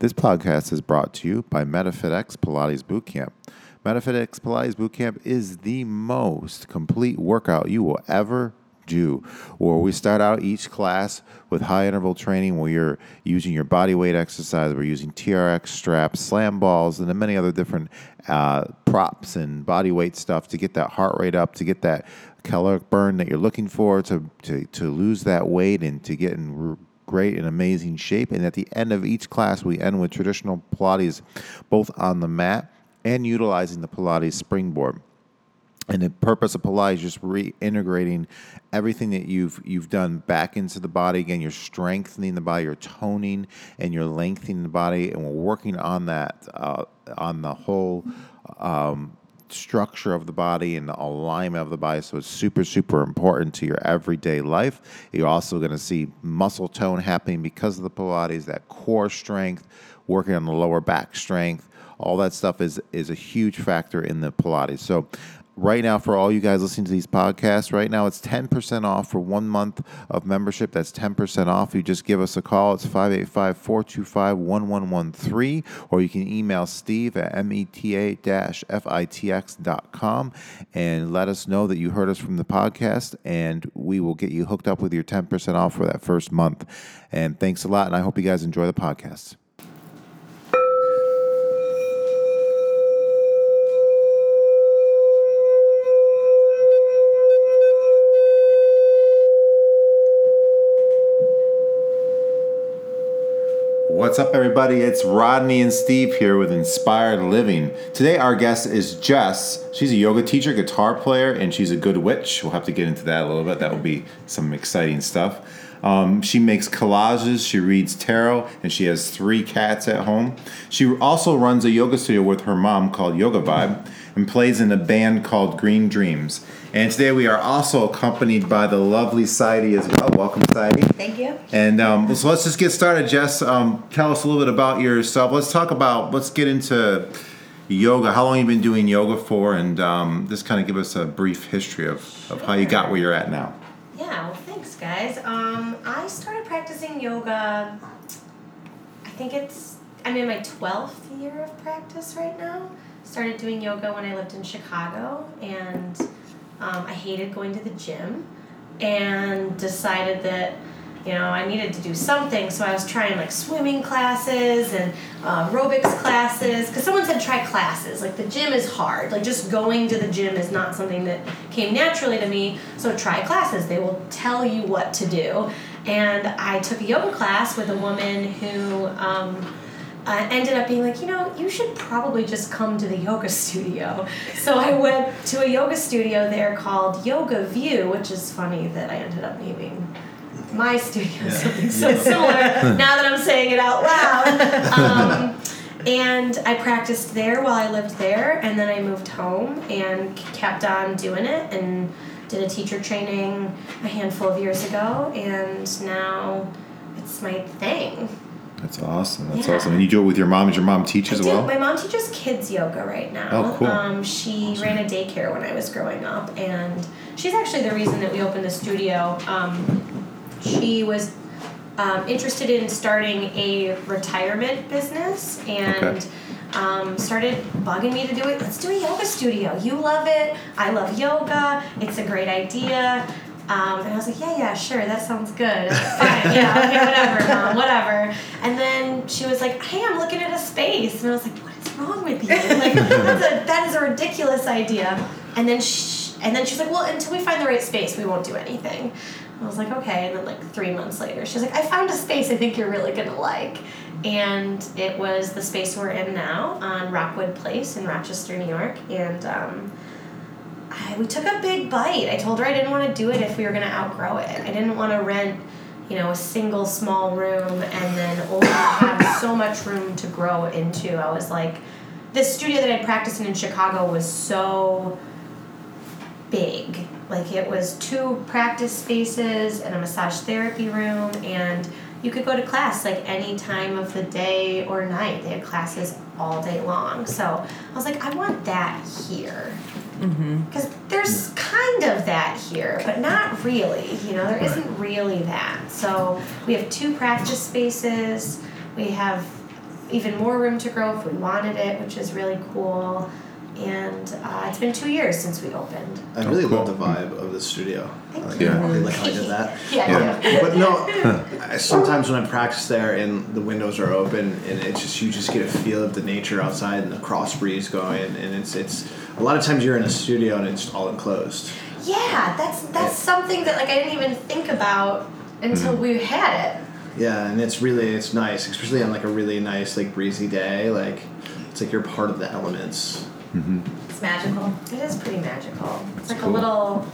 This podcast is brought to you by MetaFitX Pilates Bootcamp. MetaFitX Pilates Bootcamp is the most complete workout you will ever do. Where we start out each class with high interval training where you're using your body weight exercise, we're using TRX straps, slam balls, and then many other different uh, props and body weight stuff to get that heart rate up, to get that caloric burn that you're looking for, to, to, to lose that weight and to get in great and amazing shape. And at the end of each class, we end with traditional Pilates, both on the mat and utilizing the Pilates springboard. And the purpose of Pilates is just reintegrating everything that you've you've done back into the body. Again, you're strengthening the body, you're toning, and you're lengthening the body. And we're working on that uh, on the whole um, structure of the body and the alignment of the body. So it's super, super important to your everyday life. You're also going to see muscle tone happening because of the Pilates, that core strength, working on the lower back strength. All that stuff is is a huge factor in the Pilates. So right now for all you guys listening to these podcasts right now it's 10% off for one month of membership. That's 10% off. You just give us a call. It's 585-425-1113 or you can email steve at meta-fitx.com and let us know that you heard us from the podcast and we will get you hooked up with your 10% off for that first month. And thanks a lot and i hope you guys enjoy the podcast What's up, everybody? It's Rodney and Steve here with Inspired Living. Today, our guest is Jess. She's a yoga teacher, guitar player, and she's a good witch. We'll have to get into that a little bit. That will be some exciting stuff. Um, she makes collages, she reads tarot, and she has three cats at home. She also runs a yoga studio with her mom called Yoga Vibe and plays in a band called Green Dreams. And today we are also accompanied by the lovely Saidi as well. Welcome, Saidi. Thank you. And um, so let's just get started, Jess. Um, tell us a little bit about yourself. Let's talk about, let's get into yoga. How long you been doing yoga for? And um, just kind of give us a brief history of, of how you got where you're at now. Yeah, well, thanks, guys. Um, I started practicing yoga, I think it's, I'm in my 12th year of practice right now. Started doing yoga when I lived in Chicago, and um, I hated going to the gym, and decided that you know, I needed to do something, so I was trying like swimming classes and uh, aerobics classes. Because someone said try classes. Like the gym is hard. Like just going to the gym is not something that came naturally to me. So try classes. They will tell you what to do. And I took a yoga class with a woman who um, uh, ended up being like, you know, you should probably just come to the yoga studio. So I went to a yoga studio there called Yoga View, which is funny that I ended up naming my studio yeah. something so similar now that I'm saying it out loud. Um, and I practiced there while I lived there, and then I moved home and kept on doing it and did a teacher training a handful of years ago, and now it's my thing. That's awesome. That's yeah. awesome. And you do it with your mom. Does your mom teach as well? My mom teaches kids yoga right now. Oh, cool. Um, she awesome. ran a daycare when I was growing up, and she's actually the reason that we opened the studio. Um, she was um, interested in starting a retirement business and okay. um, started bugging me to do it. Let's do a yoga studio. You love it. I love yoga. It's a great idea. Um, and I was like, yeah, yeah, sure, that sounds good. Fine, yeah, okay, whatever, mom, whatever. And then she was like, hey, I'm looking at a space. And I was like, what is wrong with you? Like, that's a, that is a ridiculous idea. And then she, and then she's like, well, until we find the right space, we won't do anything. I was like, okay. And then like three months later, she's like, I found a space I think you're really gonna like. And it was the space we're in now on Rockwood Place in Rochester, New York. And um, I, we took a big bite. I told her I didn't want to do it if we were gonna outgrow it. I didn't want to rent, you know, a single small room and then only have so much room to grow into. I was like, the studio that I'd practiced in in Chicago was so big like it was two practice spaces and a massage therapy room, and you could go to class like any time of the day or night. They had classes all day long. So I was like, I want that here. Because mm-hmm. there's kind of that here, but not really. You know, there not really that. So we have two practice spaces. We have even more room to grow if we wanted it, which is really cool. And uh, it's been two years since we opened. I really Oh, cool. love the vibe of the studio. Thank I like, you. I really like how I did that. Yeah, Yeah. But no, I, sometimes when I practice there and the windows are open and it's just you just get a feel of the nature outside and the cross breeze going and it's it's a lot of times you're in a studio and it's all enclosed. Yeah, that's that's something that like I didn't even think about until Mm-hmm. we had it. Yeah, and it's really it's nice, especially on like a really nice like breezy day. Like it's like you're part of the elements. It's magical. It is pretty magical. It's like cool. a little,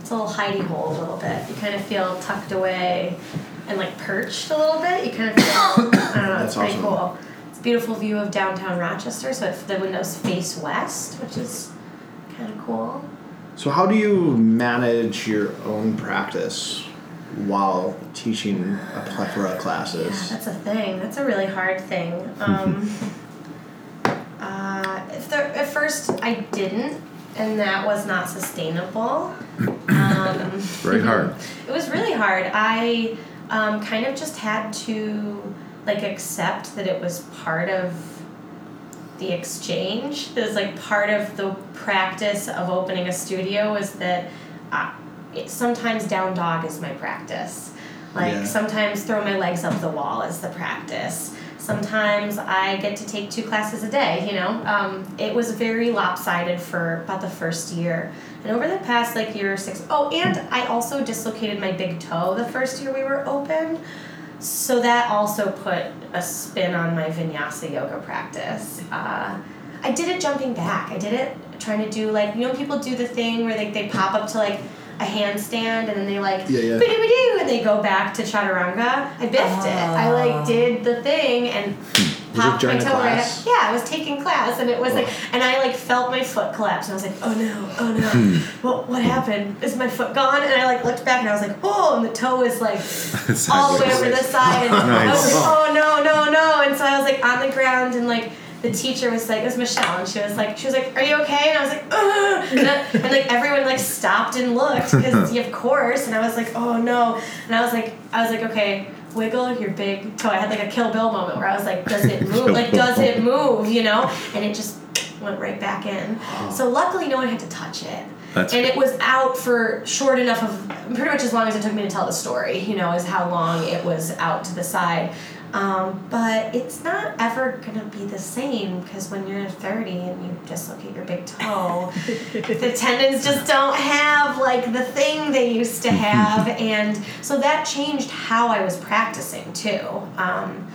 it's a little hidey hole a little bit. You kind of feel tucked away and like perched a little bit. You kind of feel, I don't know, That's it's pretty awesome. cool. It's a beautiful view of downtown Rochester, so the windows face west, which is kind of cool. So how do you manage your own practice while teaching a plethora of Yeah, classes? that's a thing. That's a really hard thing. Um, uh, if there, at first I didn't, and that was not sustainable. Um, Very hard. It was really hard. I um, kind of just had to like accept that it was part of the exchange. It was like part of the practice of opening a studio is that I, it, sometimes down dog is my practice. Like Yeah. sometimes throw my legs up the wall is the practice. Sometimes I get to take two classes a day. You know, um, it was very lopsided for about the first year, and over the past like year or six. Oh, and I also dislocated my big toe the first year we were open. So that also put a spin on my vinyasa yoga practice. Uh, I did it jumping back. I did it trying to do like you know people do the thing where they, they pop up to like a handstand and then they like Yeah, yeah. "Bidoo-bidoo," and they go back to chaturanga. I biffed it. I like oh. did the thing and popped my during the toe right up. Yeah, I was taking class and it was like and I like felt my foot collapse and I was like, oh no, oh no. what what happened? Is my foot gone? And I like looked back and I was like, oh, and the toe is like all the way over the side. And I was like, oh no, no, no. And so I was like on the ground and like the teacher was like, it was Michelle, and she was like, she was like, are you okay? And I was like, Ugh! and, and like everyone like stopped and looked because of course. And I was like, oh no. And I was like, I was like, okay. Wiggle your big toe. I had like a Kill Bill moment where I was like, "Does it move? Like, does it move? You know?" And it just went right back in. So luckily, no one had to touch it That's and it was out for short enough of pretty much as long as it took me to tell the story you know is how long it was out to the side um, but it's not ever gonna be the same because when you're 30 and you dislocate your big toe the tendons just don't have like the thing they used to have. And so that changed how i was practicing too. Um,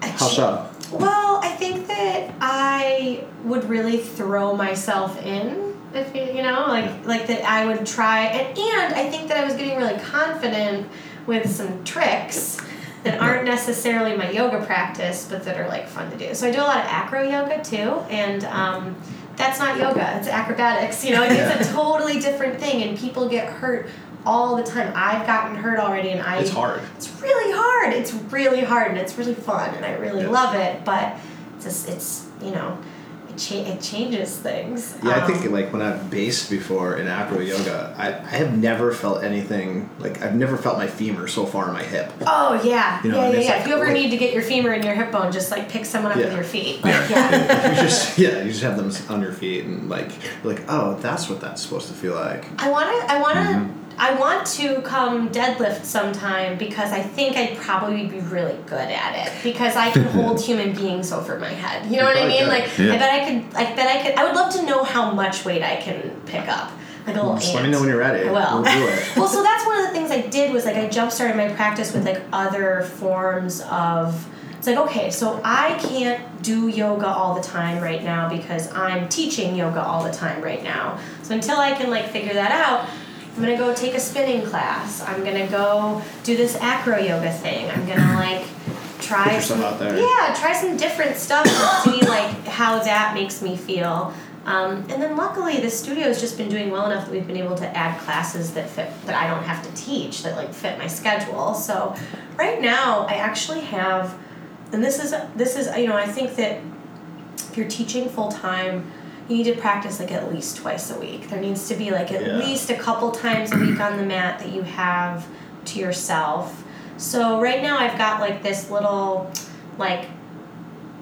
How so? well, I think that I would really throw myself in, if you, you know, like like that I would try, and and I think that I was getting really confident with some tricks that aren't necessarily my yoga practice, but that are like fun to do. So I do a lot of acro yoga too, and um, that's not yoga; it's acrobatics. You know, it's a totally different thing, and people get hurt all the time. I've gotten hurt already, and I It's hard. it's really hard. It's really hard, and it's really fun, and I really Yeah. love it. But it's just, it's you know, cha- it changes things. Yeah, I Um, think like when I've based before in acro yoga, I, I have never felt anything like I've never felt my femur so far in my hip. Oh yeah, You know, yeah, yeah, yeah. like- if you ever like- need to get your femur in your hip bone, just like pick someone up Yeah. with your feet. Like, yeah. you just yeah, you just have them on your feet and like like oh that's what that's supposed to feel like. I want to. I want to. Mm-hmm. I want to come deadlift sometime because I think I'd probably be really good at it because I can hold human beings over my head. You know what I mean? Like Yeah. I bet I could. I bet I could. I would love to know how much weight I can pick up, like a little Just ant. let me know when you're ready. I will. We'll do it. well, so that's one of the things I did was like I jump started my practice with like other forms of. It's like okay, so I can't do yoga all the time right now because I'm teaching yoga all the time right now. So until I can like figure that out, I'm gonna go take a spinning class. I'm gonna go do this acro yoga thing. I'm gonna like try some, out there. Yeah, try some different stuff and see like how that makes me feel. Um, and then luckily the studio has just been doing well enough that we've been able to add classes that fit that I don't have to teach that like fit my schedule. So right now I actually have and this is this is you know I think that if you're teaching full time you need to practice like at least twice a week. There needs to be like at Yeah. least a couple times a week on the mat that you have to yourself. So right now I've got like this little like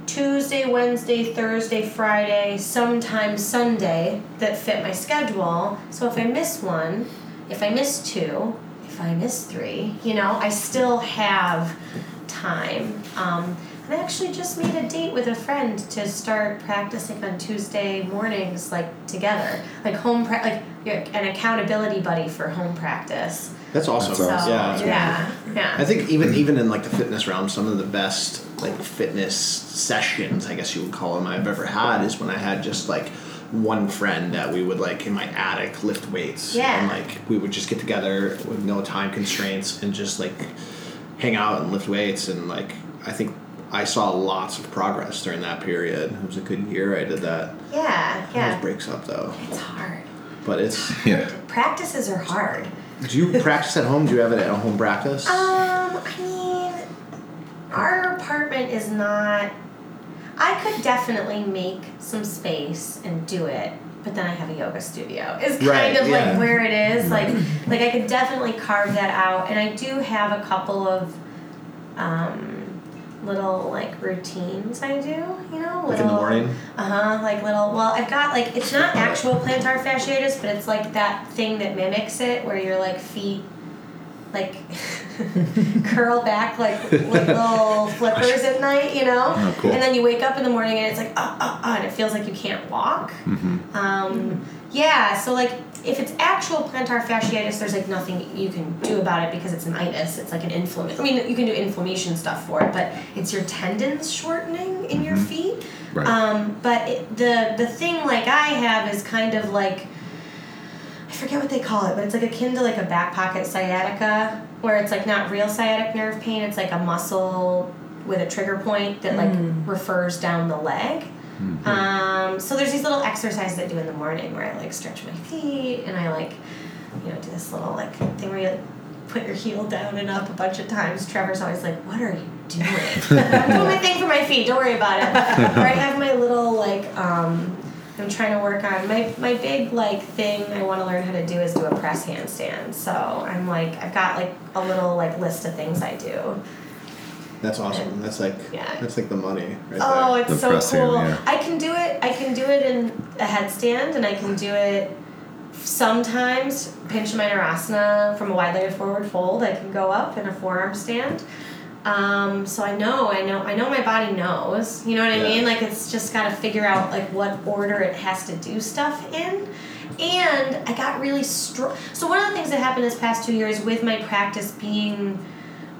Tuesday, Wednesday, Thursday, Friday, sometimes Sunday that fit my schedule. So if I miss one, if I miss two, if I miss three, you know, I still have time. Um, I actually just made a date with a friend to start practicing on Tuesday mornings, like together, like home pra- like an accountability buddy for home practice. That's awesome. So That's awesome. Yeah. yeah, yeah. I think even even in like the fitness realm, some of the best like fitness sessions, I guess you would call them, I've ever had is when I had just like one friend that we would like in my attic lift weights. Yeah. And like we would just get together with no time constraints and just like hang out and lift weights and like I think I saw lots of progress during that period. It was a good year I did that. yeah, It always yeah. breaks up though. It's hard. But it's Yeah. Practices are hard. do you practice at home? Do you have it at home practice? Um, I mean, our apartment is not. I could definitely make some space and do it, but then I have a yoga studio. Is kind Right, of yeah. like where it is. Like, like I could definitely carve that out, and I do have a couple of, um, little like routines I do. You know, like in the little- morning? uh huh. Like little. Well, I've got like it's not actual plantar fasciitis, but it's like that thing that mimics it, where your like feet, like curl back like little flippers at night. You know. Oh, cool. And then you wake up in the morning and it's like uh uh uh, and it feels like you can't walk. Mm-hmm. Um, yeah. So like. If it's actual plantar fasciitis, there's like nothing you can do about it because it's an itis. It's like an inflammation. I mean, you can do inflammation stuff for it, but it's your tendons shortening in your feet. Right. Um, but it, the the thing like I have is kind of like I forget what they call it, but it's like akin to like a back pocket sciatica, where it's like not real sciatic nerve pain. It's like a muscle with a trigger point that like refers down the leg. Um, so there's these little exercises I do in the morning where I like stretch my feet and I like, you know, do this little like thing where you like, put your heel down and up a bunch of times. Trevor's always like, "What are you doing?" I'm doing my thing for my feet. Don't worry about it. or I have my little like, um, I'm trying to work on my my big like thing I want to learn how to do is do a press handstand. So I'm like, I've got like a little like list of things I do. That's awesome. That's like Yeah. that's like the money right Oh, there. it's The so press cool. hand, yeah. I can do it. I can do it in a headstand, and I can do it sometimes Panchamanarasana from a wide-legged forward fold. I can go up in a forearm stand. Um, so I know, I know, I know my body knows. You know what I Yeah. mean? Like it's just got to figure out like what order it has to do stuff in. And I got really strong. So one of the things that happened this past two years with my practice being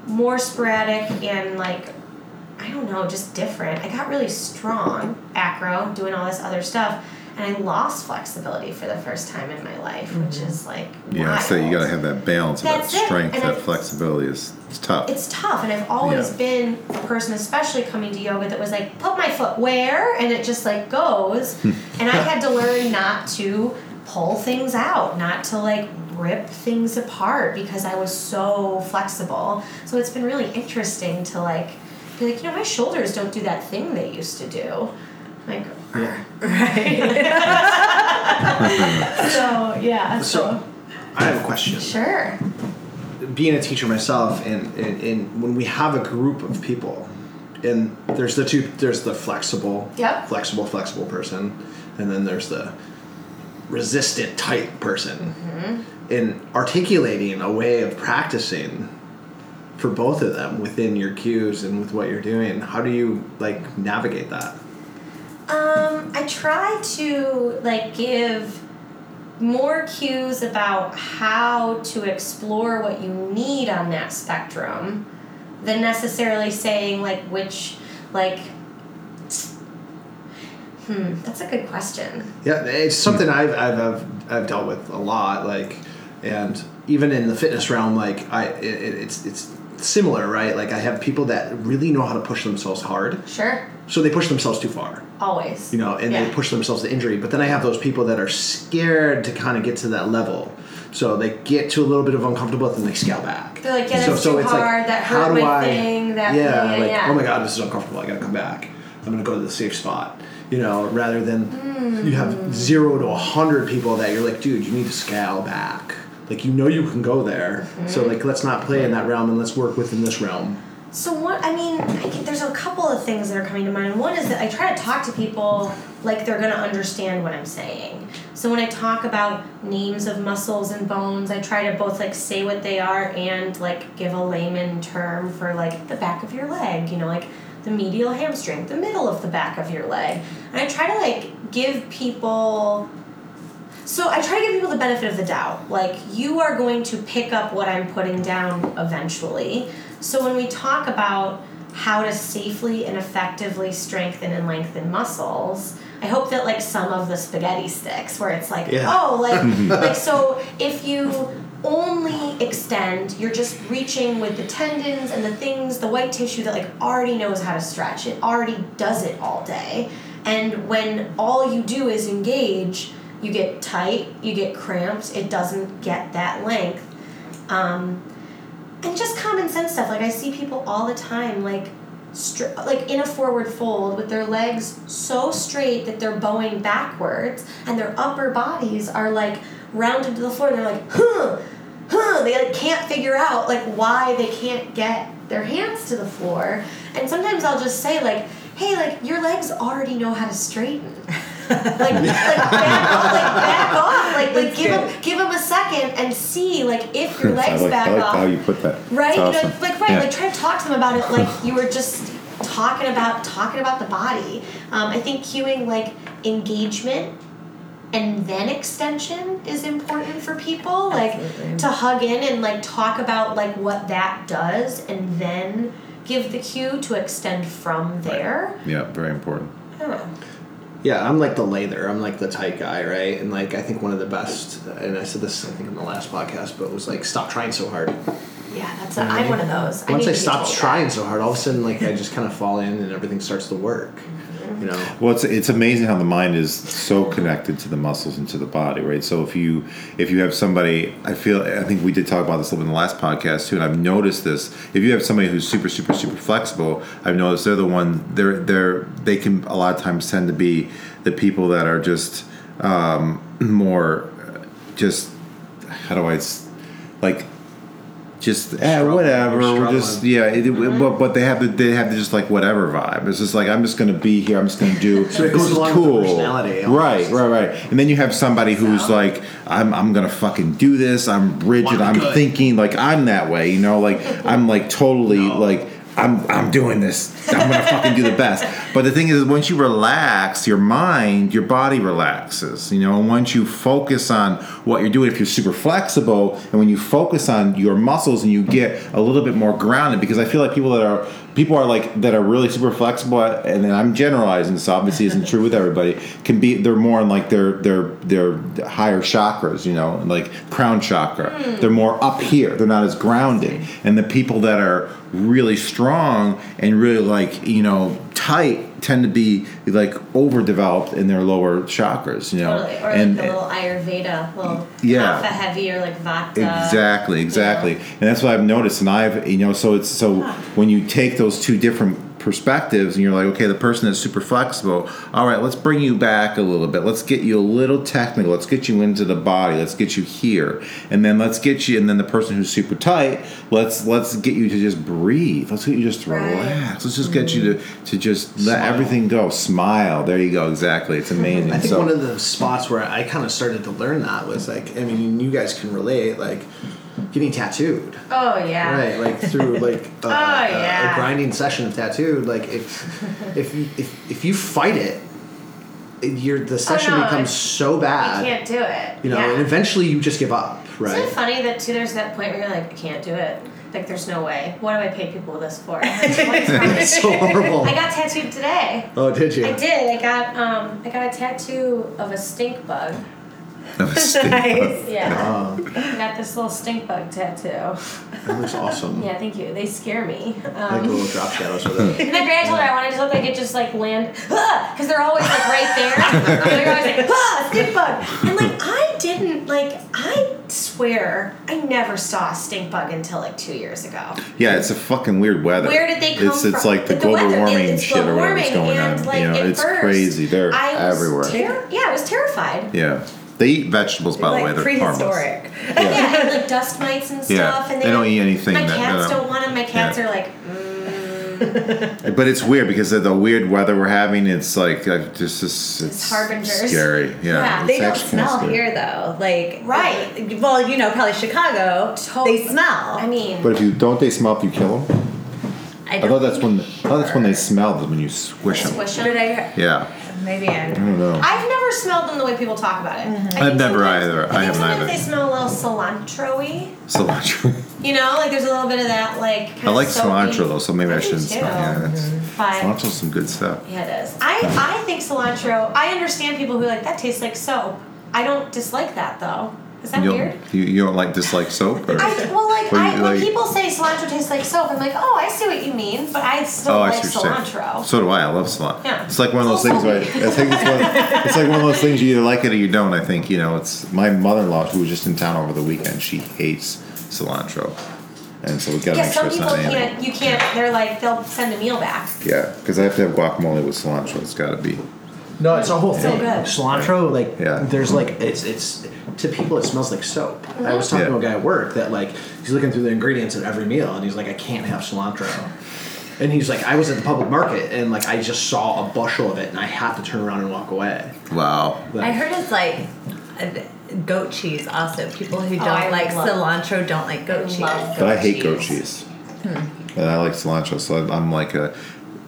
more sporadic and like I don't know, just different. I got really strong acro doing all this other stuff, and I lost flexibility for the first time in my life, which mm-hmm. is like Yeah, so you got to have that balance, of that strength, that flexibility is it's tough. It's tough, and I've always Yeah. been a person, especially coming to yoga, that was like, put my foot where, and it just like goes. and I had to learn not to pull things out, not to like rip things apart because I was so flexible. So it's been really interesting to like be like, you know, my shoulders don't do that thing they used to do. Like, Yeah. so yeah, So I have a question. sure. Being a teacher myself, and, and, and when we have a group of people, and there's the two, there's the flexible, Yep. flexible, flexible person, and then there's the resistant type person. In articulating a way of practicing for both of them within your cues and with what you're doing, how do you like navigate that? Um, I try to like give more cues about how to explore what you need on that spectrum than necessarily saying like which like hmm that's a good question Yeah, it's something I've, I've I've I've dealt with a lot. Like, and even in the fitness realm, like I it, it- it's it's similar, right? Like I have people that really know how to push themselves hard, sure so they push themselves too far, always you know, and yeah. they push themselves to injury. But then I have those people that are scared to kind of get to that level. So they get to a little bit of uncomfortable, and then they scale back. They're like, yeah, so, that's so too it's hard, like, that how do my I, thing, that- yeah, yeah, like, yeah. oh my god, this is uncomfortable. I gotta come back. I'm gonna go to the safe spot. You know, rather than you Hmm. have zero to a hundred people that you're like, dude, you need to scale back. Like you know you can go there. Mm-hmm. So like let's not play in that realm and let's work within this realm. So what? I mean, I can, there's a couple of things that are coming to mind. One is that I try to talk to people like they're gonna understand what I'm saying. So when I talk about names of muscles and bones, I try to both like say what they are and like give a layman term for like the back of your leg. You know, like the medial hamstring, the middle of the back of your leg, and I try to like give people so I try to give people the benefit of the doubt. Like you are going to pick up what I'm putting down eventually. So when we talk about how to safely and effectively strengthen and lengthen muscles, I hope that like some of the spaghetti sticks where it's like, Yeah. oh, like like so if you only extend, you're just reaching with the tendons and the things, the white tissue that like already knows how to stretch. It already does it all day. And when all you do is engage, you get tight, you get cramps, it doesn't get that length. Um, and just common sense stuff. Like I see people all the time, like str- like in a forward fold with their legs so straight that they're bowing backwards, and their upper bodies are like rounded to the floor. And they're like, huh, huh. They like can't figure out like why they can't get their hands to the floor. And sometimes I'll just say like, hey, like your legs already know how to straighten. like, like back off, like back off, like like give them give them a second and see like if your legs like, back I like off. how you put that. Right? It's You know, like right, Yeah. like try to talk to them about it like you were just talking about talking about the body. Um, I think cueing like engagement and then extension is important for people. Like Absolutely. to hug in and like talk about like what that does and then give the cue to extend from there. yeah, very important. I. Yeah, I'm like the lather. I'm like the tight guy, right? And like I think one of the best, and I said this I think in the last podcast, but it was like stop trying so hard. Yeah, that's a, I'm one of those. Once I, need to be stopped told trying that. so hard, all of a sudden like I just kind of fall in and everything starts to work. You know. Well, it's it's amazing how the mind is so connected to the muscles and to the body, right? So if you if you have somebody, I feel I think we did talk about this a little bit in the last podcast too, and I've noticed this. If you have somebody who's super super super flexible, I've noticed they're the one they're they're they can a lot of times tend to be the people that are just um, more just how do i like just eh, whatever. We're just yeah, it, but but they have the they have the just like whatever vibe. It's just like I'm just gonna be here. I'm just gonna do. So it this is cool. personality Right, right, right. And then you have somebody who's like, I'm I'm gonna fucking do this. I'm rigid. I'm good. thinking like I'm that way. You know, like I'm like totally No. like. I'm, I'm doing this. I'm gonna fucking do the best. But the thing is, once you relax your mind, your body relaxes. You know, and once you focus on what you're doing, if you're super flexible, and when you focus on your muscles and you get a little bit more grounded, because I feel like people that are people are like that are really super flexible, and then I'm generalizing. This obviously isn't true with everybody. Can be they're more in like their their their higher chakras. You know, like crown chakra. Hmm. They're more up here. They're not as grounded. And the people that are really strong and really like you know tight tend to be like overdeveloped in their lower chakras. You know, Totally. Or and like the little Ayurveda, little Yeah. heavy or like vata. Exactly, exactly. And that's what I've noticed. And I've, you know, so it's so when you take those two different perspectives and you're like, okay, the person is super flexible. All right, let's bring you back a little bit. Let's get you a little technical. Let's get you into the body. Let's get you here. And then let's get you and then the person who's super tight, let's let's get you to just breathe. Let's get you just Right. relax. Let's just get you mm-hmm. to to just let everything go. Smile. There you go. Exactly. It's mm-hmm. amazing. I think so, one of the spots where I kind of started to learn that was like, I mean, you guys can relate, like getting tattooed, Oh yeah. right? Like through like a, Oh, a- yeah. a grinding session of tattooed. Like if if you if, if you fight it, your the session Oh, no, becomes so bad. You can't do it. you know, yeah. and eventually you just give up, Right. Isn't it funny that too? There's that point where you're like, I can't do it. Like, there's no way. What do I pay people this for? Like, what's wrong with It's so horrible. I got tattooed today. Oh, did you? I did. I got um, I got a tattoo of a stink bug. Nice. Yeah. I got this little stink bug tattoo. that looks awesome. Yeah, thank you. They scare me. Like Um, little drop shadows with it. And then Grant told her I wanted to look like it just like land, because they're always like right there. and they're always like, ah, stink bug. And like I didn't like I swear I never saw a stink bug until like two years ago. yeah, it's a fucking weird weather. Where did they come it's, It's from? like the, The global weather, warming it's shit or whatever's global going warming, on. like, you know, at it's first, crazy. They're I was everywhere. Ter- yeah, I was terrified. yeah, they eat vegetables by the way. They're harmless. prehistoric. Yeah, and like dust mites and stuff. Yeah, and they don't eat anything My that- cats that- don't want them. My cats yeah. are like, mm, But it's weird because of the weird weather we're having. It's like uh, just it's, it's harbingers. scary. Yeah, Yeah. They don't smell here though. Like Right. Well, you know, probably Chicago. Totally. They smell. I mean, But if you don't, they smell if you kill them. I, I don't thought that's when I thought that's when they smell them when you squish them. squish 'em. But I Yeah, maybe I. I don't know. I've never smelled them the way people talk about it. Mm-hmm. I I've never either. I I think haven't sometimes either. they smell a little cilantro-y. Cilantro. You know, like there's a little bit of that, like. I kinda like soapy- cilantro though, so maybe I, I shouldn't too. smell. Yeah, that's, But cilantro's some good stuff. yeah, it is. I I think cilantro. I understand people who are like that tastes like soap. I don't dislike that though. Is that You weird? don't, you, you don't like dislike soap? Or? I, well, like, Or I, when like- people say cilantro tastes like soap, I'm like, oh, I see what you mean, but I still Oh, like saying. cilantro. So do I. I love cilantro. Yeah. It's like one of those things. Where I, I think it's, one, it's like one of those things you either like it or you don't. I think you know. It's my mother-in-law who was just in town over the weekend. She hates cilantro, and so we gotta yeah, make sure it's not it. can't. You can't. They're like they'll send a meal back. Yeah, because I have to have guacamole with cilantro. It's got to be. No, it's a whole So thing. good. Cilantro, like, Yeah. there's like, it's it's to people it smells like soap. I was talking Yeah. to a guy at work that like he's looking through the ingredients of every meal, and he's like, I can't have cilantro. And he's like, I was at the public market, and like I just saw a bushel of it, and I have to turn around and walk away. Wow. Like, I heard it's like uh, goat cheese. Also, people who don't Oh, like love- cilantro don't like goat cheese. love But I Goat hate goat cheese. cheese. And I like cilantro, so I'm like a.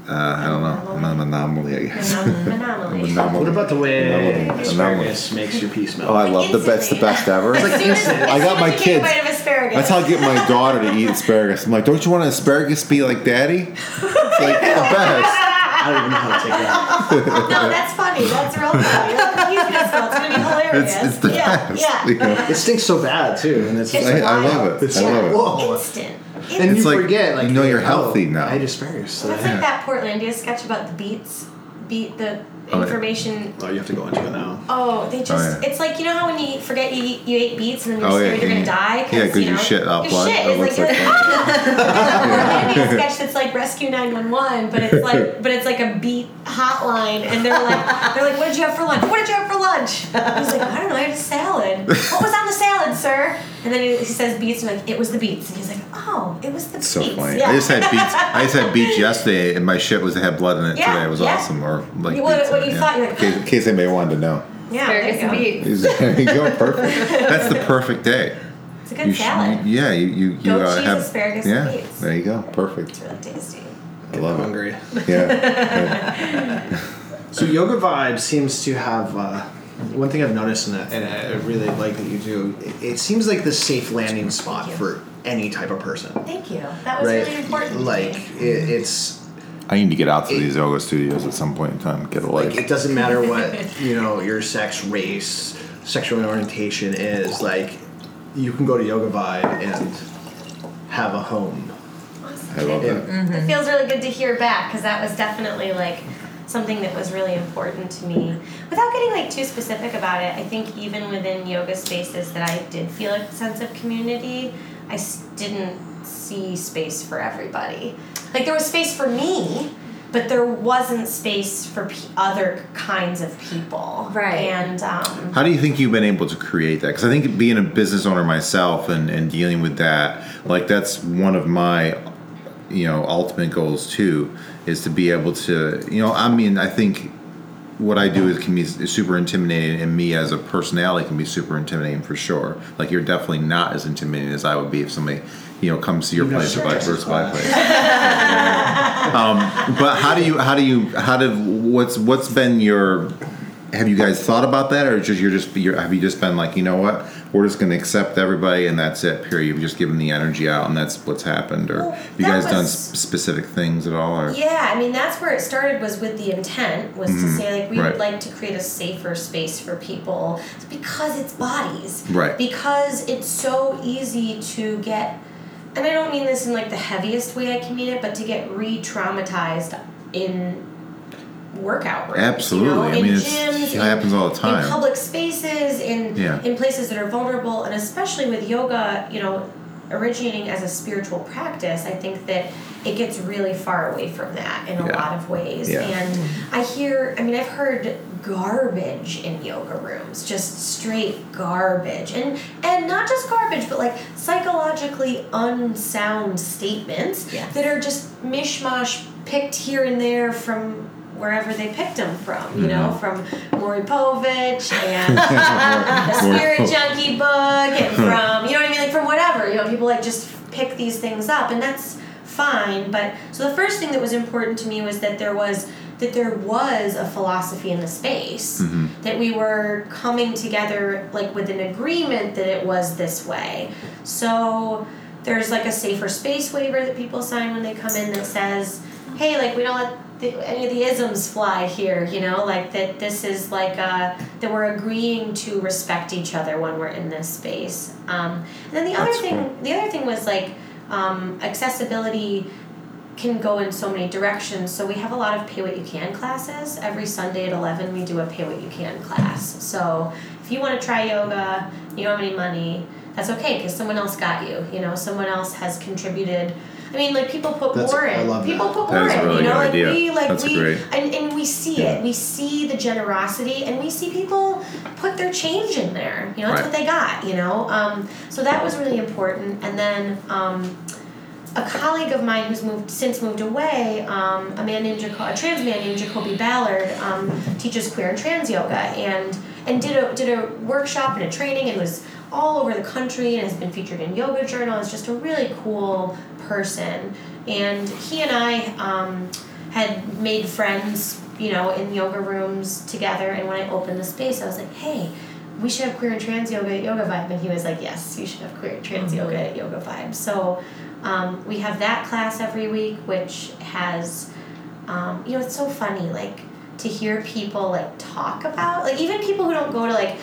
Uh, I don't know. I'm an anomaly, I guess. Anom- Anomaly. Anomaly. what about the way Anomaly. asparagus makes your pee smell? Oh, I love the best. The best ever. As soon as, I got my kids. Take a bite of asparagus. That's how I get my daughter to eat asparagus. I'm like, don't you want an asparagus be like daddy? It's like the best. I don't even know how to take that. No, that's funny. That's real funny. He's gonna smell. It's gonna be hilarious. It's, it's the yeah, best. Yeah. you know? It stinks so bad too, and it's, It's just I, like, I love it. I Yeah. love it. whoa. Instant. And It's you like, forget, like you know you're oh, healthy now. I ate asparagus. So That's like that Portlandia sketch about the beets. Beat the yeah. Information. oh, you have to go into it now. Oh, they just. yeah. It's like you know how when you forget you eat, you ate beets and then you're Oh, yeah, scared you're gonna die. yeah, 'cause you you know, shit out blood. Shit It is like, like like ah! There's a sketch that's like Rescue 911, but it's like but it's like a beet hotline, and they're like they're like, what did you have for lunch? What did you have for lunch? I was like, I don't know, I had a salad. What was on the salad, sir? And then he, he says beets, and like it was the beets, and he's like, oh, it was the beets. So funny. Yeah. I just had beets. I just had beets yesterday, and my shit was had blood in it Yeah, today. It was yeah. awesome. Or like beets what in you yeah. thought, you're like, in, case, in case anybody wanted to know. yeah, Asparagus and beets. There you go. Perfect. That's the perfect day. It's a good You sh- salad. yeah, you you, you uh, cheese, have asparagus, yeah. and beets. There you go. Perfect. It's really tasty. I love it. hungry. Yeah. So yoga vibe seems to have uh, one thing I've noticed, and I, and I really like that you do. It, it seems like the safe landing spot for any type of person, Thank you. That was right? really important. to Like me. it, it's I need to get out to It- these yoga studios at some point in time. Get a life. like it doesn't matter what you know your sex, race, sexual orientation is. Like you can go to yoga vibe and have a home. I love that. Mm-hmm. It feels really good to hear back because that was definitely like something that was really important to me. Without getting like too specific about it, I think even within yoga spaces that I did feel a sense of community, I didn't see space for everybody. Like there was space for me, but there wasn't space for p- other kinds of people. Right. And um, How do you think you've been able to create that? Because I think being a business owner myself and, and dealing with that, like that's one of my, you know, ultimate goals too, is to be able to, you know, I mean, I think what I do is can be super intimidating, and me as a personality can be super intimidating for sure. Like you're definitely not as intimidating as I would be if somebody, you know, comes to your You've place or vice versa, my place. um, but how do you how do you how did what's what's been your have you guys thought about that or just you're just you're, have you just been like you know what we're just going to accept everybody and that's it period you've just given the energy out and that's what's happened or Well, have you that guys done was- s- specific things at all or Yeah, I mean that's where it started was with the intent was to say like we Mm-hmm. Right. would like to create a safer space for people because it's bodies. Right. Because it's so easy to get and I don't mean this in like the heaviest way I can mean it, but to get re-traumatized in workout rooms. Absolutely. You know, I in mean, gyms, it happens all the time. In public spaces, in Yeah. in places that are vulnerable, and especially with yoga, you know, originating as a spiritual practice, I think that it gets really far away from that in a Yeah. lot of ways. Yeah. And I hear, I mean, I've heard garbage in yoga rooms, just straight garbage, and and not just garbage, but like psychologically unsound statements Yes. that are just mishmash picked here and there from wherever they picked them from, you know, from Maury Povich and the Spirit Junkie book, and from, you know what I mean, like from whatever, you know, people like just pick these things up, and that's fine. But so the first thing that was important to me was that there was that there was a philosophy in the space mm-hmm. that we were coming together like with an agreement that it was this way. So there's like a safer space waiver that people sign when they come in that says hey like we don't let the, any of the isms fly here you know like that this is like uh that we're agreeing to respect each other when we're in this space um, and then the other thing cool. the other thing was like um, accessibility can go in so many directions. So we have a lot of pay what you can classes. Every Sunday at 11 we do a pay what you can class. So if you want to try yoga, you don't have any money, that's okay because someone else got you. You know, someone else has contributed. I mean, like people put That's- more I in. love people that. put That more is in. really you know, good like idea. we like That's we great. and and we see Yeah. it. We see the generosity and we see people put their change in there. You know, that's Right. what they got. You know, um, so that was really important. And then. Um, a colleague of mine who's moved since moved away, um, a man named Jaco- a trans man named Jacoby Ballard, um, teaches queer and trans yoga and and did a did a workshop and a training and was all over the country and has been featured in Yoga Journal. Is just a really cool person, and he and I um, had made friends, you know, in yoga rooms together. And when I opened the space, I was like, hey. We should have queer and trans yoga at Yoga Vibe, and he was like, "Yes, you should have queer and trans yoga at Yoga Vibe." So, um, we have that class every week, which has, um, you know, it's so funny, like to hear people like talk about, like even people who don't go to like,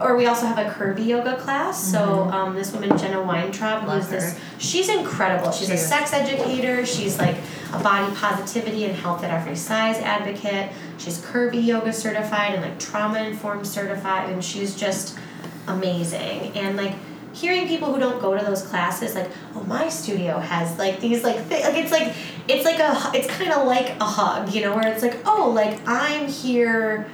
or we also have a curvy yoga class. So um, this woman Jenna Weintraub, Love who's this, she's incredible. She's She a sex educator. She's like a body positivity and health at every size advocate. She's curvy yoga certified and like trauma informed certified, and she's just amazing. And like hearing people who don't go to those classes, like, oh, my studio has like these like thi- like it's like it's like a it's kind of like a hug, you know, where it's like, oh, like I'm here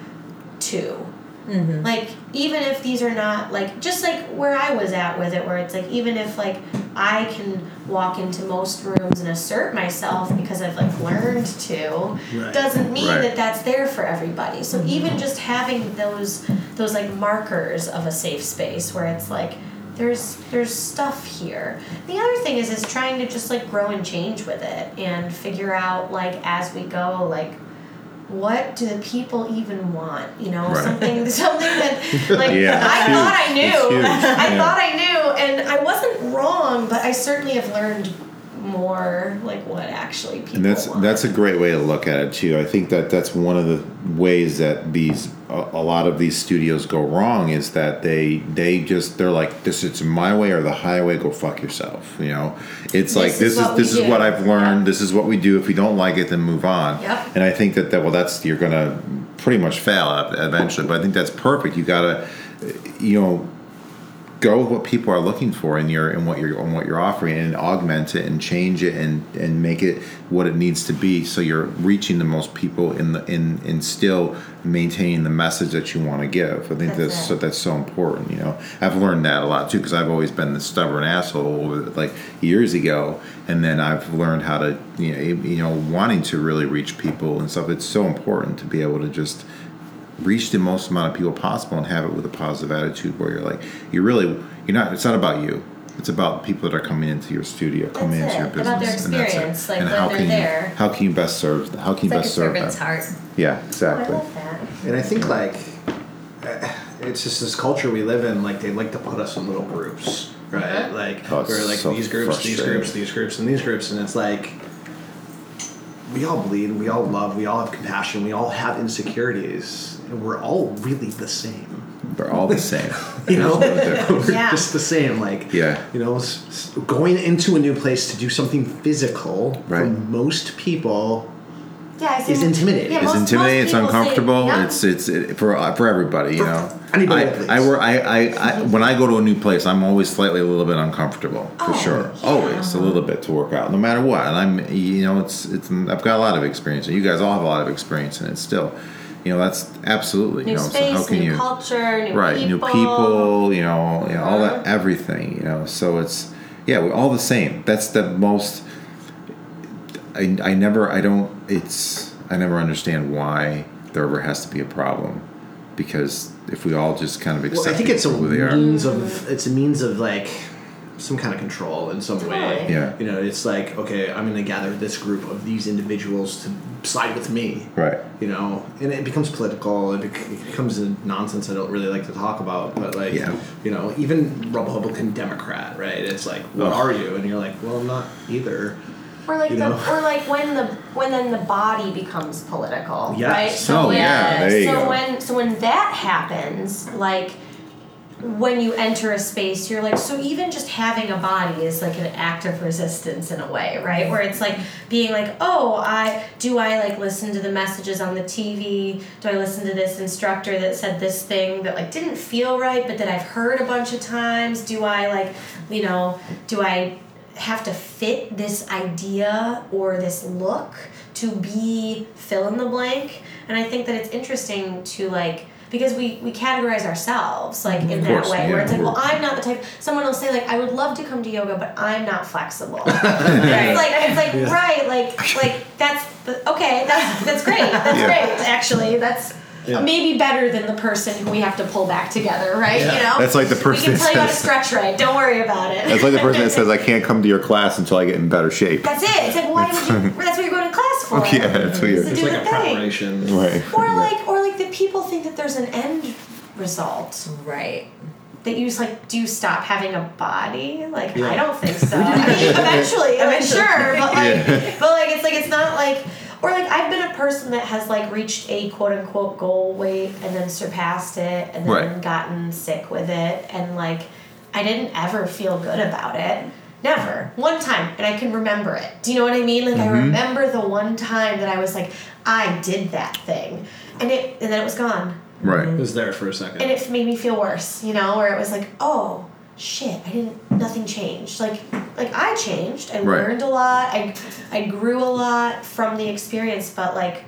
too. Mm-hmm. Like even if these are not like just like where I was at with it, where it's like even if like I can walk into most rooms and assert myself because I've like learned to, Right. doesn't mean Right. that that's there for everybody. So even just having those those like markers of a safe space where it's like there's there's stuff here. The other thing is is trying to just like grow and change with it and figure out like as we go like what do the people even want? You know, Right. something something that like Yeah, I it's thought I knew. I Yeah. thought I knew and I wasn't wrong, but I certainly have learned more like what actually people And that's want. that's a great way to look at it too. I think that that's one of the ways that these a, a lot of these studios go wrong is that they they just they're like this it's my way or the highway go fuck yourself. You know, it's like is this is we this is what I've learned. Yeah. This is what we do. If you don't like it, then move on. Yep. And I think that that well that's you're gonna pretty much fail eventually. But I think that's perfect. You gotta you know go with what people are looking for in your in what you're in what you're offering and augment it and change it and and make it what it needs to be so you're reaching the most people in the in in still maintaining the message that you want to give. I think That's that's so that's so important. You know, I've learned that a lot too because I've always been the stubborn asshole like years ago, and then I've learned how to you know you know wanting to really reach people and stuff. It's so important to be able to just reach the most amount of people possible and have it with a positive attitude where you're like you're really you're not it's not about you it's about people that are coming into your studio coming That's into your business About their and that's it like, and how can there. you how can you best serve how can you It's like a best serve them heart. yeah Oh, I exactly love that. And I think like uh, it's just this culture we live in. Like they like to put us in little groups, right? Uh-huh. Like Oh, we're like so these groups, these groups, these groups, and these groups, and it's like we all bleed, we all love, we all have compassion, we all have insecurities, and we're all really the same. We're all the same You know, no we're Yeah. just the same. Like Yeah. you know, s- s- going into a new place to do something physical for Right. most people Yeah, I is intimidating. Yeah, It's intimidating. It's people say- uncomfortable. yeah. It's it's it, for uh, for everybody. You For know, anybody I. I work. I, I, I when I go to a new place, I'm always slightly a little bit uncomfortable for Oh, sure. yeah. Always a little bit to work out, no matter what. And I'm you know it's it's I've got a lot of experience, and you guys all have a lot of experience, and it's still. You know that's absolutely New you know so space, how can new you culture, new right people. new people you know, you know all that Uh-huh. everything you know so it's yeah we're all the same that's the most I, I never I don't it's I never understand why there ever has to be a problem because if we all just kind of accept Well, I think it's a people who they are means of it's a means of like some kind of control in some way. Yeah. You know, it's like okay, I'm going to gather this group of these individuals to side with me. right You know, and it becomes political. It, bec- it becomes a nonsense I don't really like to talk about. But like, Yeah. you know, even Republican Democrat, right? It's like, what Ugh. are you? And you're like, well, I'm not either. Or like you the, know? or like when the when then the body becomes political, Yes. right? So Oh, when, yeah, there you so go. when so when that happens, like when you enter a space, you're like so even just having a body is like an act of resistance in a way, right? Where it's like being like, oh, I do I like listen to the messages on the TV? Do I listen to this instructor that said this thing that like didn't feel right, but that I've heard a bunch of times? Do I like, you know, do I have to fit this idea or this look to be fill in the blank and i think that it's interesting to like because we, we categorize ourselves like in that course, way where it's like well i'm not the type someone will say like i would love to come to yoga but i'm not flexible And it's like it's like Yeah. right like like that's the, okay that's that's great that's Yeah. great actually that's Yeah. maybe better than the person who we have to pull back together right you know That's like the person we can that tell you how to says- stretch right don't worry about it it's like the person that says I can't come to your class until I get in better shape That's it. It's like why would you? That's what you're going to class for. yeah that's weird To It's like the a thing. preparation. right Or like, or like that people think that there's an end result. Right. That you just like, do you stop having a body? Like, Yeah. I don't think so. I mean, eventually, like, Eventually. sure, but like, Yeah. but like, it's like it's not like. Or like I've been a person that has like reached a quote unquote goal weight and then surpassed it and then Right. gotten sick with it and like I didn't ever feel good about it. Never. One time and I can remember it. Do you know what I mean? Like I Mm-hmm. remember the one time that I was like, I did that thing. And it and then it was gone. right It was there for a second. And it made me feel worse, you know, where it was like, oh shit, I didn't nothing changed. Like like I changed. I Right. learned a lot. I I grew a lot from the experience, but like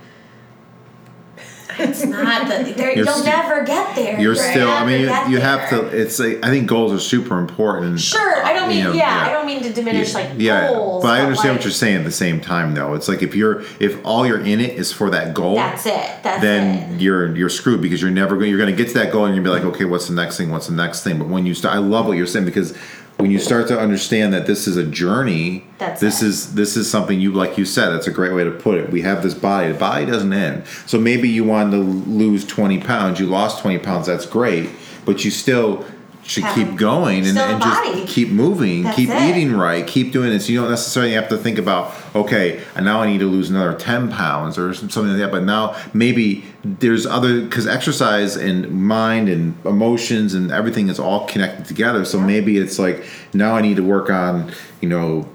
it's not the You're you'll st- never get there. you're You'll still I mean you, you have to it's like I think goals are super important Sure, I don't mean you know, yeah, I don't mean to diminish like yeah, goals. but I understand like, what you're saying at the same time though it's like if you're if all you're in it is for that goal That's it. That's then it. you're you're screwed because you're never going you're going to get to that goal and you're to be like okay what's the next thing what's the next thing but when you start I love what you're saying because when you start to understand that this is a journey That's this it. is this is something you like you said that's a great way to put it. We have this body. The body doesn't end. So maybe you wanted to lose 20 pounds. You lost 20 pounds. That's great. But you still should keep going and, and just keep moving That's keep it. eating right keep doing this. You don't necessarily have to think about okay and now i need to lose another 10 pounds or something like that but now maybe there's other because exercise and mind and emotions and everything is all connected together. So maybe it's like now i need to work on you know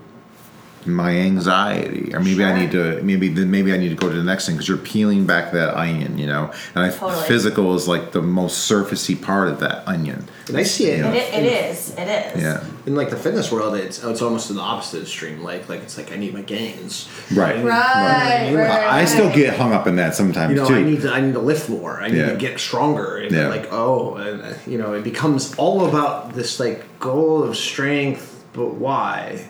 my anxiety or maybe i need to maybe then maybe i need to go to the next thing because you're peeling back that onion you know and i Totally. physical is like the most surfacey part of that onion and I see it. Yeah. It, it is. It is. yeah in like the fitness world, it's it's almost the opposite extreme. Like like it's like I need my gains. Right. I- Right, right, I I still get hung up in that sometimes You know, too. I need to I need to lift more. I need Yeah. to get stronger. And Yeah. like oh, and, uh, you know, it becomes all about this like goal of strength, but why?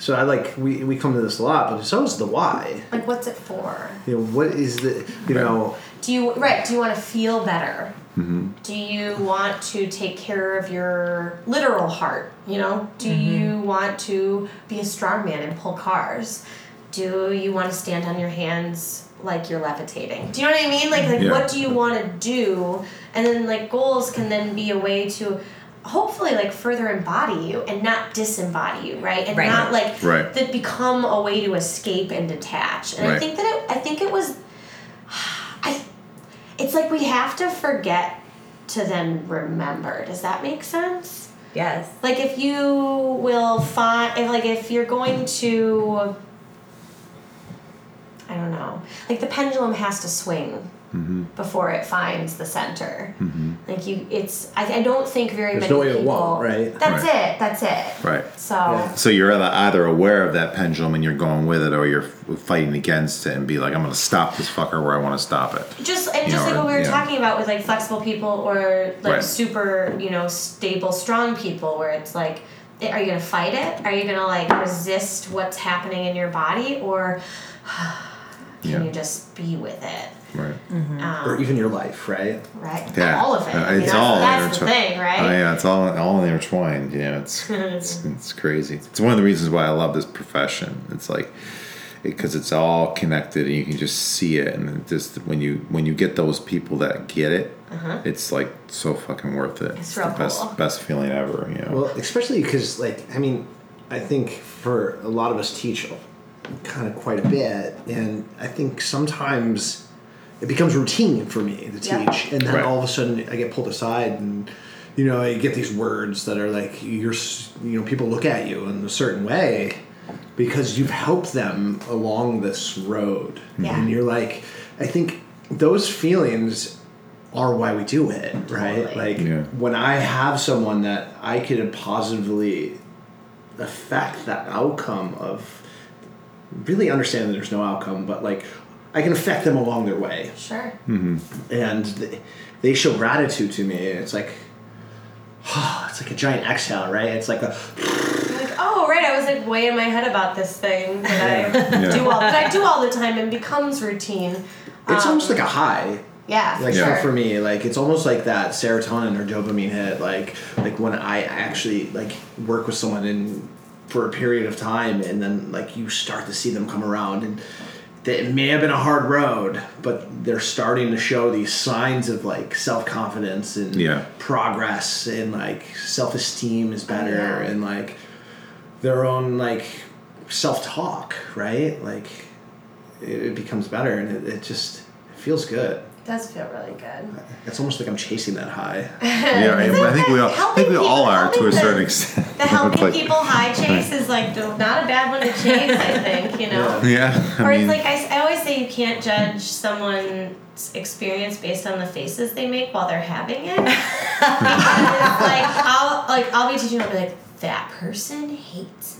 So I like we we come to this a lot, but so is the why. Like, what's it for? You know, what is the you know Do you right? Do you want to feel better? Mm-hmm. Do you want to take care of your literal heart? You know, do Mm-hmm. you want to be a strong man and pull cars? Do you want to stand on your hands like you're levitating? Do you know what I mean? Like, like Yeah. what do you want to do? And then like goals can then be a way to hopefully like further embody you and not disembody you, right? And Right. not like Right. that become a way to escape and detach. And I think that it, I think it was I it's like we have to forget to then remember. Does that make sense? Yes. Like if you will find if like if you're going to I don't know. know. Like the pendulum has to swing Mm-hmm. before it finds the center. Like you, it's. I, I don't think very There's many no way it people. won't, right? That's Right. it. That's it. Right. So. Yeah. So you're either- either aware of that pendulum and you're going with it, or you're fighting against it and be like, I'm going to stop this fucker where I want to stop it. Just and You just know, like what we were yeah. talking about with like flexible people or like Right. super you know stable strong people where it's like are you gonna fight it are you gonna like resist what's happening in your body or can Yeah. you just be with it Right. um, or even your life, right? right Yeah. all of it Uh, I mean, it's that's, all that's the intertwined. thing right Oh yeah, it's all all intertwined. Yeah, it's it's, it's crazy. It's one of the reasons why I love this profession. It's like because it's all connected and you can just see it and it just when you when you get those people that get it, it's like so fucking worth it. Uh-huh. It's the real best cool. best feeling ever. You know. Well, especially because, like, I mean, I think for a lot of us teach kind of quite a bit, and I think sometimes it becomes routine for me to Yeah. teach, and then Right. all of a sudden I get pulled aside, and you know, I get these words that are like, you're, you know, people look at you in a certain way because you've helped them along this road, Yeah. and you're like, I think those feelings are why we do it, right? Totally. Like Yeah. when I have someone that I could positively affect the outcome of really understanding there's no outcome, but like I can affect them along their way, sure and they, they show gratitude to me. It's like it's like a giant exhale, right? It's like a like oh right i was like way in my head about this thing that i Yeah. do all that i do all the time and becomes routine it's Um, almost like a high. yeah like sure for me like it's almost like that serotonin or dopamine hit like like when i actually like work with someone in for a period of time and then like you start to see them come around and that it may have been a hard road but they're starting to show these signs of like self-confidence and Yeah. progress and like self-esteem is better yeah. and like their own like self-talk right like it, it becomes better and it, it just it feels good it does feel really good it's almost like I'm chasing that high. yeah, I, I think we all I think we Helping all are to a certain the- extent. The helping like- people high chase is like the- not a bad one to chase, I think, you know? Yeah, I Or mean, it's like I always say you can't judge someone's experience based on the faces they make while they're having it. because like I'll like I'll be teaching, I'll be like, that person hates me.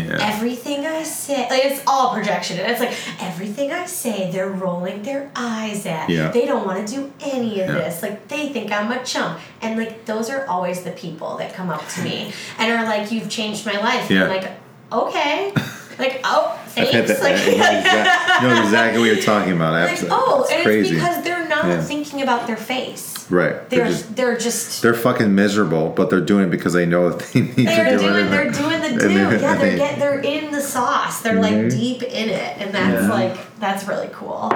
Yeah. Everything I say, like it's all projection. And it's like everything I say, they're rolling their eyes at. Yeah. They don't want to do any of Yeah. this. Like they think I'm a chump. And like those are always the people that come up to me and are like, "You've changed my life." Yeah. And I'm like, okay, like oh, thanks. that- Like, I know exact- know exactly what you're talking about. like oh, it's and crazy. it's because they're not Yeah. thinking about their face. Right. They're just they're just they're fucking miserable, but they're doing it because they know that they need they're to do doing it. they're doing the And do. they- Yeah, and they're they- get they're in the sauce. They're like Mhm. deep in it, and that's Yeah. like that's really cool.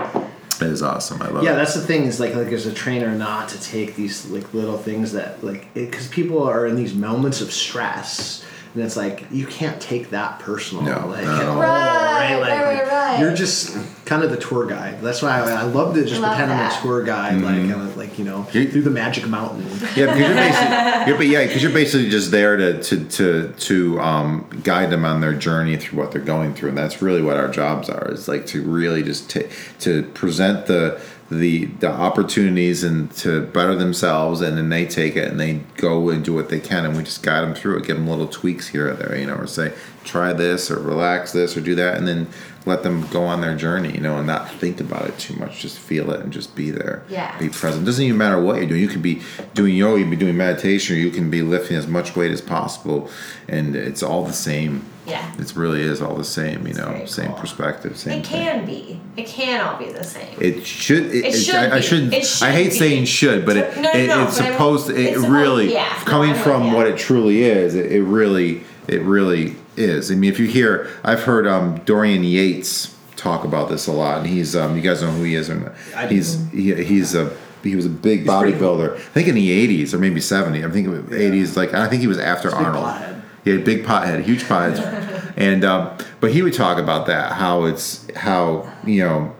It is awesome. I love it. Yeah, it. that's the thing is like like as a trainer not to take these like little things that like because people are in these moments of stress and it's like you can't take that personal No, like not at at all. all, Right, Like, right, right, right. you're just kind of the tour guide. That's why I, I love to just Love pretend I'm a tour guide, like kind of like you know Mm-hmm. You- through the magic mountain. Yeah, because you're basically, you're, but yeah, because you're basically just there to to to to um, guide them on their journey through what they're going through, and that's really what our jobs are. Is like to really just ta to present the the the opportunities and to better themselves, and then they take it and they go and do what they can, and we just guide them through it, give them little tweaks here or there, you know, or say try this or relax this or do that, and then let them go on their journey, you know, and not think about it too much. Just feel it and just be there. Yeah. Be present. Doesn't even matter what you're doing. You could be doing yoga, you can be doing meditation, or you can be lifting as much weight as possible, and it's all the same. Yeah. It really is all the same. You know, very same cool. perspective, same. It thing. can be. It can all be the same. It should. It, It should I, I shouldn't. It should I hate be. saying should, but it, No, no, it no, it's but I'm- supposed. to It it's supposed- really yeah, coming I'm from ya. what it truly is. It, it really. It really is. I mean, if you hear, I've heard um, Dorian Yates talk about this a lot, and he's. Um, you guys know who he is, or not? I do. He's. He, he's a. He was a big pretty cool. bodybuilder. I think in the '80s or maybe '70. I think it was '80s. Like I think he was after He's a big Arnold. pothead. He had a big pothead, huge pothead, and um, but he would talk about that how it's how you know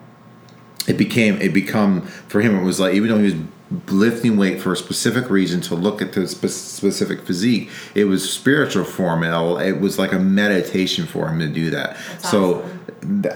it became it become for him it was like even though he was lifting weight for a specific reason to look at the spe- specific physique. It was spiritual for him. It, it was like a meditation for him to do that. so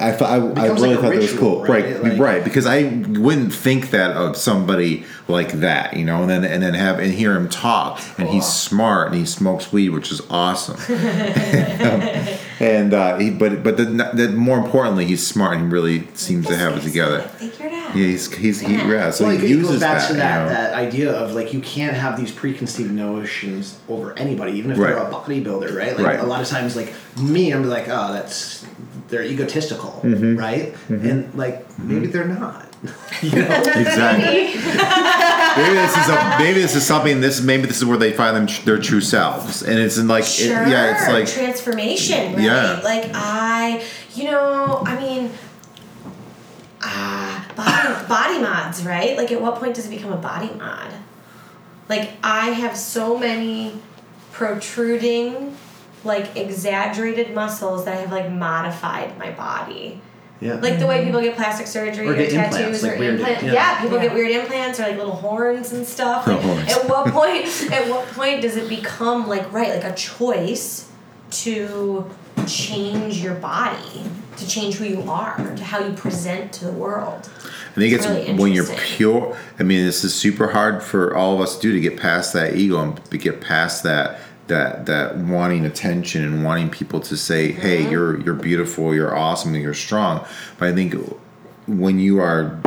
I thought I, I really like a thought that was cool. Right, right? right, Because I wouldn't think that of somebody like that, you know, and then and then have and hear him talk, and he's smart and he smokes weed, which is awesome. and uh, he, but but the, the, more importantly, he's smart and he really seems to have it together. Figured out. Yeah, he's he's he, yeah. So well, he it uses goes back that, to that, you know. that idea of like you can't have these preconceived notions over anybody, even if they're a bodybuilder, right? Like Right. a lot of times, like me, I'm like, oh, that's they're egotistical, Mm-hmm. right? And like maybe they're not. you know? Exactly. maybe this is a, maybe this is something. This maybe this is where they find them their true selves, and it's in like it- yeah, it's like transformation, right? Yeah. Like I, you know, I mean, ah, body, body mods, right? Like at what point does it become a body mod? Like I have so many protruding, like exaggerated muscles that have like modified my body. Yeah. Like the way people get plastic surgery Or or, get implants, tattoos like or weird- implants. yeah. Yeah. people Yeah. get weird implants or like little horns and stuff. The Like, horns. at what point? At what point does it become like right, like a choice to change your body, to change who you are, to how you present to the world? I think it's really when you're pure. I mean, this is super hard for all of us to do to get past that ego and to get past that that that wanting attention and wanting people to say, "Hey, Mm-hmm. you're you're beautiful, you're awesome, you're strong." But I think when you are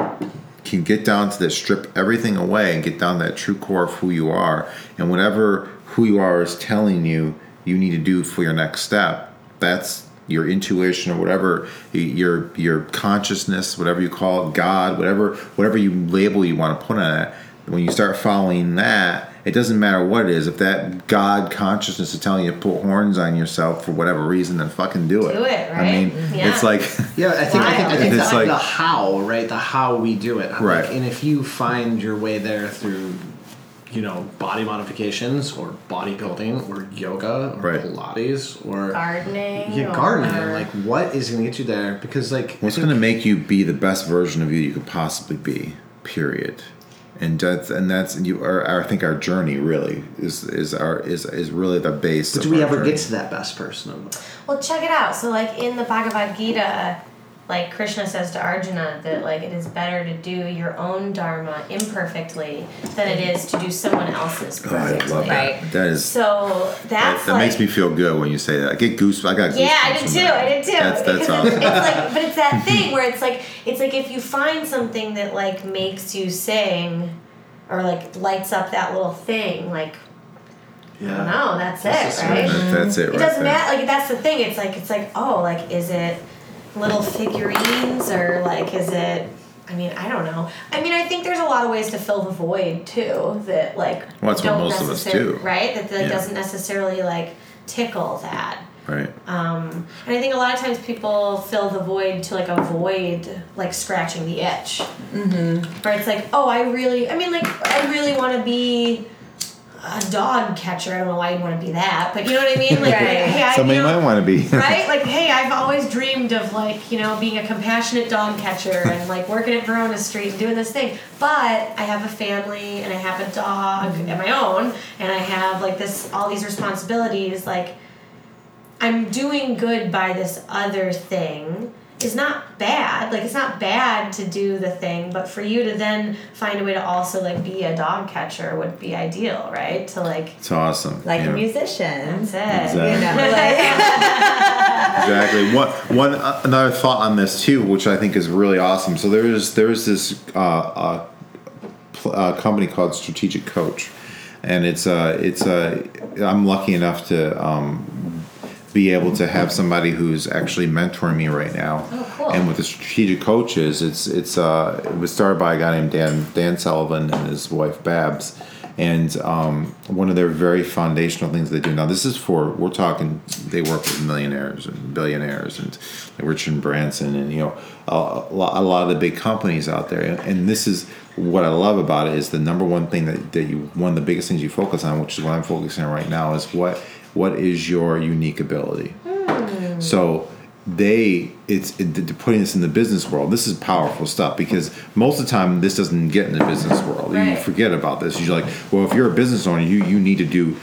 can get down to that, strip everything away and get down to that true core of who you are, and whatever who you are is telling you you need to do for your next step. That's your intuition or whatever your your consciousness, whatever you call it, God, whatever whatever you label you want to put on it. When you start following that, it doesn't matter what it is. If that God consciousness is telling you to put horns on yourself for whatever reason, then fucking do it. Do it, right? I mean. Mm-hmm. Yeah. it's like Yeah, I think I think, I think It's the, like- the how, right? The how we do it, Right. Like, and if you find your way there through, you know, body modifications or bodybuilding or yoga or Right. Pilates or Gardening. yeah, gardening, or- like what is going to get you there? Because like What's going to make you be the best version of you you could possibly be? Period. And that's and that's and you. Our, our, I think our journey really is is our is is really the base. But of do we our ever journey. get to that best person of them? Well, check it out. So, like in the Bhagavad Gita, like Krishna says to Arjuna that like it is better to do your own dharma imperfectly than it is to do someone else's Oh, I love that. Right. That is So that, that's that like, makes me feel good when you say that. I get goose. I got goosebumps. Yeah, I did too. that. I did too. That's that's awesome. it's, it's like, but it's that thing where it's like, it's like if you find something that like makes you sing, or like lights up that little thing, like I don't know, that's, That's it, right? That- that's it. Right. It right doesn't matter. Like that's the thing. It's like it's like oh, like is it little figurines or like is it? I mean, I don't know. I mean, I think there's a lot of ways to fill the void too. That like Well, that's what don't most of us do. right? That like Yeah. doesn't necessarily like tickle that. Right. Um, and I think a lot of times people fill the void to like avoid like scratching the itch. Mm-hmm. Where it's like, oh, I really, I mean, like, I really want to be a dog catcher. I don't know why you'd want to be that, but you know what I mean? Like, Right. hey, I, Somebody you know, might want to be. right? Like, hey, I've always dreamed of like, you know, being a compassionate dog catcher and like working at Verona Street and doing this thing. But I have a family and I have a dog Mm-hmm. of my own and I have like this all these responsibilities. Like, I'm doing good by this other thing is not bad. Like it's not bad to do the thing, but for you to then find a way to also like be a dog catcher would be ideal, right? To like It's awesome. Like yeah. a musician. that's it. Exactly. You know, like exactly. One one uh, another thought on this too, which I think is really awesome. So there's there's this uh, uh, pl- uh, company called Strategic Coach, and it's uh it's uh I'm lucky enough to um, be able to have somebody who's actually mentoring me right now. Oh, cool. And with the strategic coaches, it's it's uh it was started by a guy named Dan Dan Sullivan and his wife Babs. And um, one of their very foundational things they do now. This is for we're talking. They work with millionaires and billionaires and Richard Branson and you know a, a lot of the big companies out there. And, and this is what I love about it is the number one thing that, that you one of the biggest things you focus on, which is what I'm focusing on right now, is what what is your unique ability. So they it's it, putting this in the business world. This is powerful stuff because most of the time this doesn't get in the business world. You forget about this. You're like, well, if you're a business owner, you you need to do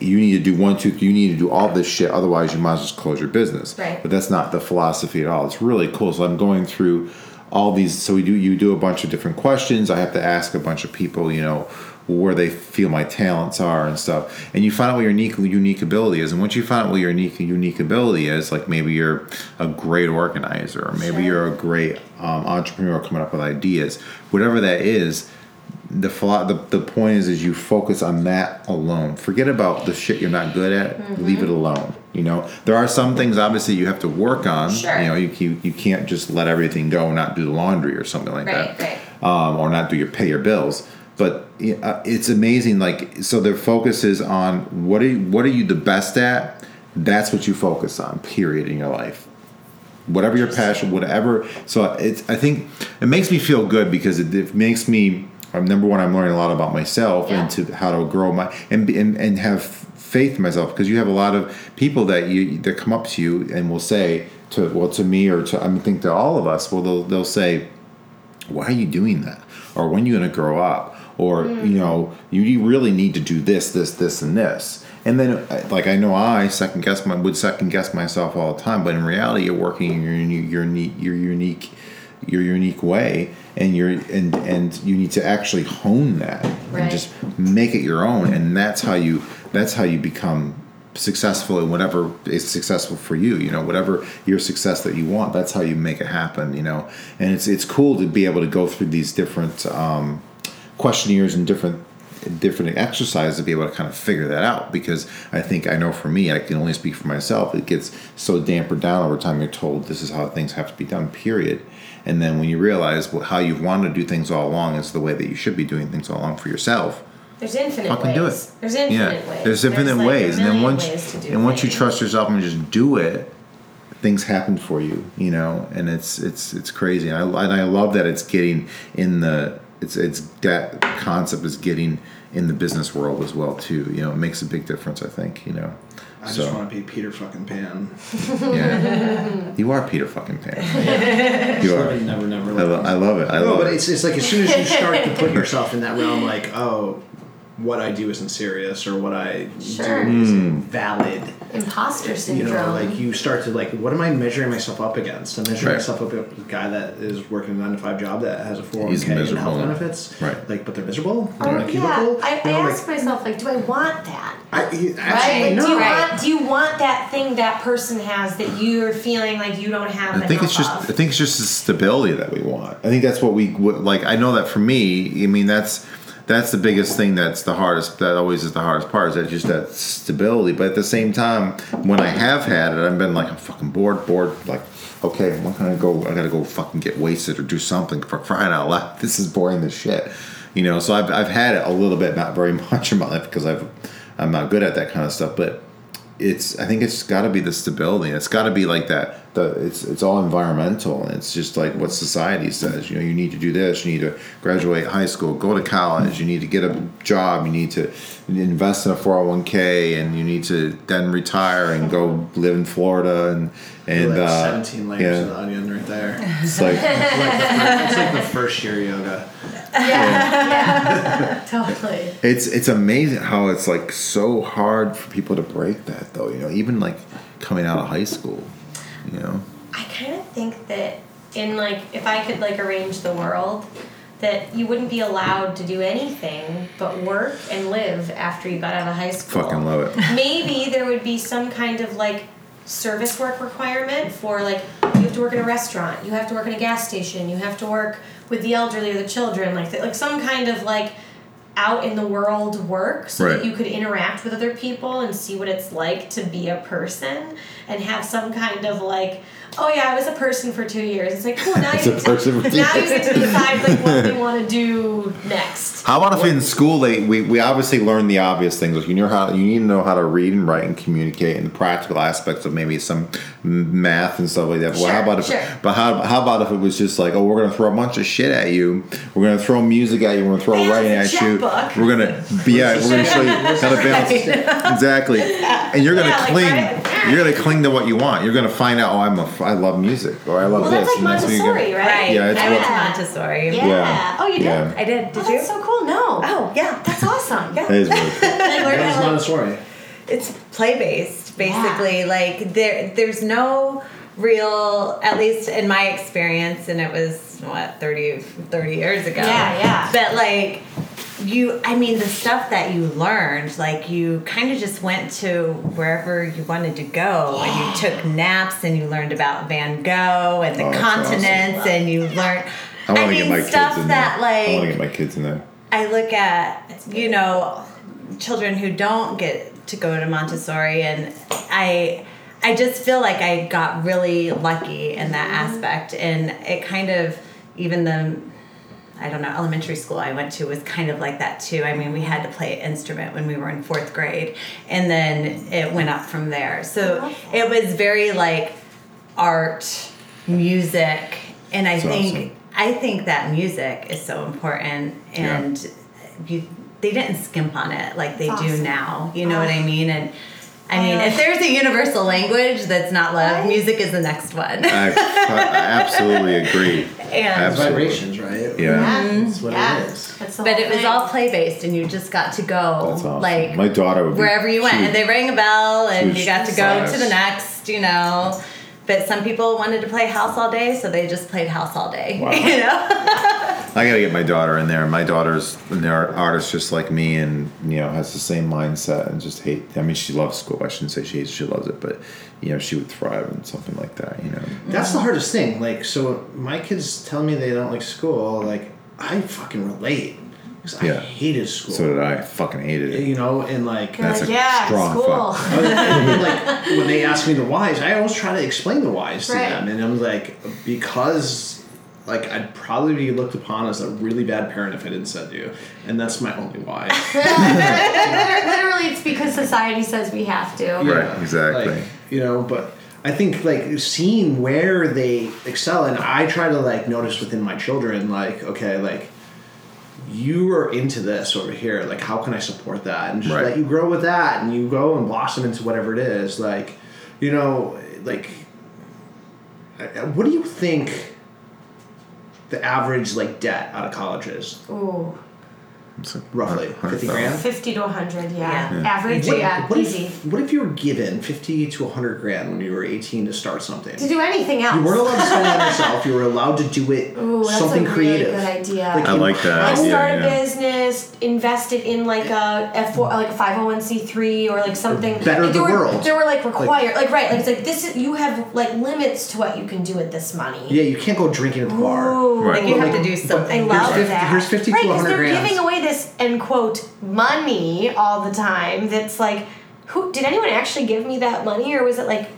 you need to do one, two, you need to do all this shit. Otherwise, you might as well just close your business. Right. But that's not the philosophy at all. It's really cool. So I'm going through all these. So we do you do a bunch of different questions. I have to ask a bunch of people, you know, where they feel my talents are and stuff. And you find out what your unique unique ability is. And once you find out what your unique unique ability is, like maybe you're a great organizer, or maybe Sure. you're a great um, entrepreneur coming up with ideas. Whatever that is, the, the the point is is you focus on that alone. Forget about the shit you're not good at. Mm-hmm. Leave it alone. You know, there are some things obviously you have to work on. Sure. You know, you, you you can't just let everything go and not do the laundry or something like Right, that. right. Um, or not do your pay your bills. But uh, it's amazing. Like so, their focus is on what are you, what are you the best at. That's what you focus on. Period in your life whatever your passion, whatever. So it's I think it makes me feel good because it, it makes me. um, Number one, I'm learning a lot about myself Yeah. and to how to grow my and and, and have faith in myself because you have a lot of people that you that come up to you and will say to well to me or to I think to all of us well they'll they'll say why are you doing that or when are you going to grow up or you know you, you really need to do this this this and this. And then like i know i second guess my would second guess myself all the time but in reality you're working in your your unique your unique your unique way and you're and and you need to actually hone that and just make it your own and that's how you that's how you become successful in whatever is successful for you you know whatever your success that you want that's how you make it happen you know. And it's it's cool to be able to go through these different um, questionnaires and different different exercises to be able to kind of figure that out because I think I know for me I can only speak for myself it gets so dampered down over time you're told this is how things have to be done period and then when you realize well, how you've wanted to do things all along is the way that you should be doing things all along for yourself There's infinite fucking ways. do it. There's infinite yeah, ways. there's infinite like, a ways, and then once ways to do and once you trust yourself and just do it, things happen for you, you know, and it's it's it's crazy. And I and I love that it's getting in the it's it's that concept is getting in the business world as well too. You know, it makes a big difference. I think you know. I so just want to be Peter fucking Pan. yeah, you are Peter fucking Pan. you are. Never, never. I, lo- I love it. I no, love but it. it's, it's like as soon as you start to put yourself in that realm, like, oh, what I do isn't serious or what I Sure. do isn't hmm. valid. imposter syndrome. You know, like you start to like, what am I measuring myself up against? I'm measuring Right. myself up against a guy that is working a nine to five job that has a four hundred He's one k and health benefits. Right. Like, but they're miserable. Oh, They're in a yeah. cubicle. I, I You know, ask myself, like, do I want that? I, you- Right? actually, no. do, you Right. want, do you want that thing that person has that you're feeling like you don't have I think it's just enough I think it's just the stability that we want. I think that's what we what- like. I know that for me, I mean that's that's the biggest thing. That's the hardest. That always is the hardest part. Is that just that stability. But at the same time, when I have had it, I've been like I'm fucking bored, bored. Like okay, when can I go? I gotta go fucking get wasted or do something for crying out loud. This is boring as shit. You know. So I've I've had it a little bit, not very much in my life because I've I'm not good at that kind of stuff, but it's I think it's got to be the stability. It's got to be like that. The it's it's all environmental. and It's just like what society says. You know, you need to do this. You need to graduate high school, go to college. You need to get a job. You need to invest in a four hundred one k, and you need to then retire and go live in Florida and and like uh, seventeen layers of yeah, onion right there. it's like it's like the first year yoga. totally. it's it's amazing how it's like so hard for people to break that though. You know, even like coming out of high school. You know. I kind of think that in like if I could like arrange the world that you wouldn't be allowed to do anything but work and live after you got out of high school. Fucking love it. Maybe there would be some kind of like service work requirement for like you have to work in a restaurant, you have to work in a gas station, you have to work with the elderly or the children, like like some kind of like out in the world work so Right. that you could interact with other people and see what it's like to be a person and have some kind of like oh yeah i was a person for two years it's like cool now It's you a get person to, for two now you get to decide like what they want to do next How about if in school they we, we obviously learn the obvious things like you know how you need to know how to read and write and communicate and the practical aspects of maybe some math and stuff like that. well, how about if sure. but how, how about if it was just like oh we're gonna throw a bunch of shit at you, we're gonna throw music at you, we're gonna throw Balance writing at you, checkbook. we're gonna yeah we're gonna show you how to balance exactly, and you're gonna yeah, like, cling. right? you're gonna cling to what you want. You're gonna find out. Oh, I'm a. I love music, or I love Well, this. that's like and that's Montessori, right? Right. Yeah, it's I went to Montessori. Yeah. Yeah. Oh, you did. Yeah. I did. Oh, Did you? that's so cool. No. Oh yeah. That's awesome. Yeah. It is really cool. I learned What is how to- Montessori? it's play based basically like there there's no real at least in my experience and it was what 30 30 years ago Yeah, yeah. but like you i mean the stuff that you learned like you kind of just went to wherever you wanted to go and you took naps and you learned about van gogh and the Oh, continents awesome. and you learned I want to mean get my kids stuff in that there. I want to get my kids in there. I look at you know children who don't get to go to Montessori and I I just feel like I got really lucky in that mm-hmm. aspect and it kind of even the I don't know elementary school I went to was kind of like that too. I mean we had to play an instrument when we were in 4th grade and then it went up from there. So it was very like art, music and I That's think awesome. I think that music is so important, Yeah. and you they didn't skimp on it like they do now. You know what I mean? And I mean, if there's a universal language that's not love, Right. music is the next one. I, I absolutely agree. and Absolutely. Vibrations, right? Yeah. That's what mm-hmm. yeah. it is. That's but it was thing. all play based, and you just got to go That's awesome. like my daughter would be, wherever you went, she and they rang a bell, and you got to go five. to the next. You know. But some people wanted to play house all day, so they just played house all day. Wow. You know? I gotta get my daughter in there. My daughter's an artist just like me, and you know has the same mindset and just hate. I mean, she loves school. I shouldn't say she hates. She loves it, but you know she would thrive in something like that. You know. That's the hardest thing. Like, so my kids tell me they don't like school. Like, I fucking relate. Because I Yeah. hated school. So did I. Fucking hated it. You know, and like, You're That's like, a yeah, strong school. Oh, oh, fuck. And, like when they ask me the whys, I always try to explain the whys to them, and I'm like, because like I'd probably be looked upon as a really bad parent if I didn't send you, and that's my only why. Literally, it's because society says we have to. Right, exactly. Like, you know, but I think like seeing where they excel, and I try to like notice within my children, like okay, like you are into this over here. Like, how can I support that and just Right. let you grow with that, and you go and blossom into whatever it is. Like, you know, like, I- I- what do you think? The average like debt out of colleges? It's like roughly 50 grand. fifty to hundred. Yeah. Yeah. Average. What, yeah. what easy. if what if you were given fifty to hundred grand when you were eighteen to start something? to do anything else. You weren't allowed to spend it on yourself. You were allowed to do it Ooh, that's something a creative. really good idea. Like, I like that. like idea, start a yeah. business, invest it in like a F four, like a five hundred one c three, or like something. Better like, the there were, world. There were like required, like, right, like it's like this. Is, you have like limits to what you can do with this money. Yeah, you can't go drinking at the bar. Ooh, Right. like you have Like, to do something. I love Here's 50 that. here's 50 to right, because 100 they're giving away this end quote money all the time. That's like, who did anyone actually give me that money, or was it like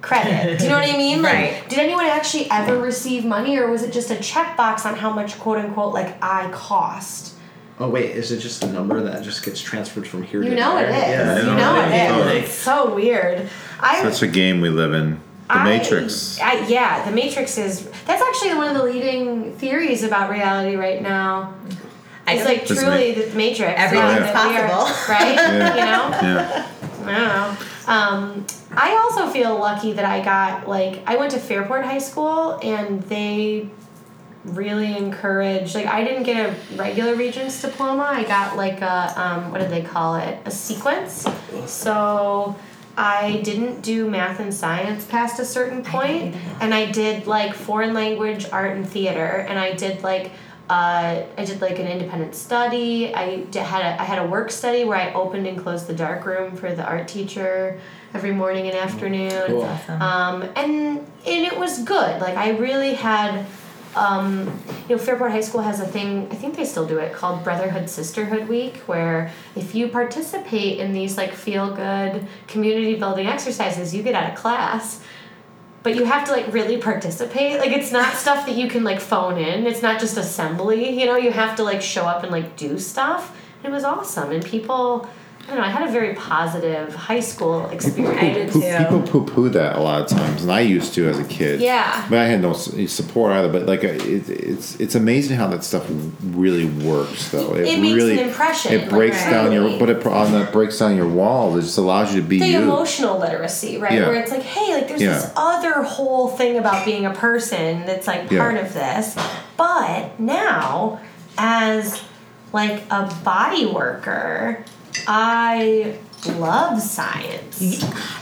credit? Do you know what I mean? Like, Right. Did anyone actually ever receive money, or was it just a checkbox on how much quote unquote like I cost? Oh wait, is it just a number that just gets transferred from here You to know there? it is. Yeah, you know know it it is. is. It's so weird. I Such a game we live in. The I- Matrix. I, yeah, the Matrix is. That's actually one of the leading theories about reality right now. I It's like Does truly the Matrix. Everything's yeah, that are- possible. right? Yeah. You know. yeah. I don't know. Um, I also feel lucky that I got like I went to Fairport High School and they really encouraged like I didn't get a regular Regents diploma. I got like a um, what did they call it? A sequence. So I didn't do math and science past a certain point, and I did like foreign language, art, and theater, and I did like uh, I did like an independent study. I did, had a, I had a work study where I opened and closed the dark room for the art teacher every morning and afternoon. Cool. Awesome. Um, and and it was good. Like I really had, um, you know, Fairport High School has a thing. I think they still do it called Brotherhood Sisterhood Week, where if you participate in these like feel good community building exercises, you get out of class. But you have to like really participate. Like it's not stuff that you can like phone in. It's not just assembly. You know, you have to like show up and like do stuff. It was awesome, and people I don't know. I had a very positive high school experience. I did Poo- too. People poo poo that a lot of times, and I used to as a kid. Yeah. But I had no support either. But like, it, it's it's amazing how that stuff really works, though. It makes really, an impression, It like, breaks down your, but it on that breaks down your walls. It just allows you to be the you. emotional literacy, right? Yeah. Where it's like, hey, like there's Yeah. this other whole thing about being a person that's like Yeah. part of this. But now, as like a body worker, I love science.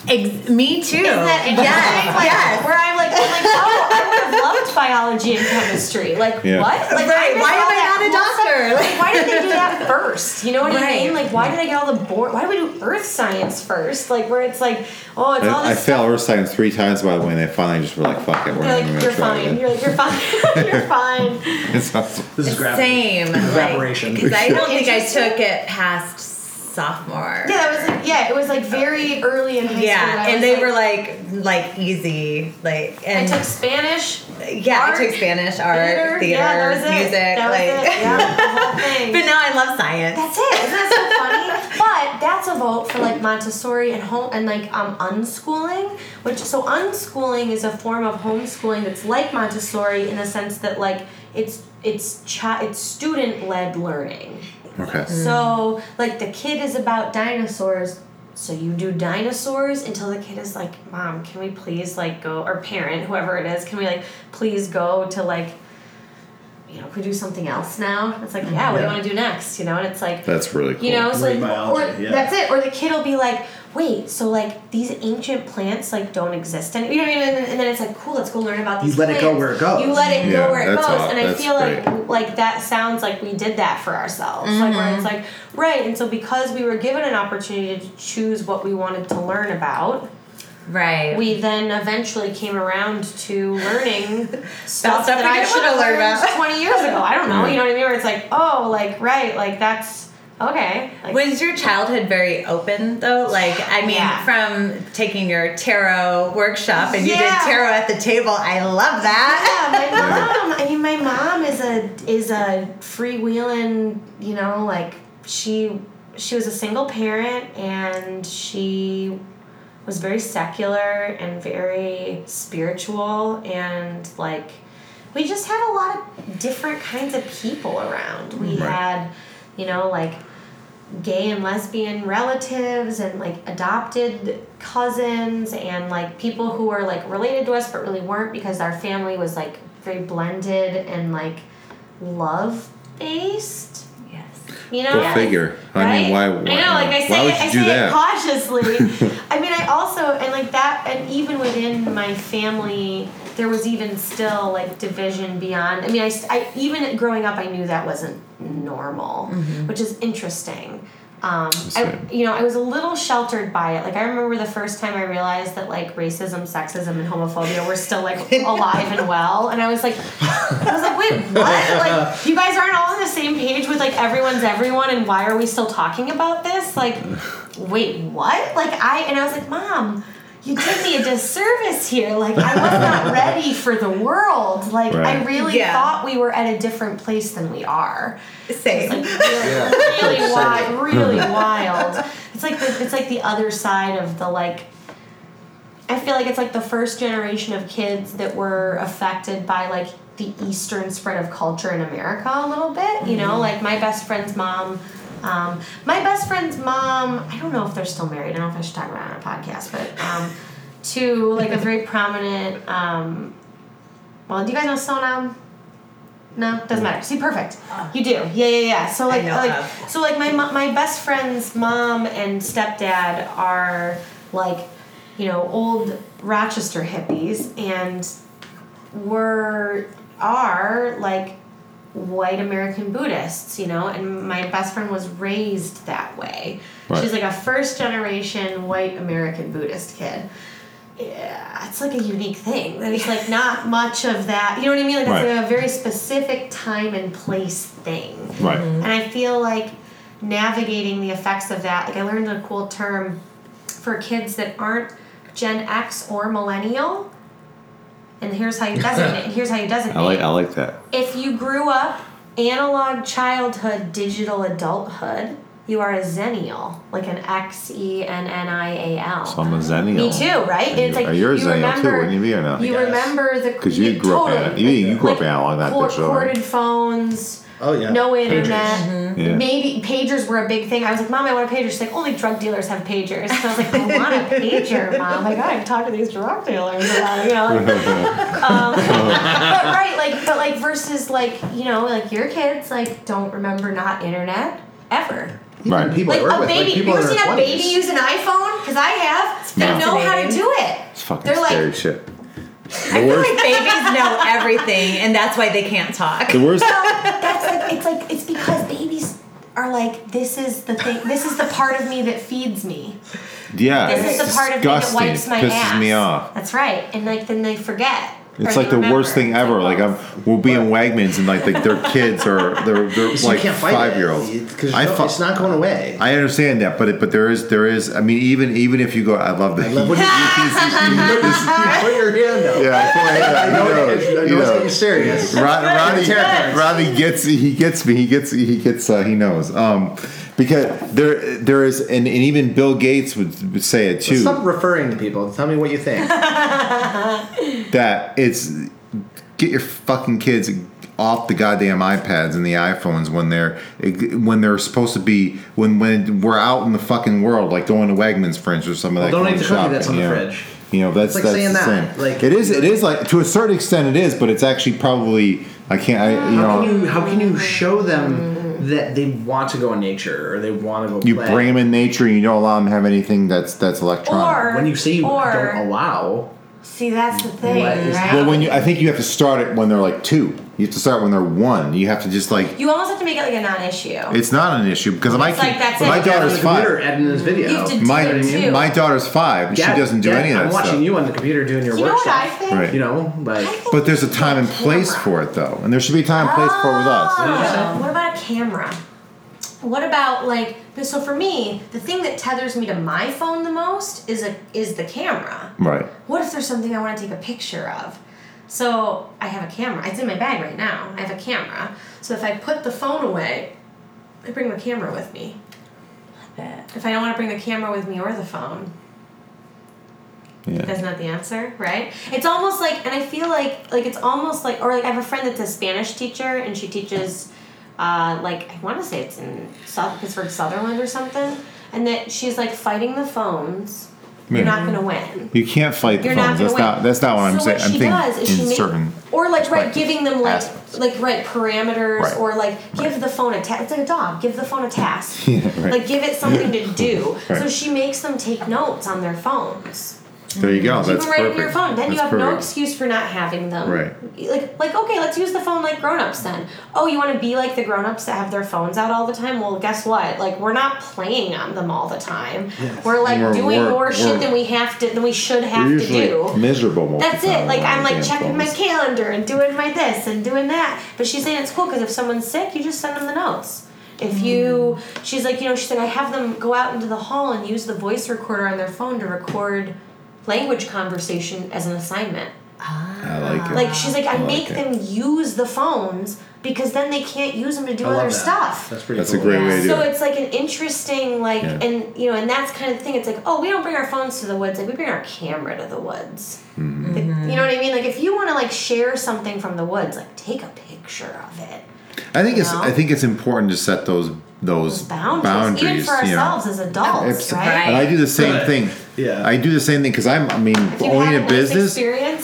Ex- me too. Isn't that interesting? yes, Like, yes. Where I'm like, I'm like, oh, I would have loved biology and chemistry. Like, Yeah. what? Like, Right, why am I that not a cool stuff. doctor? Like, why did they do that first? You know what I mean? Like, why did I get all the board? Why do we do earth science first? Like, where it's like, oh, it's all I, I this failed. Earth Science three times by the way, and they finally just were like, "Fuck it, we're You're not like, you're gonna try fine. it." You're like, you're fine. you're fine. It's awesome. This is gravity. Same. Evaporation. Because I don't think I took it past sophomore. Yeah, that was like, yeah, it was like very early in high school. Yeah, and they were like like easy, like I took Spanish. yeah, art, I took Spanish, art, Theater, theater, yeah, that was it. music, That like. Yeah, the whole thing. but now I love science. That's it. Isn't that so funny? but that's a vote for like Montessori and home and like um unschooling, which so unschooling is a form of homeschooling that's like Montessori in the sense that like it's it's chi- it's student led learning. Okay. So like the kid is about dinosaurs. So you do dinosaurs until the kid is like, Mom, can we please like go or parent, whoever it is, can we like please go to like you know, can we do something else now? It's like, yeah, what do you want to do next? You know, and it's like That's really cool. you know, so like, or yeah. that's it. Or the kid will be like, "Wait, so like these ancient plants like don't exist anymore." You know what I mean? And, and then it's like, "Cool, let's go learn about these. You these." let it go where it goes. You let it Yeah, go where it goes, aw- and I that's feel like great. like that sounds like we did that for ourselves. Like where it's like, right, and so because we were given an opportunity to choose what we wanted to learn about, Right. we then eventually came around to learning stuff stuff that I should have learned about. 20 years ago. I don't know. Yeah. You know what I mean? Where it's like, oh, like, right, like that's okay. Like, Was your childhood very open though? Like, I mean, Yeah. from taking your tarot workshop and you did tarot at the table. I love that. yeah, my mom. I mean, my mom is a is a freewheeling. You know, like she she was a single parent and she was very secular and very spiritual and like we just had a lot of different kinds of people around. We Right. had, you know, like gay and lesbian relatives and like adopted cousins and like people who were like related to us but really weren't because our family was like very blended and like love based yes. you know Go figure. I mean, why- why- I know, like I say, would it, you I do say that? it cautiously. I mean, I also and like that, and even within my family, there was even still like division beyond. I mean, I, I even growing up, I knew that wasn't normal, which is interesting. Um, I, you know, I was a little sheltered by it. Like I remember the first time I realized that like racism, sexism, and homophobia were still like alive and well, and I was like, I was like, wait, what? Like you guys aren't all on the same page with like everyone's everyone, and why are we still talking about this? Like, wait, what? Like I and I was like, mom. You did me a disservice here. Like I was not ready for the world. Like I really Yeah. thought we were at a different place than we are. Same. Like really, really wild, really wild. It's like the it's like the other side of the like. I feel like it's like the first generation of kids that were affected by like the eastern spread of culture in America a little bit. You know, mm-hmm. like my best friend's mom. Um, my best friend's mom. I don't know if they're still married. I don't know if I should talk about it on a podcast, but um, to like a very prominent. Um, well, do you guys know Sonam? No, doesn't matter. See, perfect. You do. Yeah, yeah, yeah. So like, like, of. so like my my best friend's mom and stepdad are like, you know, old Rochester hippies, and were are like white American Buddhists, you know, and my best friend was raised that way. Right. She's like a first generation white American Buddhist kid. Yeah, it's like a unique thing. There's like not much of that. You know what I mean? Like Right. it's like a very specific time and place thing. Right. And I feel like navigating the effects of that, like I learned a cool term for kids that aren't Gen X or millennial. And here's how you designate. and here's how you designate. I like I like that. if you grew up analog childhood, digital adulthood, you are a Xennial, like an X E N N I A L. So I'm a Xennial. Me too, right? And it's you- like you're a you Xennial too, remember, wouldn't you be or no? You Yes. remember the 'Cause you grew up in totally. it. You- you grew up analog, that cor- digital, right? corded phones. Oh, yeah. No Pagers. internet. Yeah. Maybe pagers were a big thing. I was like, Mom, I want a pager. She's like, only drug dealers have pagers. So I was like, I want a pager, Mom. Like, I can talk to these drug dealers about it, you know. Like, um, but right, like, but like versus like, you know, like your kids like don't remember not internet ever. Even Right. people I Like work a with, baby. like you people ever in seen a 20s. baby use an iPhone? Because I have. They know how to do it. It's fucking They're like- scary shit. I feel like babies know everything, and that's why they can't talk. The worst. It's like it's because babies are like this is the thing. This is the part of me that feeds me. Yeah, This is the part of me that wipes my Pisses ass. me off. That's right, and like then they forget. It's like they the worst thing ever. like, Like I'm, we'll be in Wegmans and like, like their kids or they're they're So like you can't fight five year olds. because I fu- it's not going away. I understand that, but it, but there is there is. I mean, even even if you go, I love the. I love when you, you, you put your hand up. yeah, I, feel like, I know, you know, it's, I know you it's know. getting serious. Rod, Rodney, Territories. Gets he gets me he gets he gets uh, he knows um because there there is and, and even Bill Gates would, would say it too Stop referring to people. Tell me what you think. that it's get your fucking kids off the goddamn iPads and the iPhones when they're when they're supposed to be when when we're out in the fucking world like going to Wegmans for instance or some of that Well, don't going eat the cookie shopping, that's on the you know. fridge. You know that's It's like that's saying the that, same. like- it is it is like to a certain extent it is, but it's actually probably I can't I you How know can you how can you show them that they want to go in nature or they want to go You play? bring them in nature, and you don't allow them to have anything that's that's electronic. Or when you say you or, don't allow. See, that's the thing, What is- right? well, when you, I think you have to start it when they're like two. You have to start when they're one. You have to just like you almost have to make it like a non-issue. it's not an issue because my like, that's my it. Get on daughter's the computer, five. editing this video. You have to do My it too. my daughter's five. and Dad- she doesn't do Dad, any of that I'm watching stuff. you on the computer doing your you know what I think? Right. You know, like think But there's a time and place camera. for it though, and there should be a time and place for it with us. Oh, What about a camera? What about like so for me, the thing that tethers me to my phone the most is a is the camera. Right. What if there's something I want to take a picture of? So I have a camera. It's in my bag right now. I have a camera. So if I put the phone away, I bring the camera with me. If I don't want to bring the camera with me or the phone, Yeah. that's not the answer, right? It's almost like, and I feel like, like it's almost like, or like I have a friend that's a Spanish teacher, and she teaches, uh, like I want to say it's in South Pittsford Sutherland or something, and that she's like fighting the phones. You're not gonna win. You can't fight the You're phones. not That's gonna not that's not what I'm saying. What I'm she thinking does is in she make, certain or like right, giving them like aspects. like right parameters, Right. or like give the phone a task. It's like a dog. Give the phone a task. Yeah, right. Like give it something to do. So she makes them take notes on their phones. There you go. Keep That's them right perfect. in your phone. Then you That's have no excuse for not having them. Right. Like, like okay, let's use the phone like grown-ups then. Oh, you want to be like the grown-ups that have their phones out all the time? Well, guess what? Like, we're not playing on them all the time. We're like We're- doing we're- more we're- shit than we have to than we should have We're to do. miserable most That's of the time it. Like I'm like damn checking my calendar and doing my this and doing that. But she's saying it's cool because if someone's sick, you just send them the notes. If you, she's like, you know, she's like, I have them go out into the hall and use the voice recorder on their phone to record language conversation as an assignment. I like it. Like she's like, I, I like make it. them use the phones because then they can't use them to do I other that. stuff. That's pretty. That's a cool. great way to do So it. it's like an interesting like Yeah. and you know and that's kind of the thing. It's like oh we don't bring our phones to the woods like we bring our camera to the woods. Mm-hmm. Like, you know what I mean? Like if you want to like share something from the woods, like take a picture of it. I think it's know? I think it's important to set those those Those boundaries, boundaries, even for you know. ourselves as adults, It's- right? And I do the same Right. thing. Yeah. I do the same thing because I'm. I mean, you owning a a business.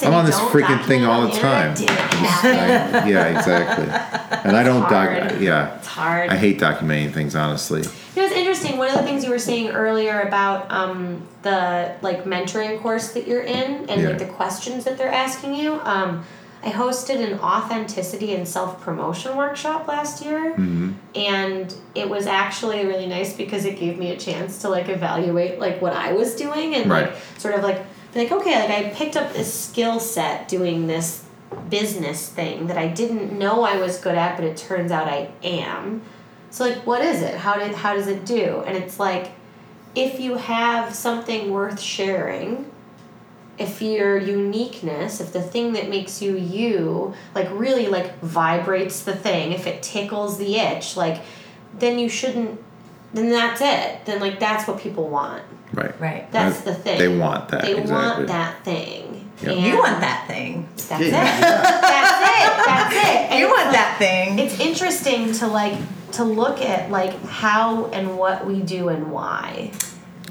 I'm on this freaking thing all the the time. internet, did it happen? I- yeah, exactly. And I don't It's doc. Yeah, It's hard. I hate documenting things. Honestly, You know, it's interesting. One of the things you were saying earlier about um, the like mentoring course that you're in and Yeah. like the questions that they're asking you. Um, I hosted an authenticity and self promotion workshop last year, Mm-hmm. and it was actually really nice because it gave me a chance to like evaluate like what I was doing and Right. like sort of like be like okay, like I picked up this skill set doing this business thing that I didn't know I was good at, but it turns out I am. So like what is it? How did how does it do? And it's like if you have something worth sharing, if your uniqueness, if the thing that makes you you, like really like vibrates the thing, if it tickles the itch, like then you shouldn't then that's it. Then like that's what people want. Right. Right. That's the thing. They want that. They exactly. want that thing. Yep. You want that thing. That's Yeah, it. yeah. That's it. That's it. And You want like- that thing. It's interesting to like to look at like how and what we do and why.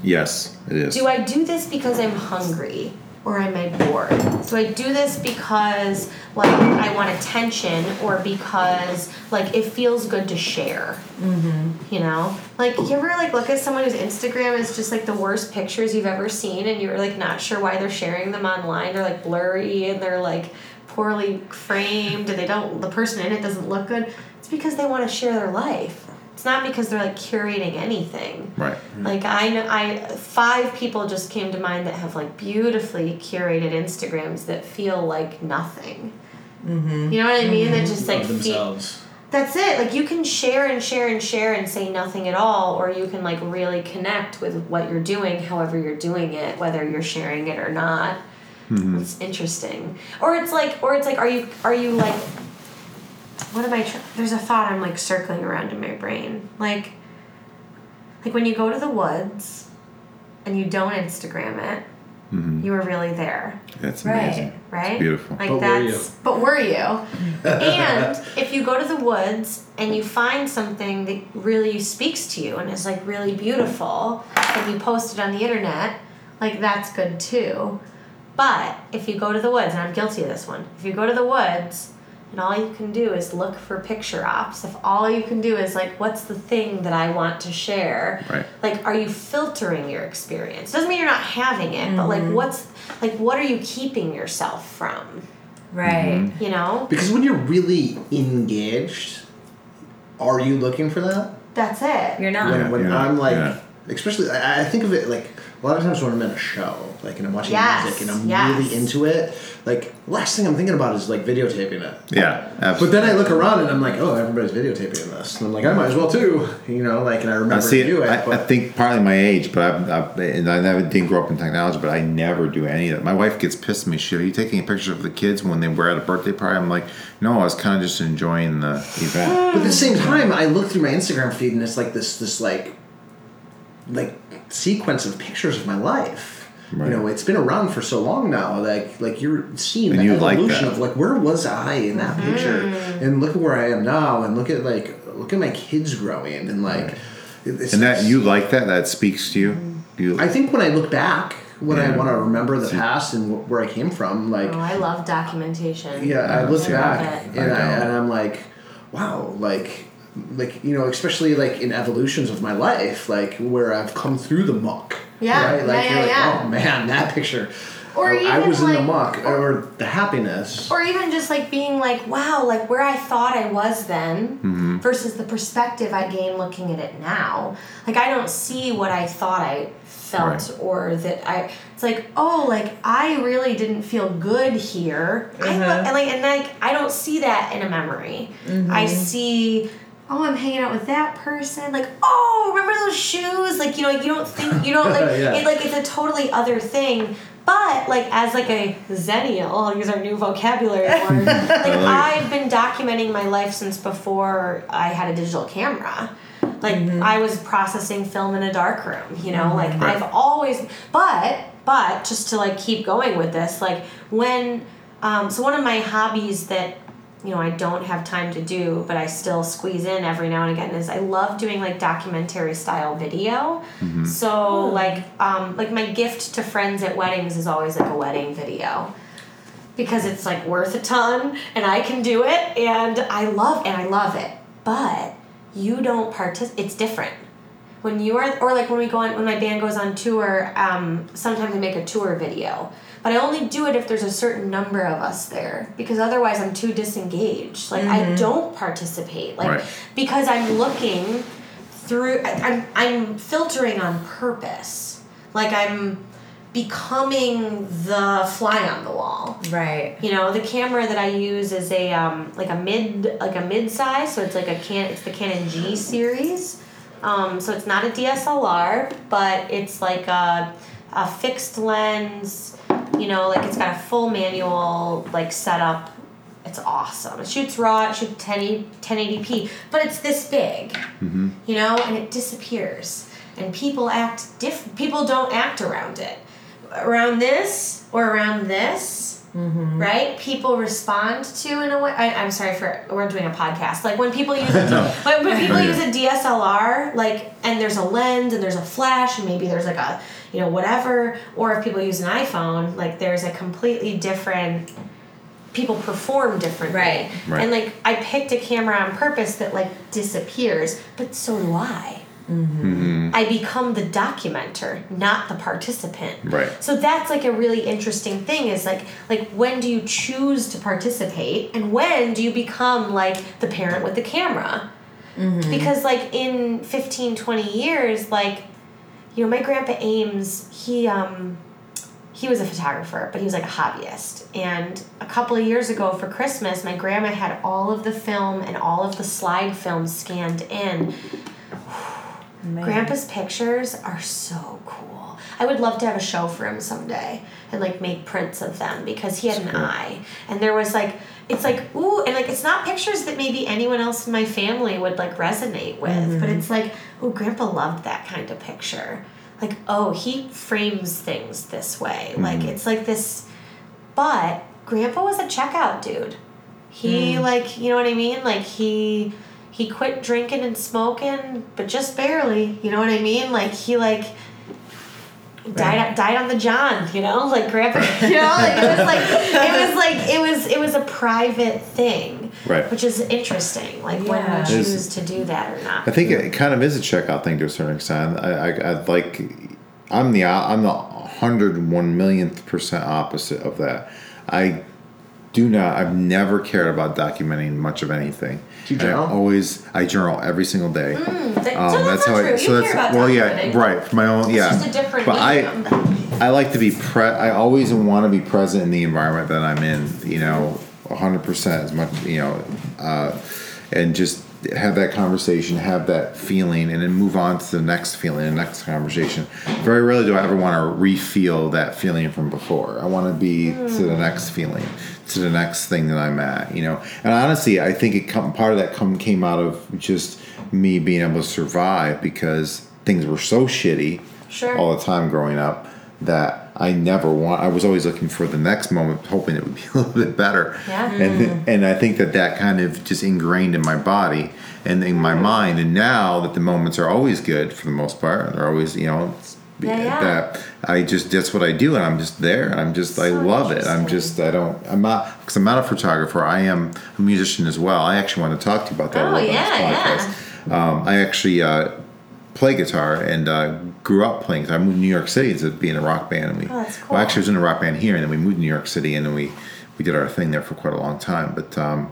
Yes, it is. Do I do this because I'm hungry or am I bored? So I do this because like I want attention or because like it feels good to share? Mm-hmm. You know, like you ever like look at someone whose Instagram is just like the worst pictures you've ever seen, and you're like not sure why they're sharing them online. They're like blurry and they're like poorly framed, and they don't. The person in it doesn't look good. It's because they want to share their life. It's not because they're like curating anything. Right. Like I know, I five people just came to mind that have like beautifully curated Instagrams that feel like nothing. Mm-hmm. You know what I mean? That just like Of feel, that's it. Like you can share and share and share and say nothing at all, or you can like really connect with what you're doing, however you're doing it, whether you're sharing it or not. It's interesting. Or it's like, or it's like, are you are you like, what am I? Tr- There's a thought I'm like circling around in my brain, like, like when you go to the woods, and you don't Instagram it, mm-hmm. you were really there That's Right. amazing. right? It's beautiful. Like But were that's you? but were you? and if you go to the woods and you find something that really speaks to you and is like really beautiful and you post it on the internet, like that's good too. But if you go to the woods, and I'm guilty of this one, if you go to the woods and all you can do is look for picture ops, if all you can do is like, what's the thing that I want to share? Right. Like, are you filtering your experience? Doesn't mean you're not having it, but like, mm-hmm. what's like, what are you keeping yourself from? right. Mm-hmm. You know, Because when you're really engaged, are you looking for that? that's it. You're not. When, when yeah, I'm like, yeah. especially, I, I think of it like a lot of times when I'm in a show, like, and I'm watching Yes, music and I'm yes. really into it, like, last thing I'm thinking about is like videotaping it. Yeah, But then I look around and I'm like, oh, everybody's videotaping this. And I'm like, I might as well too. You know, like, and I I remember see. to do it. I, I think partly my age, but I've, I've, and I never didn't grow up in technology, but I never do any of that. My wife gets pissed at me. She, are you taking a picture of the kids when they were at a birthday party? I'm like, no, I was kind of just enjoying the event. But at the same time, I look through my Instagram feed and it's like this, this like, like sequence of pictures of my life. Right. You know, it's been around for so long now. Like, like you're seeing And the you like evolution that. of like where was I in that picture, mm. and look at where I am now, and look at like look at my kids growing, and like, it- it's And that you like that? That speaks to you. You. I think when I look back, when I want to remember the See- past and wh- where I came from, like, Oh, I love documentation. yeah, I Yeah, look see, back and, don't. I, and I'm like, wow, like, like you know, especially like in evolutions of my life, like where I've come through the muck. Yeah, right? Like yeah, you're yeah, like, yeah. oh man, that picture. Or I, I even, was in the like- muck or the happiness. Or even just like being like, wow, like where I thought I was then Mm-hmm. versus the perspective I gain looking at it now. Like I don't see what I thought I felt Right. or that I it's like, oh, like I really didn't feel good here. I Mhm. lo- and like and like I don't see that in a memory. I see Oh, I'm hanging out with that person. Like, oh, remember those shoes? Like, you know, you don't think you don't like Yeah. it. Like, it's a totally other thing. But like, as like a Xennial, I'll use our new vocabulary word. like, like. I've been documenting my life since before I had a digital camera. Like, I was processing film in a dark room. You know, like Right. I've always. But but just to like keep going with this, like when um, so one of my hobbies that you know I don't have time to do, but I still squeeze in every now and again is I love doing like documentary style video. So like um, like my gift to friends at weddings is always like a wedding video. Because it's like worth a ton and I can do it and I love and I love it. But you don't participate it's different when you are or like when we go on when my band goes on tour um, sometimes i make a tour video but i only do it if there's a certain number of us there because otherwise i'm too disengaged like i don't participate like Right. because i'm looking through I'm, I'm filtering on purpose like i'm becoming the fly on the wall Right. you know, the camera that I use is a um, like a mid like a mid size, so it's like a can it's the Canon G series. Um, so it's not a DSLR, but it's like a, a fixed lens. You know, like it's got a full manual like setup. It's it's awesome. It shoots raw, it shoots 10, 1080p, but it's this big, Mm-hmm. you know, and it disappears. And people act diff. People don't act around it. Around this or around this, right? People respond to in a way. I, I'm sorry for we're doing a podcast. Like when people use a, No. when, when people Okay. use a DSLR, like and there's a lens and there's a flash and maybe there's like a you know whatever. Or if people use an iPhone, like there's a completely different. People perform differently, Right. Right. And like I picked a camera on purpose that like disappears, but so do I. Mm-hmm. Mm-hmm. I become the documenter, not the participant. Right. So that's like a really interesting thing is like like when do you choose to participate and when do you become like the parent with the camera? Mm-hmm. Because like in 15 20 years like you know my grandpa Ames he um he was a photographer, but he was like a hobbyist. And a couple of years ago for Christmas, my grandma had all of the film and all of the slide film scanned in. Grandpa's pictures are so cool. I would love to have a show for him someday and like make prints of them because he had an eye. And there was like it's like ooh and like it's not pictures that maybe anyone else in my family would like resonate with, but mm-hmm. it's like oh grandpa loved that kind of picture. Like oh, he frames things this way. Like mm-hmm. it's like this but grandpa was a checkout dude. He mm-hmm. like, you know what I mean? Like he he quit drinking and smoking, but just barely. You know what I mean? Like he like died died on the John. You know, like grandpa. You know, like it was like it was like it was it was a private thing, Right. Which is interesting. Like when Yeah. we It is- choose to do that or not. I think it kind of is a checkout thing to a certain extent. I, I, I like, I'm the I'm the hundred one millionth percent opposite of that. I do not. I've never cared about documenting much of anything. Do you And I always I journal every single day. Mm, that- Um, so that's, not how true. I. So you that's care about well, yeah, documenting. right. For my own, It's yeah. just a different but medium. I, I like to be pre. I always want to be present in the environment that I'm in. You know, hundred percent as much. You know, uh, and just have that conversation, have that feeling, and then move on to the next feeling, the next conversation. Very rarely do I ever want to re-feel that feeling from before. I want to be to the next feeling, to the next thing that I'm at. You know, and honestly, I think it come part of that come came out of just me being able to survive because things were so shitty Sure. all the time growing up that I never want. I was always looking for the next moment, hoping it would be a little bit better. Yeah. And and I think that that kind of just ingrained in my body and in my mind. And now that the moments are always good for the most part, they're always you know. Yeah, yeah. That I just that's what I do, and I'm just there, and I'm just I love it. I'm just I don't I'm not because I'm not a photographer. I am a musician as well. I actually want to talk to you about that. a Oh, little bit on this yeah. Um, I actually uh, play guitar and uh, grew up playing guitar. I moved to New York City to be in a rock band, and we. Oh, that's Well, actually, I was in a rock band here, and then we moved to New York City, and then we we did our thing there for quite a long time. But um,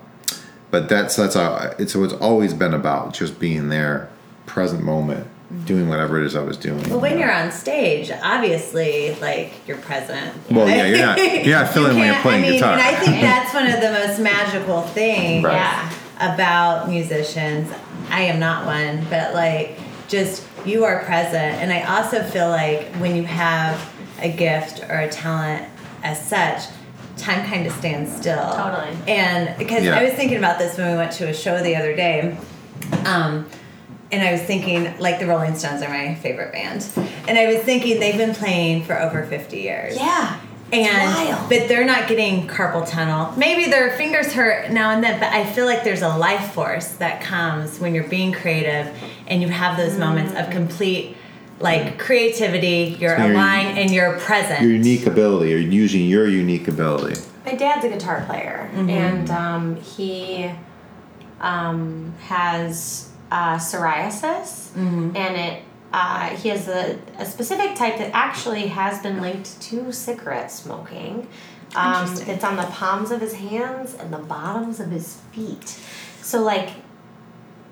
but that's that's how it's so it's always been about just being there, present moment, doing whatever it is I was doing. Well, when you're on stage, obviously, like you're present. Well, yeah, you're not- you're not feeling when you're playing I mean, guitar. And I think that's one of the most magical things Right. Yeah. about musicians. I am not one, but like just you are present. And I also feel like when you have a gift or a talent as such, time kind of stands still. Totally. And because Yeah. I was thinking about this when we went to a show the other day. Um, and I was thinking, like, the Rolling Stones are my favorite band. And I was thinking they've been playing for over 50 years. Yeah. And wild. but they're not getting carpal tunnel. Maybe their fingers hurt now and then, but I feel like there's a life force that comes when you're being creative and you have those moments of complete like creativity, you're So aligned and you're present. your unique ability, or using your unique ability. My dad's a guitar player, and um, he um, has uh, psoriasis, and it uh, he has a, a specific type that actually has been linked to cigarette smoking. Um, it's on the palms of his hands and the bottoms of his feet. So like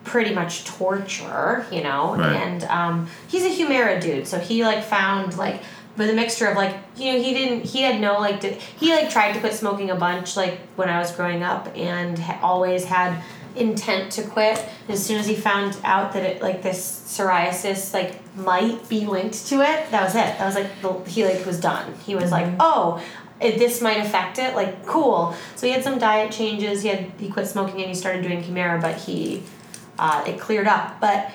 pretty much torture, you know. Right. And um, he's a Humira dude, so he like found like with a mixture of like you know he didn't he had no like di- he like tried to quit smoking a bunch like when I was growing up and ha- always had intent to quit as soon as he found out that it like this psoriasis like might be linked to it that was it that was like he like was done he was like oh it, this might affect it. Like, cool. So he had some diet changes. He had he quit smoking and he started doing Humira, but he uh, it cleared up. But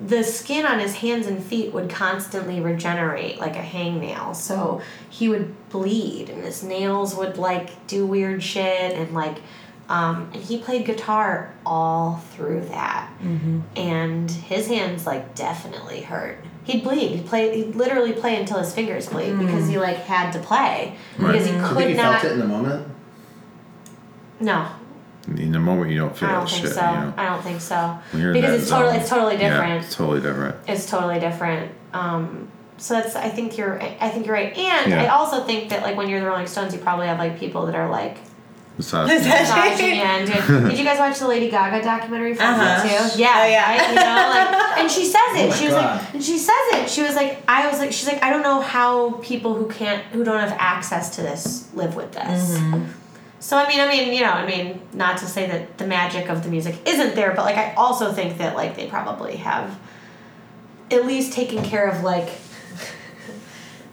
the skin on his hands and feet would constantly regenerate like a hangnail. So he would bleed and his nails would like do weird shit and like um, and he played guitar all through that. And his hands like definitely hurt. He'd bleed. He'd play. He'd literally play until his fingers bleed because he like had to play because he could you not. felt it in the moment. No, In the moment, you don't feel I don't think shit. so. You know? I don't think so. When you're in Because that it's totally it's totally Yeah, different. it's totally different. It's totally different. Um, so that's I think you're I think you're right. And Yeah. I also think that like when you're the Rolling Stones, you probably have like people that are like Besides, massaging you and. Did you guys watch the Lady Gaga documentary from Uh-huh. too? Yeah, Oh, yeah. right. You know, like, and she says it. Oh she was God. like, and she says it. She was like, I was like, she's like, I don't know how people who can't, who don't have access to this, live with this. So I mean, I mean, you know, I mean, not to say that the magic of the music isn't there, but like I also think that like they probably have at least taken care of like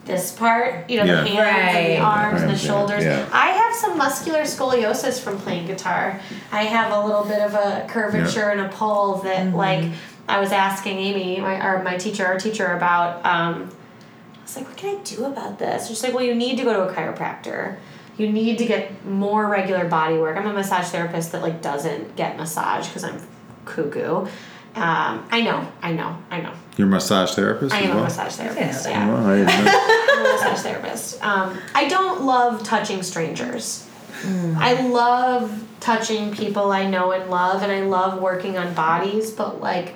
this part, you know, Yeah. the hands and the arms and the Arms, yeah, shoulders. yeah. I have some muscular scoliosis from playing guitar. I have a little bit of a curvature and a pull that like I was asking Amy, my or my teacher, our teacher about um I was like, what can I do about this? She's like, well, you need to go to a chiropractor. You need to get more regular body work. I'm a massage therapist that like doesn't get massage because I'm cuckoo. Um, I know, I know, I know. You're a massage therapist I as am a massage therapist. that. Yeah, Well, I. I'm a massage therapist. Um, I don't love touching strangers. I love touching people I know and love, and I love working on bodies, but like,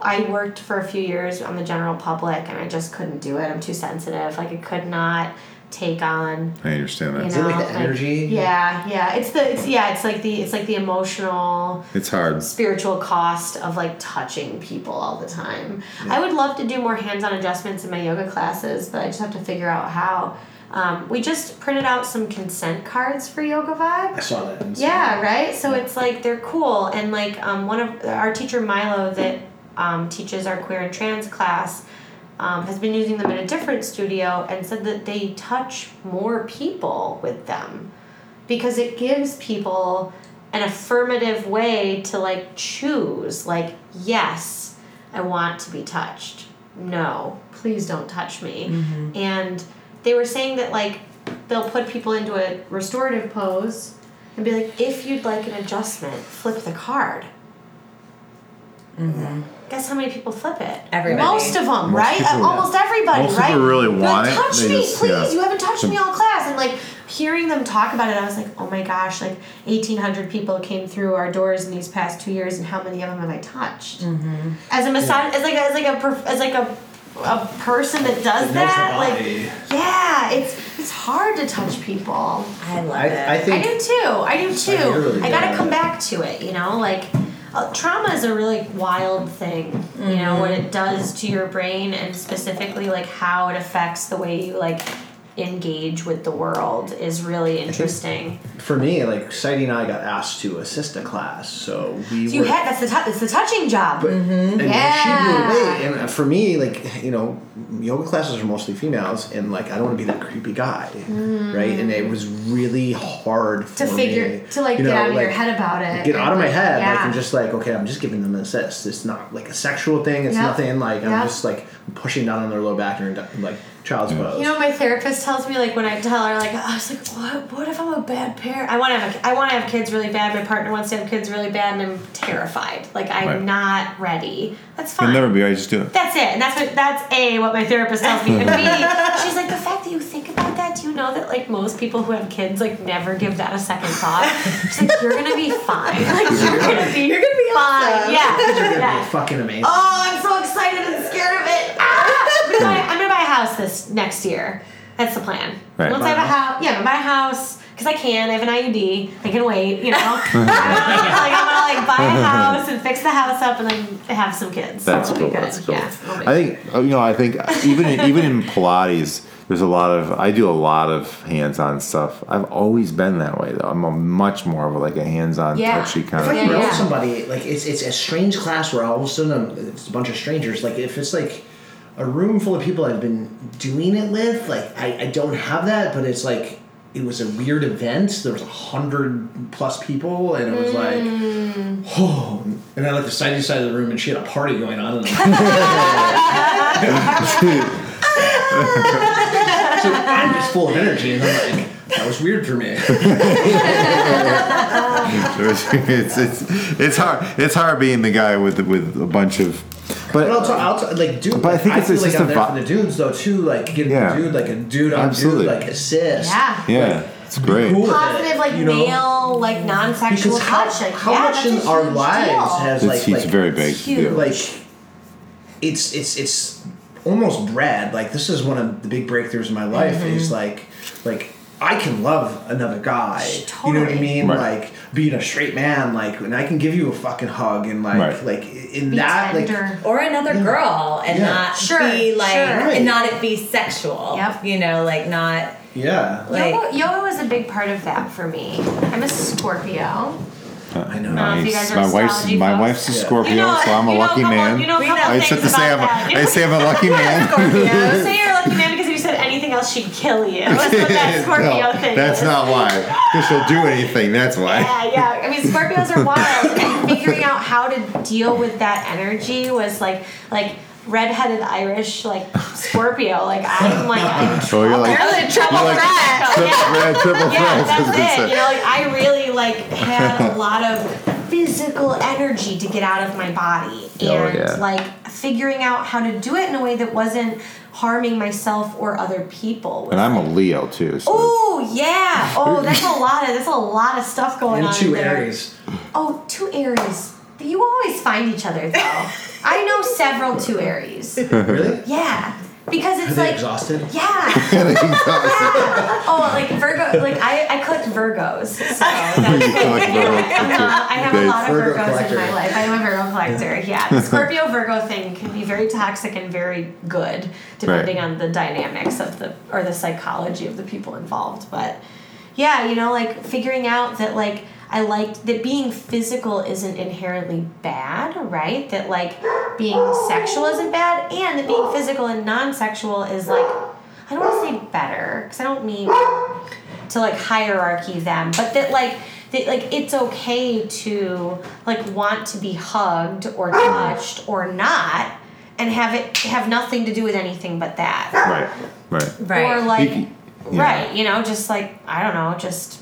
I worked for a few years on the general public, and I just couldn't do it. I'm too sensitive. Like, I could not take on I understand that. you Is it like the energy? Yeah, yeah. It's the it's yeah. It's like the it's like the emotional It's hard. spiritual cost of like touching people all the time. I would love to do more hands-on adjustments in my yoga classes, but I just have to figure out how. Um, we just printed out some consent cards for Yoga Vibe. I saw that. in Yeah, right. So it's like they're cool, and like um, one of our teacher Milo that um, teaches our queer and trans class um, has been using them in a different studio and said that they touch more people with them because it gives people an affirmative way to like choose like yes i want to be touched. No please don't touch me. And they were saying that like they'll put people into a restorative pose and be like if you'd like an adjustment flip the card guess how many people flip it Everybody. most of them Most right people, Uh, yeah. almost everybody Most right people really want like, it, touch me just- please yeah. you haven't touched Some- me all class and like hearing them talk about it i was like oh my gosh like 1800 people came through our doors in these past two years and how many of them have i touched Mm-hmm. as a massage as like a, as like a as like a a person that does It that like yeah it's it's hard to touch people I love I, it. I I do too. I do too. you're really I gotta come it. back to it, you know? Like, uh, trauma is a really wild thing, you know, what it does to your brain and specifically, like, how it affects the way you, like, engage with the world is really interesting. For me, like Sadie and I got asked to assist a class, so we So you were. had, that's the, tou- that's the touching job. but, Mm-hmm. Yeah. she blew away. And for me, like you know, yoga classes are mostly females, and like I don't want to be that creepy guy, right? And it was really hard to figure, me, to, like, you get know, out of your like, head about it. Get out of my and, like, head. Like I'm just like, okay, I'm just giving them an assist. It's not like a sexual thing. It's Yep. nothing like I'm Yep. just like pushing down on their low back and like child's pose. You know, my therapist tells me like when I tell her like I was like, what? What if I'm a bad parent? I want to have a, I want to have kids really bad. My partner wants to have kids really bad, and I'm terrified. Like I'm Right. not ready. That's fine. You'll never be right. Just do it. That's it, and that's what that's a what my therapist tells me. And B, she's like the fact that you think about that. Do you know that like most people who have kids like never give that a second thought? She's like you're gonna be fine. Like you're gonna be You're gonna be fine. awesome. Yeah, Kids are gonna yeah. be fucking amazing. Oh, I'm so excited and scared of it. Ah! I'm, gonna buy, I'm gonna buy a house this next year. That's the plan. Right. Once I have a house, yeah, I'm buy a house because I can. I have an IUD. I can wait. You know, like I'm gonna like buy a house and fix the house up and then have some kids. That's it'll cool. be good. That's cool. Yeah, I think uh, you know. I think even in, even in Pilates, there's a lot of. I do a lot of hands-on stuff. I've always been that way though. I'm a much more of a, like a hands-on, Yeah. touchy kind If of. I can Yeah, know yeah. somebody, like it's it's a strange class where all of a sudden um, it's a bunch of strangers. Like if it's like a room full of people I've been doing it with, like I, I don't have that, but it's like it was a weird event. There was a hundred plus people, and it was like, oh. And I looked the side to side of the room, and she had a party going on. And so I'm just full of energy, and I'm like, that was weird for me. it's it's it's hard. It's hard being the guy with with a bunch of. But But I'll talk, I'll talk, like dude. But I think it's- feel it's like just I'm a there vi- for the dudes though too. Like giving Yeah. the dude like a dude on Absolutely. dude like assist. Yeah. yeah, it's great. Cool with it, Positive, like you know? male, like non-sexual Because how, touch. Like, how yeah, much that's in our lives deal. has It's, like it's like very big huge. like it's it's it's almost Brad. like this is one of the big breakthroughs in my life Mm-hmm. is like like I can love another guy. You know what I mean? Right. Like being a straight man, like and I can give you a fucking hug and like Right. like in Be that tender. like or another girl and Yeah. not Sure, be like sure. and not it be sexual. Yep. You know, like not yeah. like yoga, yoga was a big part of that for me. I'm a Scorpio. I know. Uh, if you guys are my wife's astrology my folks. wif's a Yeah. Scorpio, You know, so I'm a you know lucky couple- man. You know, a We couple know. I said to about say I'm a, I say I'm a lucky man. You say you're a lucky man anything else, she'd kill you. That's what that Scorpio no, thing that's is. not why. Because she'll do anything. That's why. Yeah, yeah. I mean, Scorpios are wild, and figuring out how to deal with that energy was like, like redheaded Irish, like Scorpio. Like I'm like I'm Oh, you're like, in trouble like Yeah. red, triple Yeah, threats, I was that's it. You know, like I really like had a lot of physical energy to get out of my body, and Oh, yeah. like figuring out how to do it in a way that wasn't harming myself or other people. And I'm a Leo too. So Oh yeah! Oh, that's a lot of that's a lot of stuff going And on. two there. Aries. Oh, two Aries. You always find each other though. I know several two Aries. Really? Yeah, because Are it's they like exhausted? yeah. Oh, like Virgo. Like I, I collect Virgos. So that's You collect Virgo. Uh, I have a lot of Virgo Virgos collector. in my life. I'm a Virgo collector. Yeah, the Scorpio Virgo thing can be very toxic and very good, depending Right. on the dynamics of the or the psychology of the people involved. But yeah, you know, like figuring out that like I liked that being physical isn't inherently bad, right? That like being sexual isn't bad, and that being physical and non-sexual is like I don't want to say better because I don't mean to like hierarchy them, but that like that like it's okay to like want to be hugged or touched or not and have it have nothing to do with anything but that. right, right. right. Or like You can- yeah. right, you know, just like I don't know, just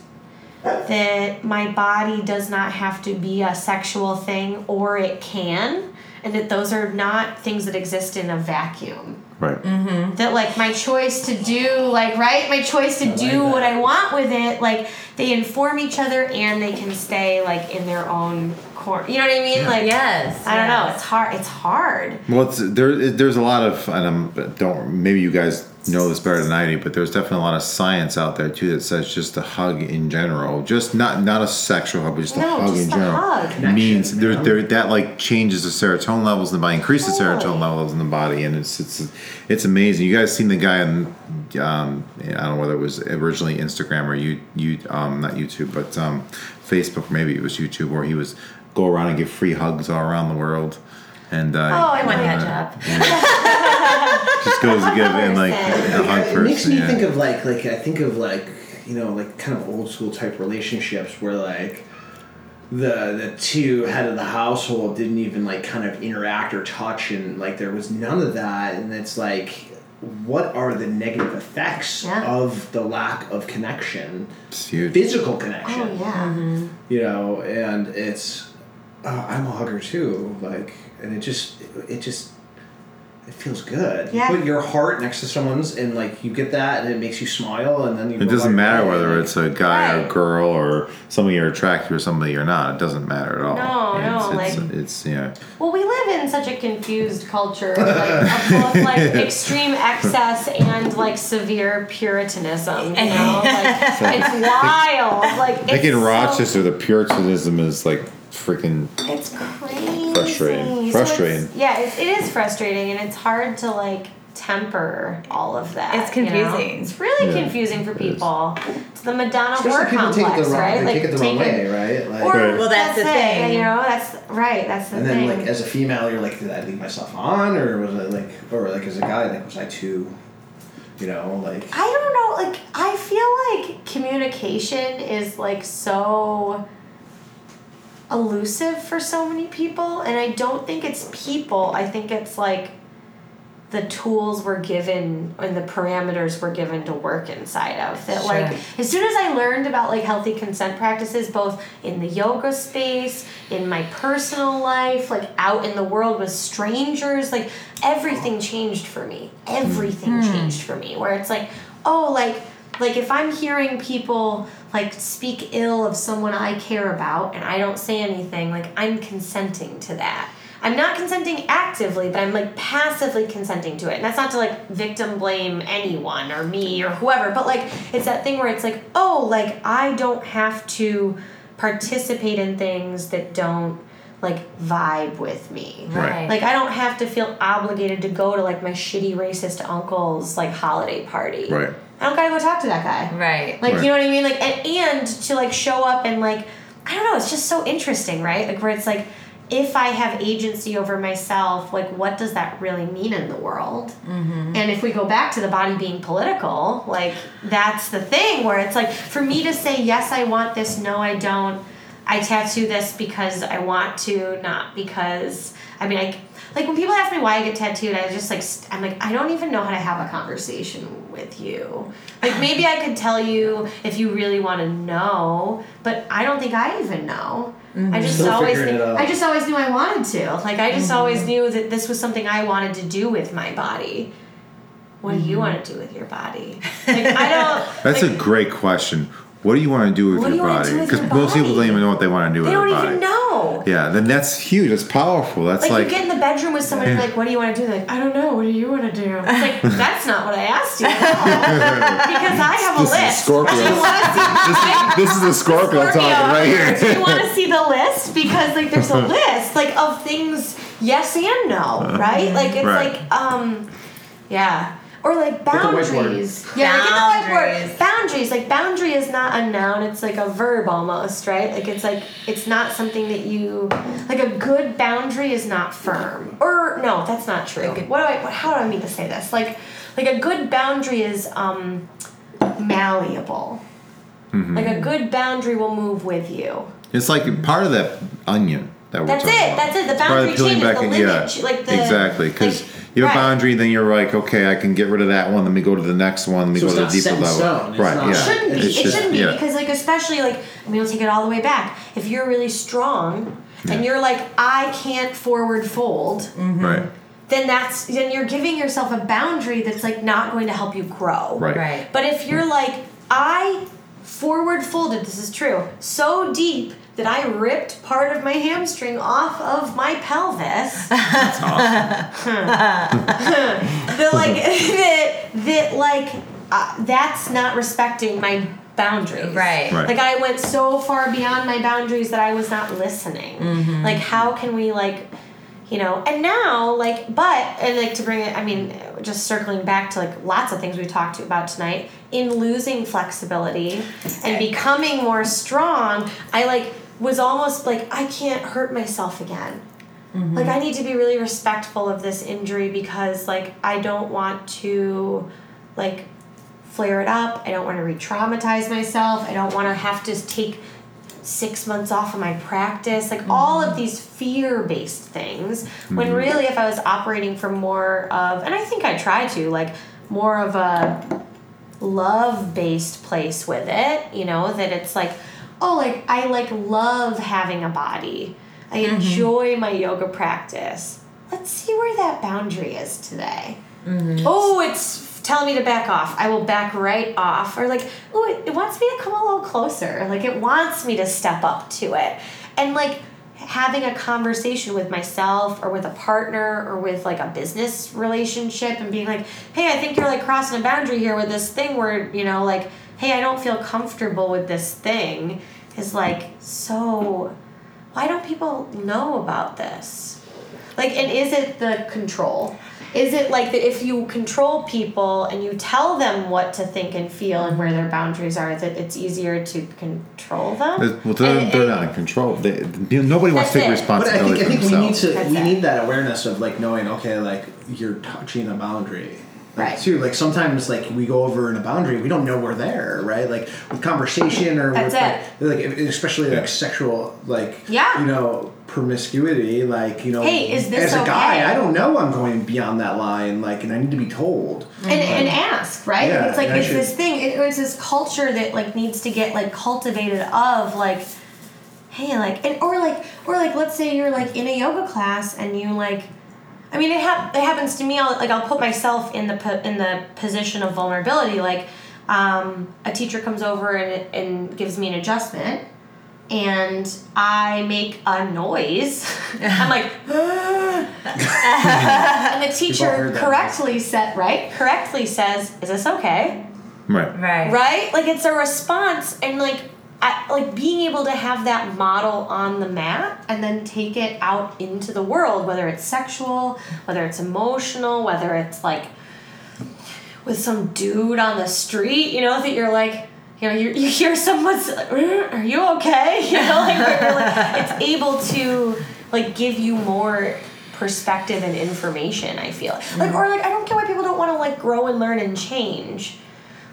that my body does not have to be a sexual thing or it can and that those are not things that exist in a vacuum Right. mm-hmm. that like my choice to do like right my choice to I do that. what i want with it like they inform each other and they can stay like in their own corner you know what i mean like yes. i don't know it's hard it's hard Well, it's, there, there's a lot of, and I'm, don't maybe you guys know this better than I do, but there's definitely a lot of science out there too that says just a hug in general, just not not a sexual hug, but just a hug just in a general, hug. means there, there that like changes the serotonin levels in the body, increases Totally. serotonin levels in the body, and it's it's it's amazing. You guys seen the guy on, um, I don't know whether it was originally Instagram or you you um not YouTube, but um, Facebook, maybe it was YouTube, where he was go around and give free hugs all around the world. And uh, oh i want uh, that job just goes to give in like a hug it person. makes me yeah. think of like like I think of like you know like kind of old school type relationships where like the the two head of the household didn't even like kind of interact or touch and like there was none of that and it's like what are the negative effects Yeah. of the lack of connection It's huge. physical connection oh yeah you know and it's uh, i'm a hugger too like and it just it just it feels good Yeah. you put your heart next to someone's and like you get that and it makes you smile and then you It doesn't matter whether like- it's a guy or Right. a girl or somebody you're attracted to or somebody you're not. It doesn't matter at all. No, it's, no, it's, like- it's yeah. well we live in such a confused culture like of both like extreme excess and like severe puritanism you know like it's wild like I think it's in so- Rochester, the Puritanism is like freaking. It's crazy. Frustrating. So Frustrating. it's- yeah, it, it is frustrating, and it's hard to like temper all of that. It's you know? confusing. It's really Yeah, confusing for people. It's the Madonna Especially whore people take it complex, the wrong, right? like take it the wrong way, right? Like, Or Right. Well, that's the it, thing. You know, that's right. That's the and thing. then like as a female, you're like, did I leave myself on, or was I like, or like as a guy, like was I too, You know, like I don't know. Like I feel like communication is like so elusive for so many people, and I don't think it's people. I think it's like the tools were given and the parameters were given to work inside of that like as soon as i learned about like healthy consent practices both in the yoga space in my personal life like out in the world with strangers like everything changed for me everything hmm. changed for me where it's like oh like like if i'm hearing people like speak ill of someone i care about and i don't say anything like i'm consenting to that I'm not consenting actively, but I'm like passively consenting to it. And that's not to like victim blame anyone or me or whoever, but like it's that thing where it's like, oh, like I don't have to participate in things that don't like vibe with me. Right. Like I don't have to feel obligated to go to like my shitty racist uncle's like holiday party. Right. I don't gotta go talk to that guy. Right. Like Right. you know what I mean? Like and, and to like show up and like I don't know, it's just so interesting, right? Like where it's like if I have agency over myself, like what does that really mean in the world? Mm-hmm. And if we go back to the body being political, like that's the thing where it's like for me to say yes, I want this, no, I don't. I tattoo this because I want to, not because I mean I like when people ask me why I get tattooed, I just like st- I'm like I don't even know how to have a conversation with you. Like maybe I could tell you if you really want to know, but I don't think I even know. I mm-hmm. just Still always figuring it out. I just always knew I wanted to. Like I just mm-hmm. always knew that this was something I wanted to do with my body. What do you mm-hmm. want to do with your body? Like I don't. That's like, a great question. What do you want to do with What do your you body? Because most people don't even know what they want to do They with their body. They don't even know. Yeah, then that's huge. That's powerful. That's Like, like, you get in the bedroom with someone, Yeah. you're like, "What do you want to do?" They're like, "I don't know. What do you want to do?" It's like that's not what I asked you. because I have a This is list. Scorpio. Do you want to see? this is the Scorpio Scorpio, talking right Do you want to see the list? Because like there's a list like of things yes and no, right? Like it's Right. like um yeah. Or like the whiteboard. boundaries. Yeah, like get the Boundaries. whiteboard. Boundaries. Like boundary is not a noun, it's like a verb almost, right? Like it's like it's not something that you like a good boundary is not firm. Or no, that's not true. What do I how do I mean to say this? Like like a good boundary is um malleable. Mm-hmm. Like a good boundary will move with you. It's like part of that onion that we're That's talking it. about. That's it. The It's part of boundary peeling changes. back The in- limit, yeah, like the exactly. Because like- you have a boundary, then you're like, okay, I can get rid of that one. Let me go to the next one. Let me So go to the deeper level. stone. It's right? not- yeah. It shouldn't be. It's it just- shouldn't be yeah. because like especially like I mean we'll take it all the way back. If you're really strong and you're like I can't forward fold, mm-hmm. right. then that's then you're giving yourself a boundary that's like not going to help you grow. Right. Right. But if you're like I forward folded, this is true, so deep that I ripped part of my hamstring off of my pelvis. That's awesome. that like that that like uh, that's not respecting my boundaries Right. Right. like i went so far beyond my boundaries that i was not listening Mm-hmm. like how can we like you know and now like but and like to bring it i mean just circling back to like lots of things we talked about tonight in losing flexibility and becoming more strong i like was almost like i can't hurt myself again. Mm-hmm. Like i need to be really respectful of this injury because like i don't want to like flare it up. I don't want to re-traumatize myself. I don't want to have to take six months off of my practice. Like mm-hmm. all of these fear-based things when mm-hmm. really if i was operating from more of and i think i try to like more of a love based place with it you know that it's like oh like i like love having a body. I mm-hmm. enjoy my yoga practice. Let's see where that boundary is today. Mm-hmm. Oh it's telling me to back off. I will back right off. Or like oh it, it wants me to come a little closer. Like it wants me to step up to it. And like having a conversation with myself or with a partner or with like a business relationship and being like hey i think you're like crossing a boundary here with this thing where you know like hey i don't feel comfortable with this thing is like so why don't people know about this like and is it the control is it like that if you control people and you tell them what to think and feel and where their boundaries are that it's easier to control them Well, they're, And- they're and- not in control. They, nobody wants to take it. But I responsibility think I think for we need to That's we it. need that awareness of like knowing okay like you're touching a boundary Right. too. Like sometimes, like we go over in a boundary, we don't know we're there, right? Like with conversation or That's with like, like especially Yeah. like sexual, like Yeah. you know, promiscuity. Like you know, Hey, is this as a guy? I don't know I'm going beyond that line. Like, and I need to be told. and, and ask right Yeah, it's like it's should- this thing it, it's this culture that like needs to get like cultivated of like hey like and or like or like let's say you're like in a yoga class and you like i mean it, hap- it happens to me I'll, like i'll put myself in the po- in the position of vulnerability like um, a teacher comes over and, and gives me an adjustment and i make a noise. I'm like and the teacher correctly said right correctly says is this okay? Right. Right. right? Like it's a response and like I, like being able to have that model on the mat and then take it out into the world whether it's sexual whether it's emotional whether it's like with some dude on the street you know that you're like you know you, you hear someone's "Uh, are you okay? You know like, like it's able to like give you more perspective and information i feel. Like or like i don't get why people don't want to like grow and learn and change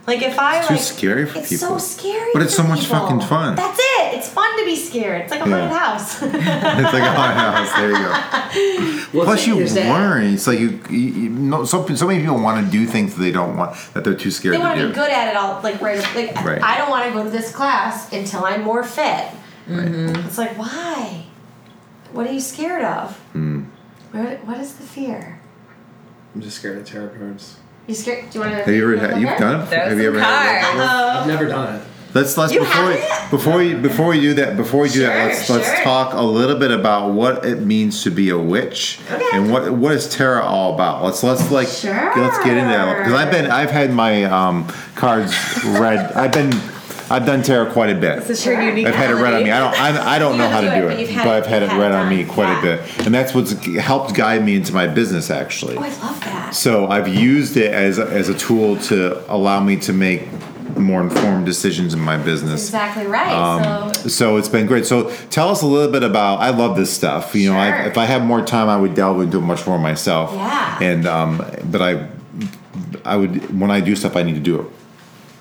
like if I It's too like, scary for it's people. so scary. But it's for so much people. fucking fun. That's it. It's fun to be scared. It's like a Yeah. haunted house. It's like a haunted house. There you go. Well, Plus, you is that- learn. It's like you, you, you know, so, so many people want to do things that they don't want, that they're too scared they to want do. to be good at it all. Like right. Like Right. I don't want to go to this class until I'm more fit. Right. It's like why? What are you scared of? Hmm. What, what is the fear? I'm just scared of tarot cards. You scared? Do you want to? Have you ever had? You've done it. Throw Have you ever had? cards. I've never done it. Let's let's You before we, haven't? before we before we do that before we do that let's let's sure. talk a little bit about what it means to be a witch Okay. and what what is tarot all about. Let's let's like Sure. let's get into that because I've been I've had my um, cards read. I've been I've done tarot quite a bit. This is your unique. I've had it read on me. I don't. I, I don't know how to do it, but I've had it read on me quite a bit, and that's what's helped guide me into my business actually. Oh, I love that. So I've used it as a, as a tool to allow me to make more informed decisions in my business. Exactly right. Um, so so it's been great. So tell us a little bit about. I love this stuff. You know, I, if I had more time, I would delve into it much more myself. Yeah. And um, but I, I would when I do stuff, I need to do it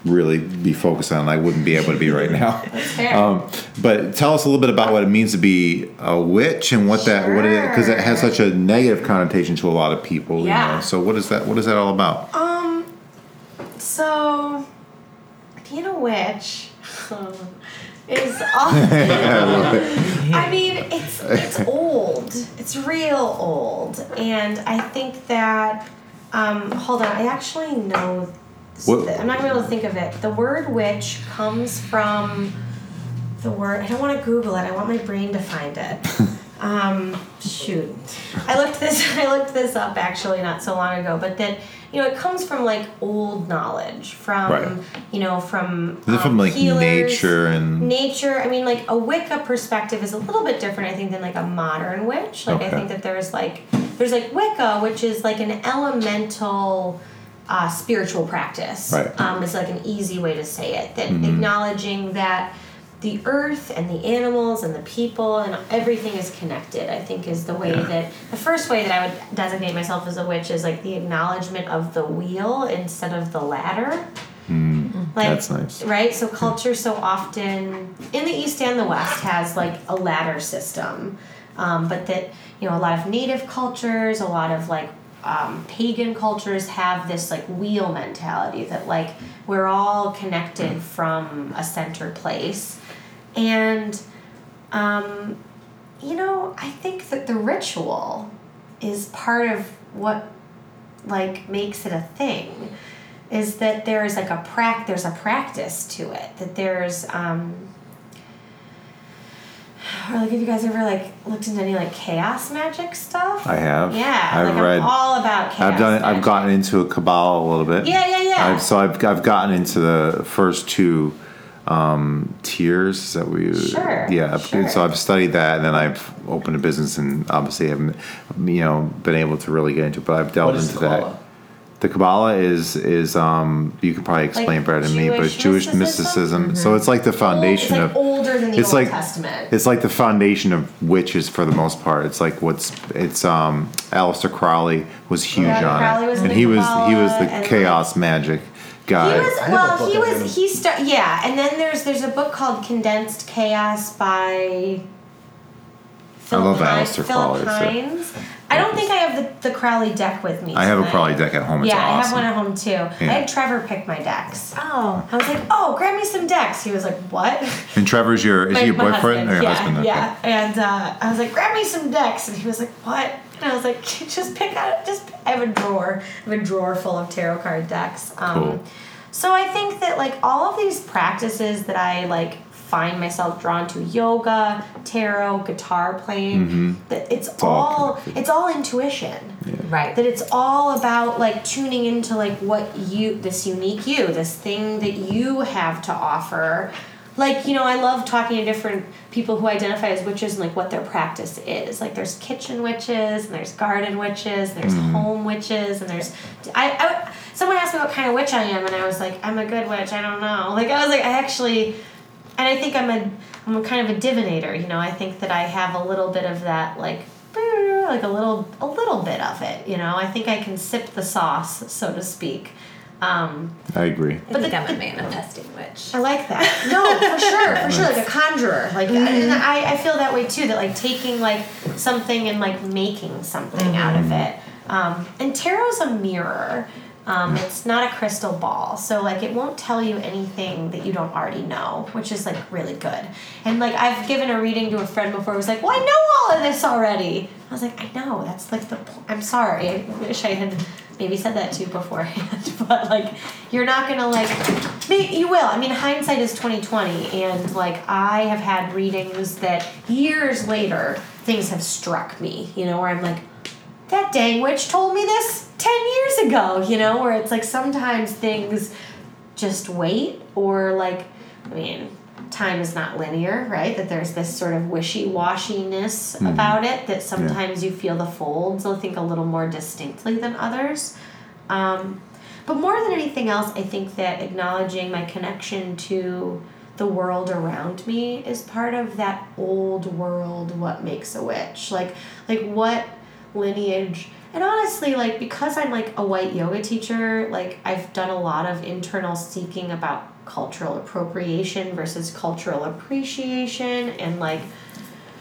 really be focused on. I wouldn't be able to be right now. Um, but tell us a little bit about what it means to be a witch and what that what it because it has such a negative connotation to a lot of people. You Yeah. know? So what is that? What is that all about? Um, so being a witch is all. I mean, it's it's old. It's real old, and I think that. Um, hold on, I actually know. What- I'm not gonna be able to think of it. The word witch comes from the word. I don't want to Google it. I want my brain to find it. um, shoot, I looked this. I looked this up actually not so long ago. But that you know, it comes from like old knowledge from Right. you know from Is it from um, like healers, nature and nature i mean like a wicca perspective is a little bit different i think than like a modern witch like i think that there's like there's like wicca which is like an elemental uh, spiritual practice Right. um, is like an easy way to say it that Mhm. acknowledging that the earth and the animals and the people and everything is connected i think is the way Yeah. that the first way that i would designate myself as a witch is like the acknowledgement of the wheel instead of the ladder like That's nice. right so culture so often in the east and the west has like a ladder system um, but that you know a lot of native cultures a lot of like um, pagan cultures have this like wheel mentality that like we're all connected from a center place. And um, you know i think that the ritual is part of what like makes it a thing is that there is like a prac there's a practice to it that there's um or like have you guys ever like looked into any like chaos magic stuff I have. yeah I've like read. i'm all about chaos I've done it. I've gotten into Kabbalah a little bit. yeah yeah yeah I've, so I've I've gotten into the first two um, tiers that we Sure, yeah sure. so I've studied that and then I've opened a business and obviously haven't you know been able to really get into it but I've delved into that Kabbalah? The Kabbalah is is um you could probably explain Like better than me, but it's Jewish Jewish mysticism? mysticism. So it's like the foundation Old- it's like of older than the it's Old like Testament. it's like the foundation of witches for the most part. It's like what's it's um Aleister Crowley was huge Yeah, on Crowley it, was in and the he was he was the and, chaos magic guy. He was well. He was he start yeah, and then there's there's a book called Condensed Chaos by. Philip love Hines- Aleister Philip Crowley, so- Hines. I don't think I have the, the Crowley deck with me. I have a. Crowley deck at home. It's yeah, I have one at home too. I had Trevor pick my decks. Oh. I was like, "Oh, grab me some decks." He was like, "What?" And Trevor's your is my, he your boyfriend husband. or your yeah, husband? Okay. Yeah, and uh, I was like, grab me some decks, and he was like, what? And I was like, just pick out, just. I have a drawer, I have a drawer full of tarot card decks. Um, Cool. So I think that like all of these practices that I like find myself drawn to yoga, tarot, guitar playing, that it's, Mm-hmm. all all connected. it's all intuition. Right. that it's all about like tuning into like what you this unique you this thing that you have to offer. Like you know i love talking to different people who identify as witches and like what their practice is. Like there's kitchen witches and there's garden witches and there's home witches and there's I, I someone asked me what kind of witch i am and i was like i'm a good witch. I don't know. Like i was like i actually and I think I'm a I'm a kind of a divinator. You know, I think that I have a little bit of that, like like a little a little bit of it. You know, I think I can sip the sauce, so to speak. Um, I agree. I But think the- I'm a manifesting witch. I like that. No, for sure, for sure, like a conjurer. Like, and I, I feel that way too. That like taking like something and like making something out of it. Um, and tarot's a mirror. Um, it's not a crystal ball, so like it won't tell you anything that you don't already know, which is like really good. And like I've given a reading to a friend before, who was like, "Well, I know all of this already." I was like, "I know. That's like the. po- I'm sorry. I wish I had maybe said that to you beforehand, but like you're not gonna like. You will. I mean, hindsight is twenty twenty, and like I have had readings that years later things have struck me. You know, where I'm like, that dang witch told me this 10 years ago, you know, where it's like sometimes things just wait or like, I mean, time is not linear, right? That there's this sort of wishy washiness about it that sometimes you feel the folds, I think, a little more distinctly than others. Um, but more than anything else, I think that acknowledging my connection to the world around me is part of that old world what makes a witch. Like like what lineage. And honestly like because I'm like a white yoga teacher, like I've done a lot of internal seeking about cultural appropriation versus cultural appreciation and like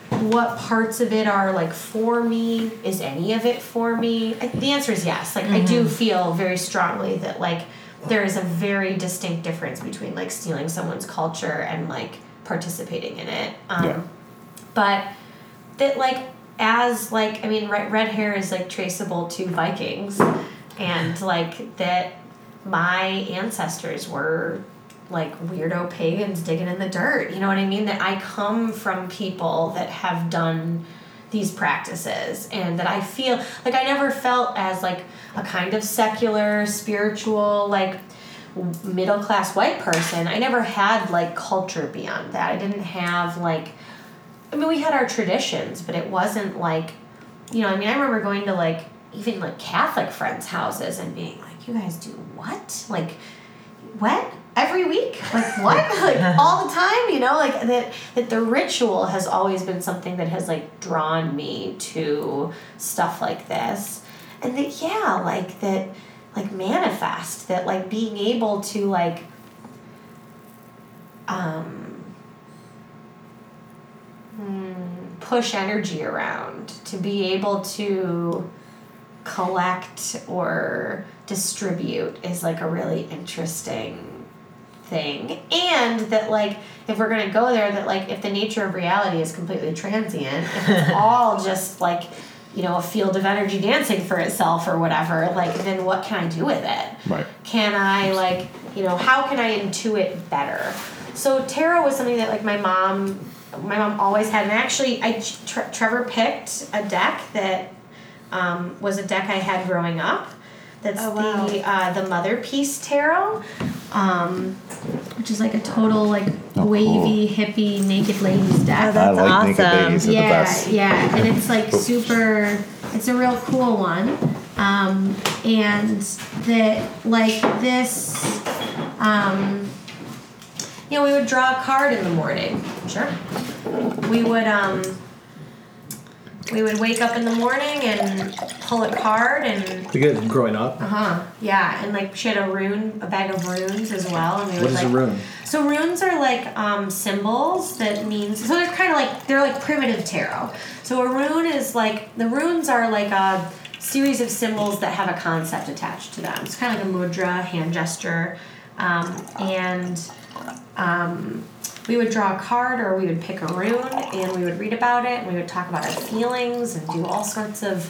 what parts of it are like for me is any of it for me? I, the answer is yes. Like i do feel very strongly that like there is a very distinct difference between like stealing someone's culture and like participating in it. Um, Yeah. but that like as like i mean red, red hair is like traceable to vikings. And like that my ancestors were like weirdo pagans digging in the dirt. You know what i mean? That i come from people that have done these practices and that i feel like i never felt as like a kind of secular spiritual like middle class white person. I never had like culture beyond that. I didn't have like I mean, we had our traditions, but it wasn't like, you know, I mean, I remember going to like even like Catholic friends' houses and being like, you guys do what? Like, what? Every week? Like, what? like, all the time? You know, like that, that the ritual has always been something that has like drawn me to stuff like this. And that, yeah, like that, like manifest, that like being able to like, um, push energy around, to be able to collect or distribute is like a really interesting thing. And that like if we're gonna go there, that like if the nature of reality is completely transient, if it's all just like you know a field of energy dancing for itself or whatever, like then what can I do with it? Right. can I like you know how can I intuit better? So tarot was something that like my mom, my mom always had, and actually I Tre- Trevor picked a deck that um, was a deck I had growing up. That's Oh, wow. the uh, the Motherpeace Tarot, um, which is like a total like Oh, wavy hippie naked ladies deck. Oh, that's I like naked awesome. ladies are the yeah, best. yeah, and it's like super. It's a real cool one. um, and that like this um, you know we would draw a card in the morning sure we would um, we would wake up in the morning and pull a card and guys growing up? uh-huh yeah and like she had a rune a bag of runes as well and we What would is like a rune? so runes are like um, symbols that means so they're kind of like they're like primitive tarot. So a rune is like the runes are like a series of symbols that have a concept attached to them. It's kind of like a mudra, hand gesture, um, and um, we would draw a card or we would pick a rune and we would read about it and we would talk about our feelings and do all sorts of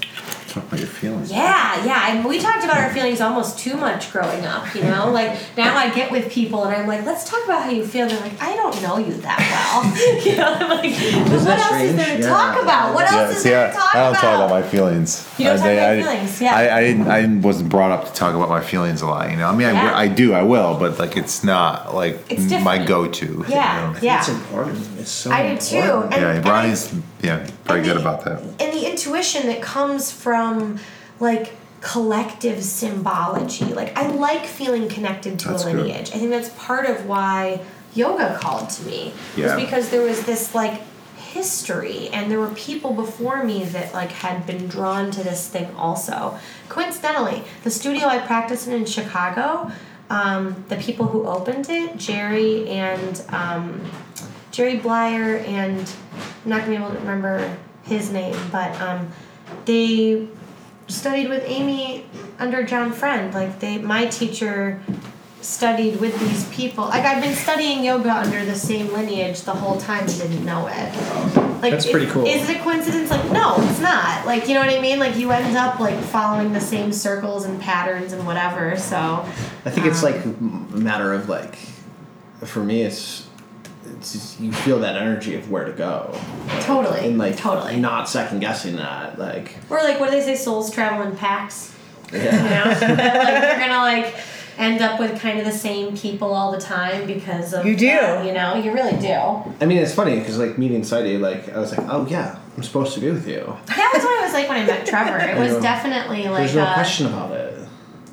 Talk about your feelings. yeah, yeah. And we talked about our feelings almost too much growing up, you know? Like now I get with people and I'm like, let's talk about how you feel. They're like, I don't know you that well. you know, I'm like, but what that else is there to Yeah. talk about? What Yeah, else is see, there I, to talk about? I don't about? talk about my feelings. You don't I, talk about I, feelings, yeah. I, I, didn't, I wasn't brought up to talk about my feelings a lot. You know, I mean, I, Yeah. I do, I will, but like, it's not like It's my go-to. Yeah, You know? yeah. It's important. It's so I do too. And- Yeah, and Ronnie's yeah very good the- about that. and the intuition that comes from like collective symbology. Like I like feeling connected to That's a good. lineage. I think that's part of why yoga called to me. Yeah. Was because there was this like history and there were people before me that like had been drawn to this thing also. Coincidentally, the studio I practiced in in Chicago, um, the people who opened it, Jerry and um, Jerry Blyer and I'm not gonna be able to remember his name, but um, they studied with Amy under John Friend. Like they, my teacher studied with these people. Like I've been studying yoga under the same lineage the whole time and didn't know it. Like That's pretty cool. Is it a coincidence? Like no, it's not. Like you know what I mean? Like you end up like following the same circles and patterns and whatever. So I think it's Um, like a matter of like, for me, it's it's just, you feel that energy of where to go, totally, and like totally. not second guessing that. Like, Or like what do they say? Souls travel in packs. yeah. you know like you're gonna like end up with kind of the same people all the time because of You do. that, you know you really do I mean, it's funny because like meeting Sadie, like I was like, oh yeah, I'm supposed to be with you. that was what it was like when i met trevor it was Yeah. definitely like There's no uh, question about it.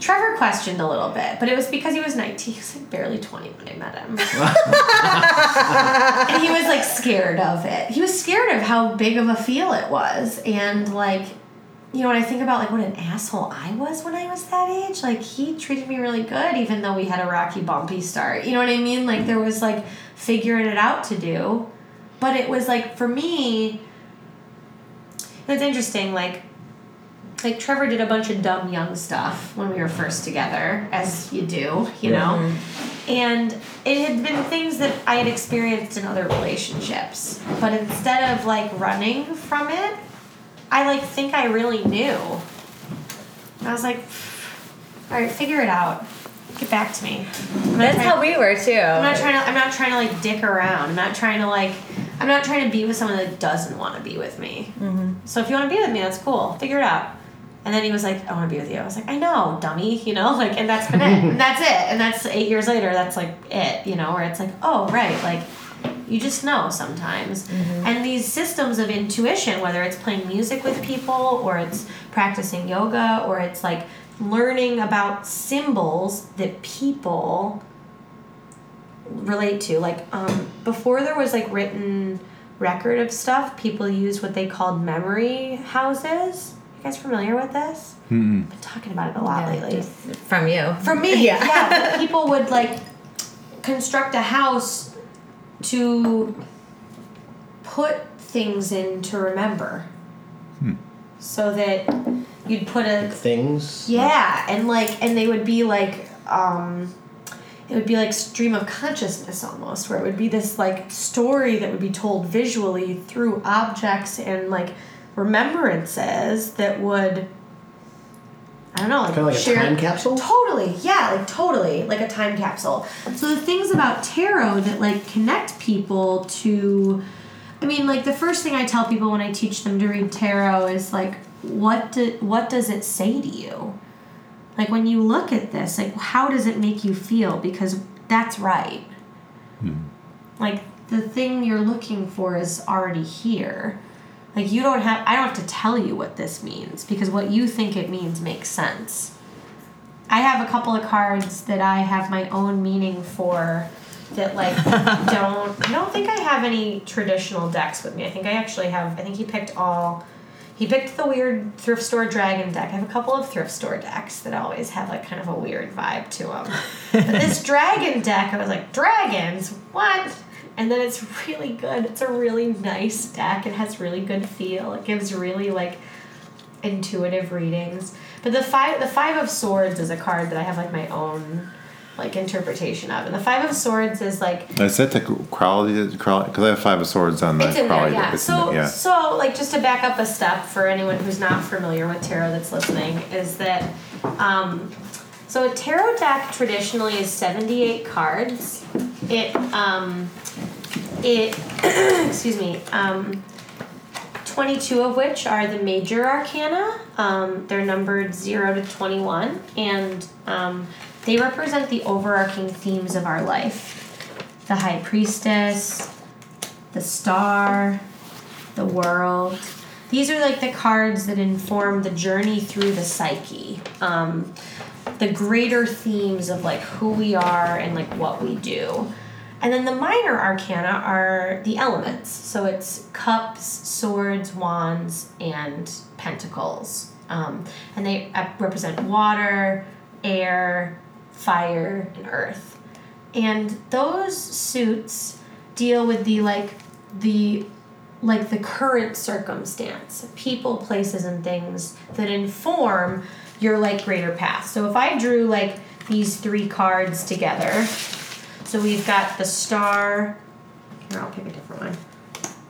Trevor questioned a little bit but it was because he was 19 he was like barely 20 when i met him. And he was like scared of it. He was scared of how big of a feel it was. And like you know when i think about like what an asshole i was when i was that age like he treated me really good even though we had a rocky bumpy start. You know what i mean? Like there was like figuring it out to do. But it was like for me it's interesting like like Trevor did a bunch of dumb young stuff when we were first together, as you do, you know. And it had been things that I had experienced in other relationships. But instead of like running from it, I like think I really knew. I was like, all right, figure it out. Get back to me. That's trying- how we were too. I'm not trying to. I'm not trying to like dick around. I'm not trying to like. I'm not trying to be with someone that doesn't want to be with me. Mm-hmm. So if you want to be with me, that's cool. Figure it out. And then he was like, "I want to be with you." I was like, "I know, dummy," you know, like, and that's been it. And that's it. And that's eight years later. That's like it, you know, where it's like, oh right, like you just know sometimes. And these systems of intuition, whether it's playing music with people or it's practicing yoga or it's like learning about symbols that people relate to like um, before there was like written record of stuff people used what they called memory houses guys familiar with this i've been talking about it a lot Yeah, lately from you. From me Yeah. yeah, people would like construct a house to put things in to remember Hmm. so that you'd put a Things. yeah, and like, and they would be like, um, it would be like stream of consciousness almost, where it would be this like story that would be told visually through objects and like remembrances that would, I don't know, like, Kind of like a time capsule. Totally, yeah, like totally, like a time capsule. So the things about tarot that like connect people to, I mean, like the first thing I tell people when I teach them to read tarot is like, what do, what does it say to you? Like when you look at this, like how does it make you feel? Because that's right. Hmm. Like the thing you're looking for is already here. Like you don't have I don't have to tell you what this means because what you think it means makes sense. I have a couple of cards that I have my own meaning for that like don't I don't think I have any traditional decks with me. I think I actually have I think he picked all he picked the weird thrift store dragon deck. I have a couple of thrift store decks that always have like kind of a weird vibe to them. but this dragon deck, I was like, dragons? What? And then it's really good. It's a really nice deck. It has really good feel. It gives really like intuitive readings. But the five the five of swords is a card that I have like my own like interpretation of. And the five of swords is like Is that the Crowley? Because I have five of swords on the it's in there, yeah. So, yeah. so like just to back up a step for anyone who's not familiar with tarot that's listening is that, um, so a tarot deck traditionally is seventy eight cards. It um, it excuse me um. 22 of which are the major arcana. Um, they're numbered 0 to 21, and um, they represent the overarching themes of our life the High Priestess, the Star, the World. These are like the cards that inform the journey through the psyche. Um, the greater themes of like who we are and like what we do. And then the minor arcana are the elements. So it's cups, swords, wands, and pentacles. Um, and they uh, represent water, air, fire, and earth. And those suits deal with the like the like the current circumstance, people, places, and things that inform your like greater path. So if I drew like these three cards together, so we've got the star. Here, I'll pick a different one.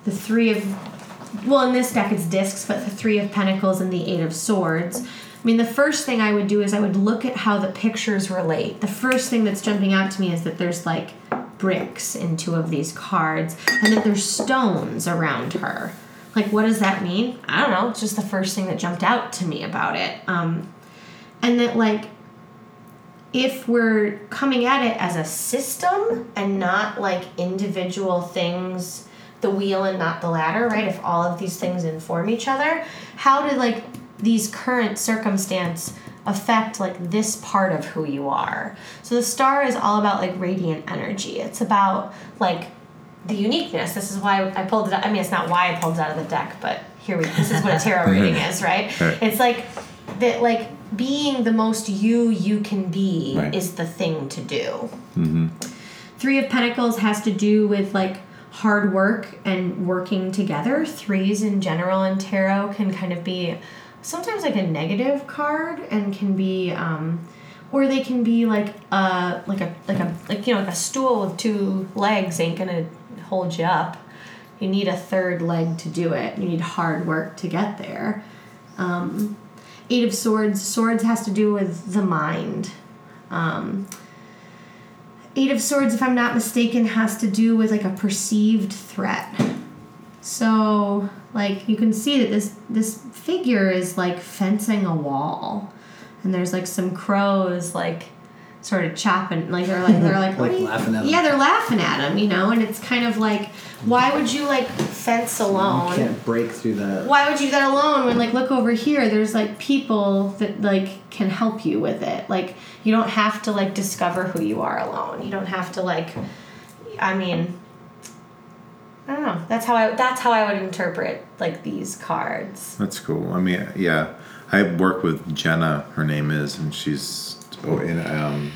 The three of, well, in this deck it's discs, but the three of pentacles and the eight of swords. I mean, the first thing I would do is I would look at how the pictures relate. The first thing that's jumping out to me is that there's like bricks in two of these cards, and that there's stones around her. Like, what does that mean? I don't know. It's just the first thing that jumped out to me about it. Um, and that, like, if we're coming at it as a system and not like individual things, the wheel and not the ladder, right? If all of these things inform each other, how do like these current circumstance affect like this part of who you are? So the star is all about like radiant energy. It's about like the uniqueness. This is why I pulled it out. I mean, it's not why I pulled it out of the deck, but here we this is what a tarot reading is, right? Right. It's like that like being the most you you can be Right. is the thing to do. Three of Pentacles has to do with like hard work and working together. Threes in general in tarot can kind of be sometimes like a negative card and can be um or they can be like a like a like a like you know like a stool with two legs ain't gonna hold you up. You need a third leg to do it. You need hard work to get there. Um, Eight of Swords. Swords has to do with the mind. Um, Eight of Swords, if I'm not mistaken, has to do with like a perceived threat. So, like you can see that this this figure is like fencing a wall, and there's like some crows like sort of chopping like they're like they're like, what Like are you-" laughing at him. yeah they're laughing at him you know and it's kind of like why would you like fence alone You can't break through that. why would you do that alone when like look over here there's like people that like can help you with it like you don't have to like discover who you are alone you don't have to like i mean i don't know that's how i that's how i would interpret like these cards That's cool. I mean, yeah, I work with Jenna. Her name is, and she's oh, in um,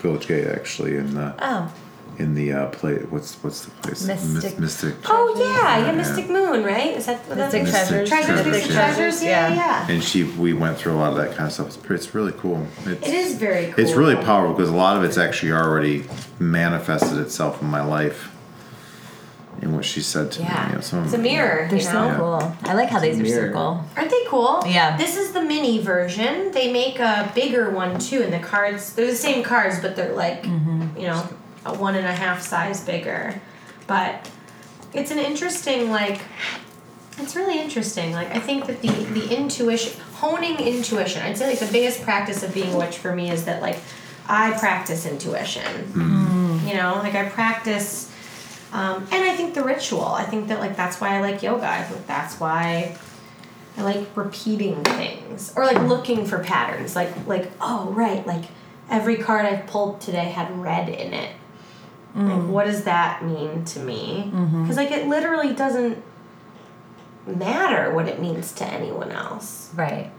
Village Gate actually in the Oh, in the uh, play. What's what's the place? Mystic- Mystic. oh yeah yeah Yeah. mystic moon right is that what that- Mystic Mystic treasures. treasures Treasures, mystic yeah. treasures yeah yeah, yeah. And she, we went through a lot of that kind of stuff. It's, it's really cool. It's, it is very cool It's really powerful because a lot of it's actually already manifested itself in my life. In what she said to me. yeah You know, some it's a it- mirror they're you so know? Yeah. cool. I like how these are Mirror. circle. Aren't they cool? Yeah. This is the mini version. They make a bigger one too, and the cards they're the same cards, but they're like mm-hmm. you know a one and a half size bigger. But it's an interesting like. It's really interesting. Like I think that the the intuition, honing intuition. I'd say like the biggest practice of being a witch for me is that like I practice intuition. Mm-hmm. Mm. You know, like I practice Um, and I think the ritual. I think that like that's why I like yoga. I think that's why I like repeating things or like looking for patterns. Like like oh right, like every card I've pulled today had red in it. Like what does that mean to me? Because like it literally doesn't matter what it means to anyone else. Right.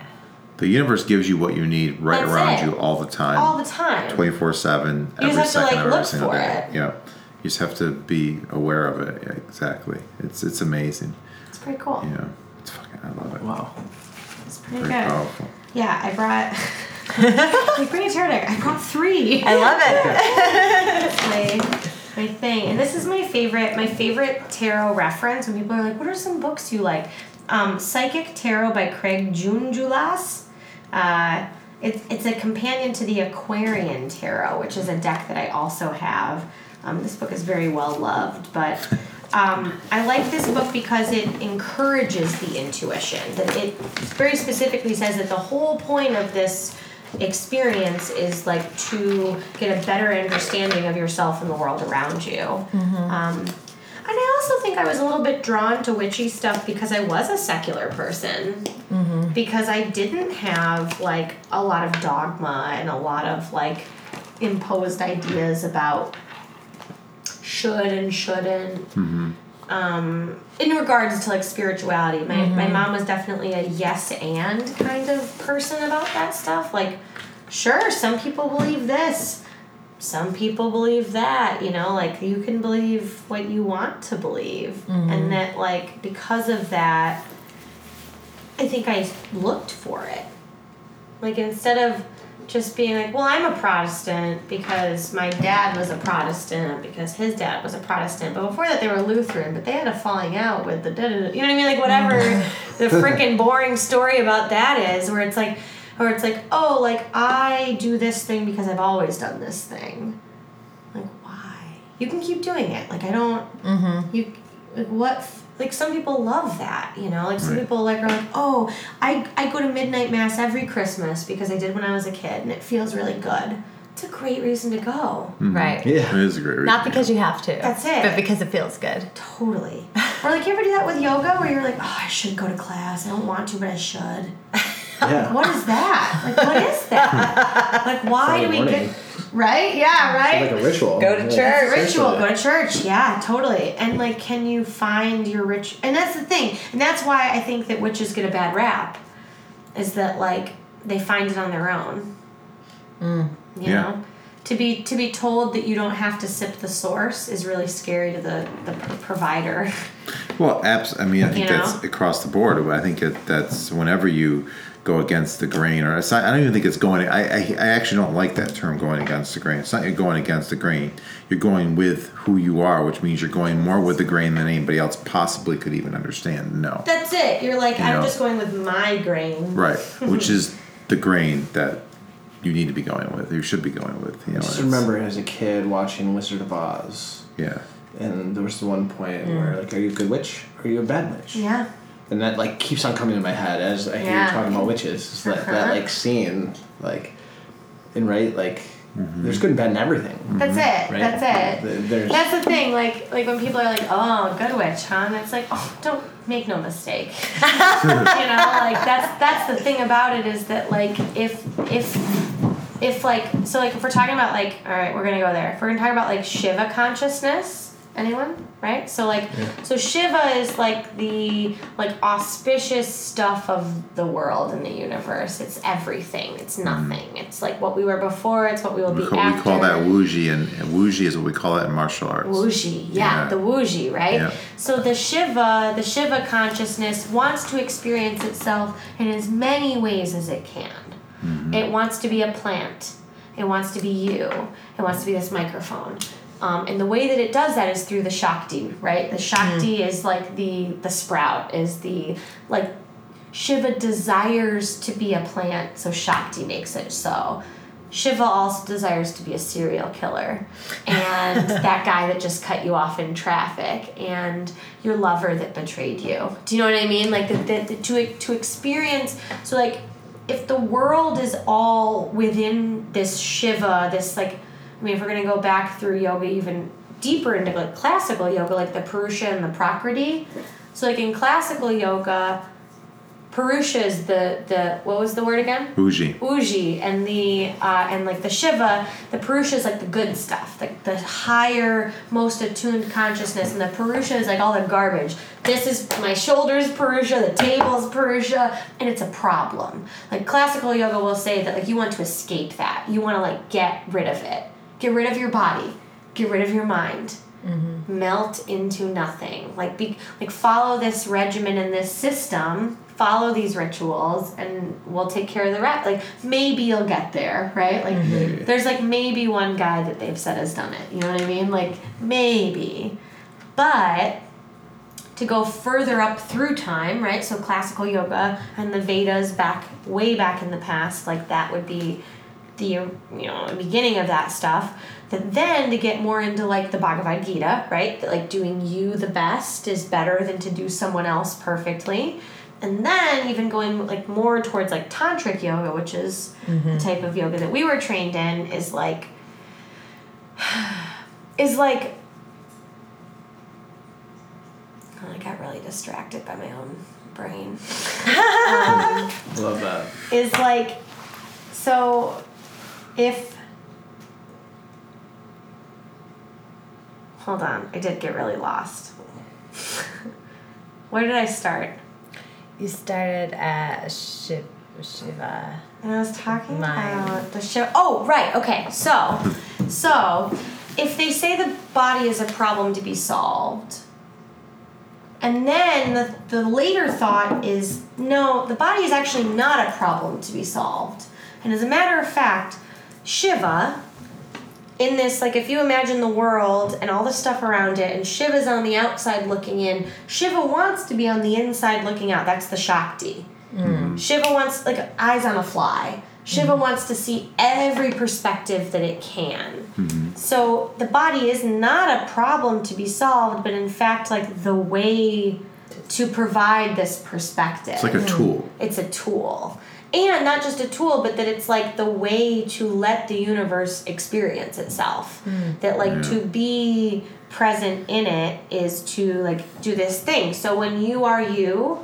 The universe gives you what you need right That's around it. you all the time. All the time. 24 7 You every just have to, second like, of every look single for day it. yeah you just have to be aware of it yeah, exactly it's it's amazing It's pretty cool. Yeah, it's fucking i love it Wow. It's pretty very good. powerful Yeah, I brought. like bring a tarot deck. I brought three. I love it. my my thing, and this is my favorite. My favorite tarot reference when people are like, "What are some books you like?" Um, Psychic Tarot by Craig Junjulas. Uh, it's it's a companion to the Aquarian Tarot, which is a deck that I also have. Um, this book is very well loved, but um, I like this book because it encourages the intuition. That it very specifically says that the whole point of this experience is like to get a better understanding of yourself and the world around you. Um, and I also think I was a little bit drawn to witchy stuff because I was a secular person. Because I didn't have like a lot of dogma and a lot of like imposed ideas about should and shouldn't. Mm-hmm. Um, in regards to like spirituality, my, my mm-hmm. mom was definitely a yes and kind of person about that stuff. Like, sure, some people believe this, some people believe that, you know, like you can believe what you want to believe. Mm-hmm. And that, like, because of that, I think I looked for it. Like, instead of just being like, well, I'm a Protestant because my dad was a Protestant because his dad was a Protestant. But before that, they were Lutheran, but they had a falling out with the da da. You know what I mean? Like, whatever the freaking boring story about that is, where it's like, or it's like, oh, like I do this thing because I've always done this thing. Like, why? You can keep doing it. Like, I don't. Mm-hmm. You like what? F- Like some people love that, you know. Like some Right. people like are like, oh, I I go to midnight mass every Christmas because I did when I was a kid, and it feels really good. It's a great reason to go. Mm-hmm. Right. Yeah. it is a great reason Not because you have to. That's it. But because it feels good. Totally. or like you ever do that with yoga where you're like, oh, I should go to class. I don't want to, but I should. Yeah. What is that? Like, what is that? Like, why do we morning. get right? Yeah, right. It's like a ritual. Go to Yeah, church. ritual go to church yeah totally and like can you find your rich and that's the thing and that's why i think that witches get a bad rap is that like they find it on their own mm. you Yeah. know to be to be told that you don't have to sip the source is really scary to the the provider Well, abs- I mean, I think You that's know? across the board. I think it, that's whenever you go against the grain, or it's not, I don't even think it's going. I, I I actually don't like that term, going against the grain. It's not you're going against the grain. You're going with who you are, which means you're going more with the grain than anybody else possibly could even understand. No, that's it you're like You i'm know. just going with my grain right? Which is the grain that you need to be going with. You should be going with. You know, I just remember as a kid watching Wizard of Oz, Yeah. and there was the one point mm. where like, are you a good witch or are you a bad witch? yeah And that like keeps on coming to my head as I hear Yeah. you talking about witches. It's that, that Uh-huh. like scene, like, and right, like, there's good and bad in everything. that's it Right? that's it There's That's the thing, like like when people are like, "Oh, good witch, huh?" And it's like, "Oh, don't make no mistake." you know, like that's that's the thing about it is that like if if if like so like if we're talking about like all right, we're gonna go there. If we're gonna talk about like Shiva consciousness, anyone, right? So like so Shiva is like the like auspicious stuff of the world and the universe. It's everything. It's nothing. It's like what we were before. It's what we will We be call, after. we call that wuji, and, and wuji is what we call it in martial arts. Wuji, yeah, Yeah. the Wuji, right? Yeah. So the Shiva, the Shiva consciousness wants to experience itself in as many ways as it can. Mm-hmm. It wants to be a plant. It wants to be you. It wants to be this microphone. Um, and the way that it does that is through the Shakti, right? The Shakti is like the the sprout, is the like Shiva desires to be a plant, so Shakti makes it so. Shiva also desires to be a serial killer and that guy that just cut you off in traffic and your lover that betrayed you. Do you know what I mean? Like the, the, the, to to experience so like if the world is all within this Shiva, this like I mean if we're gonna go back through yoga even deeper into like classical yoga, like the Purusha and the Prakriti. So like in classical yoga, Purusha is the the what was the word again? Wuji. Wuji and the uh, and like the Shiva, the Purusha is like the good stuff, like the higher, most attuned consciousness, and the Purusha is like all the garbage. This is my shoulders Purusha, the table's Purusha, and it's a problem. Like classical yoga will say that like you want to escape that, you want to like get rid of it, get rid of your body, get rid of your mind. Mm-hmm. Melt into nothing. Like be like follow this regimen and this system follow these rituals and we'll take care of the rest. Like maybe you'll get there, right? Like mm-hmm. Maybe. there's like maybe one guy that they've said has done it. You know what I mean? Like maybe. But to go further up through time, right? So classical yoga and the Vedas back way back in the past, like that would be the you know beginning of that stuff. That then to get more into like the Bhagavad Gita, right? That like doing you the best is better than to do someone else perfectly. And then even going like more towards like tantric yoga, which is the type of yoga that we were trained in, is like is like Oh, I got really distracted by my own brain. um, Love that. is like so if hold on i did get really lost where did i start You started at Shiv- Shiva. and i was talking Mind. about the show oh right okay so so if they say the body is a problem to be solved and then the, the later thought is no, the body is actually not a problem to be solved. And as a matter of fact, Shiva, in this, like if you imagine the world and all the stuff around it, and Shiva's on the outside looking in, Shiva wants to be on the inside looking out. That's the Shakti. Hmm. Shiva wants, like, eyes on a fly. Shiva hmm. wants to see every perspective that it can. Hmm. So the body is not a problem to be solved, but in fact, like the way to provide this perspective. It's like a tool. It's a tool. And not just a tool, but that it's like the way to let the universe experience itself. Hmm. That like Yeah. to be present in it is to like do this thing. So when you are you,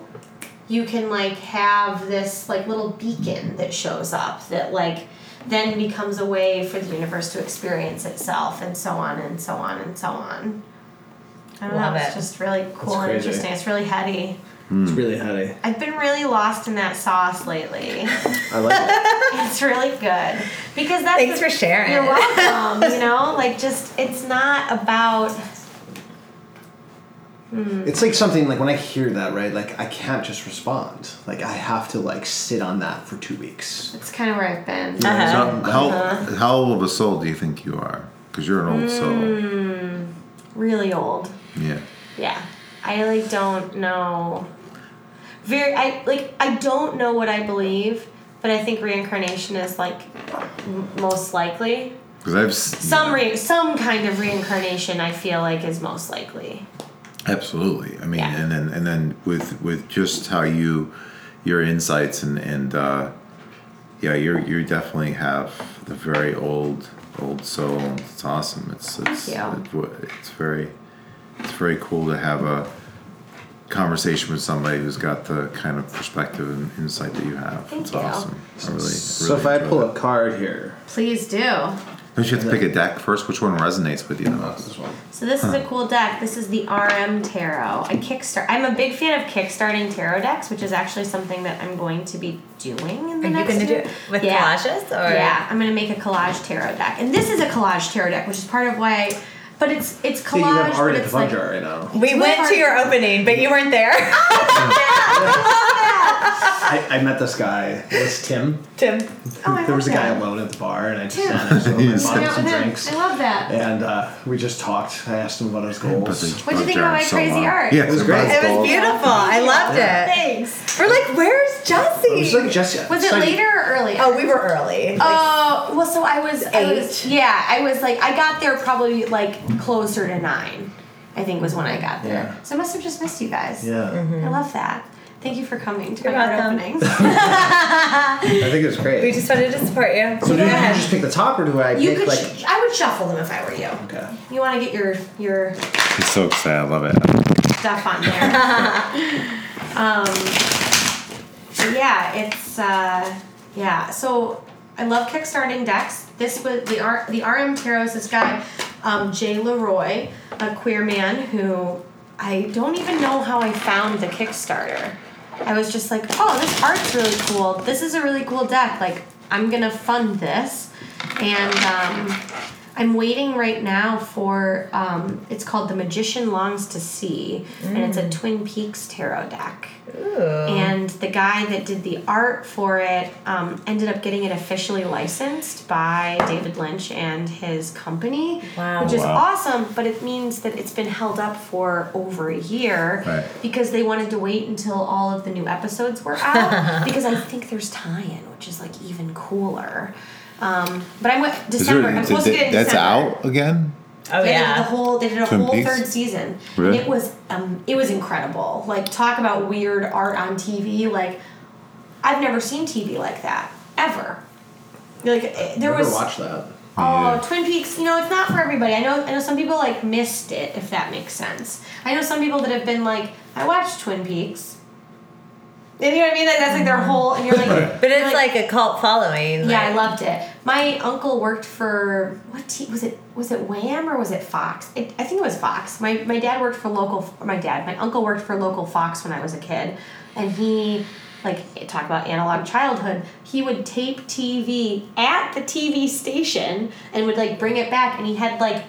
you can like have this like little beacon that shows up that like then becomes a way for the universe to experience itself and so on and so on and so on. I don't Love know. It's it. just really cool and interesting. It's really heady. It's really heady. I've been really lost in that sauce lately. I like it. it's really good because that's Thanks the- for sharing. You're welcome. you know, like just it's not about It's like something like when I hear that, right? Like I can't just respond. Like I have to like sit on that for two weeks. it's kind of where I've been. Uh-huh. So how Uh-huh. how old of a soul do you think you are? Because you're an old soul. Mm. Really old. Yeah. Yeah. I like don't know. Very I like I don't know what I believe, but I think reincarnation is like m- most likely. Because I've Some re- some kind of reincarnation I feel like is most likely. Absolutely. I mean, Yeah. and then and then with with just how you your insights and and uh, yeah, you you definitely have the very old old soul. It's awesome. It's it's you. It's, it's very it's very cool to have a conversation with somebody who's got the kind of perspective and insight that you have. Thank it's you. awesome. I really, So really if I pull that. a card here, Please do. don't you have to pick a deck first? Which one resonates with you the most? this one. So this is a cool deck. This is the RM Tarot. I kickstart. I'm a big fan of kickstarting tarot decks, which is actually something that I'm going to be doing in the Are you next going to do it with Yeah. collages? Or? Yeah, I'm gonna make a collage tarot deck, and this is a collage tarot deck, which is part of why. I, but it's it's collage, Yeah, you have art but at the it's fun like jar right now. We Two went to your opening, but you weren't there. I, I met this guy. It was Tim. Tim. Oh, I there was a guy that. alone at the bar, and I just Tim. sat next to him and He's- bought Hang him some drinks. I love that. And uh, we just talked. I asked him about his goals. What'd you think about my crazy art? Yeah, It was great. It was beautiful. I loved it. Thanks. We're like, where's Jesse? It was like Jessica. Was it so- later or earlier? oh, we were early. Like, Oh well, so I was I was- Eight? yeah, I was like I got there probably like closer to nine. I think was when I got there. Yeah. So I must have just missed you guys. Yeah. I love that. Thank you for coming to You're my art welcome. openings. I think it was great. We just wanted to support you. so do you just pick the top, or do I you pick could. like? sh- I would shuffle them if I were you. okay. You want to get your your He's so excited. I love it. stuff on there. um, but yeah, it's uh, yeah. So I love kickstarting decks. This was the R the RM Tarot is this guy, um, Jay Leroy, a queer man who I don't even know how I found the Kickstarter. I was just like, oh, this art's really cool. This is a really cool deck. Like, I'm gonna fund this, and um, I'm waiting right now for. Um, it's called The Magician Longs to See, and it's a Twin Peaks tarot deck. Ooh. And the guy that did the art for it um, ended up getting it officially licensed by David Lynch and his company, Wow. which is Wow. awesome. But it means that it's been held up for over a year Right. because they wanted to wait until all of the new episodes were out. because I think there's tie-in, which is like even cooler. Um, but I'm with Is December. there- I'm supposed to get it in that's December. out again. Oh They did the yeah. whole. They did a Twin whole Peaks? third season. Really? And it was um, it was incredible. Like talk about weird art on TV. Like I've never seen TV like that ever. Like there Never was. watched that. Oh, Yeah. Twin Peaks. You know, it's not for everybody. I know. I know some people like missed it. If that makes sense. I know some people that have been like, I watched Twin Peaks. You know what I mean? Like that's like their whole. And you're like, But it's like, a cult following. yeah, I loved it. My uncle worked for what t- was it? Was it Wham or was it Fox? It, I think it was Fox. My my dad worked for local. My dad, my uncle worked for local Fox when I was a kid, and he like talk about analog childhood. He would tape TV at the TV station and would like bring it back, and he had like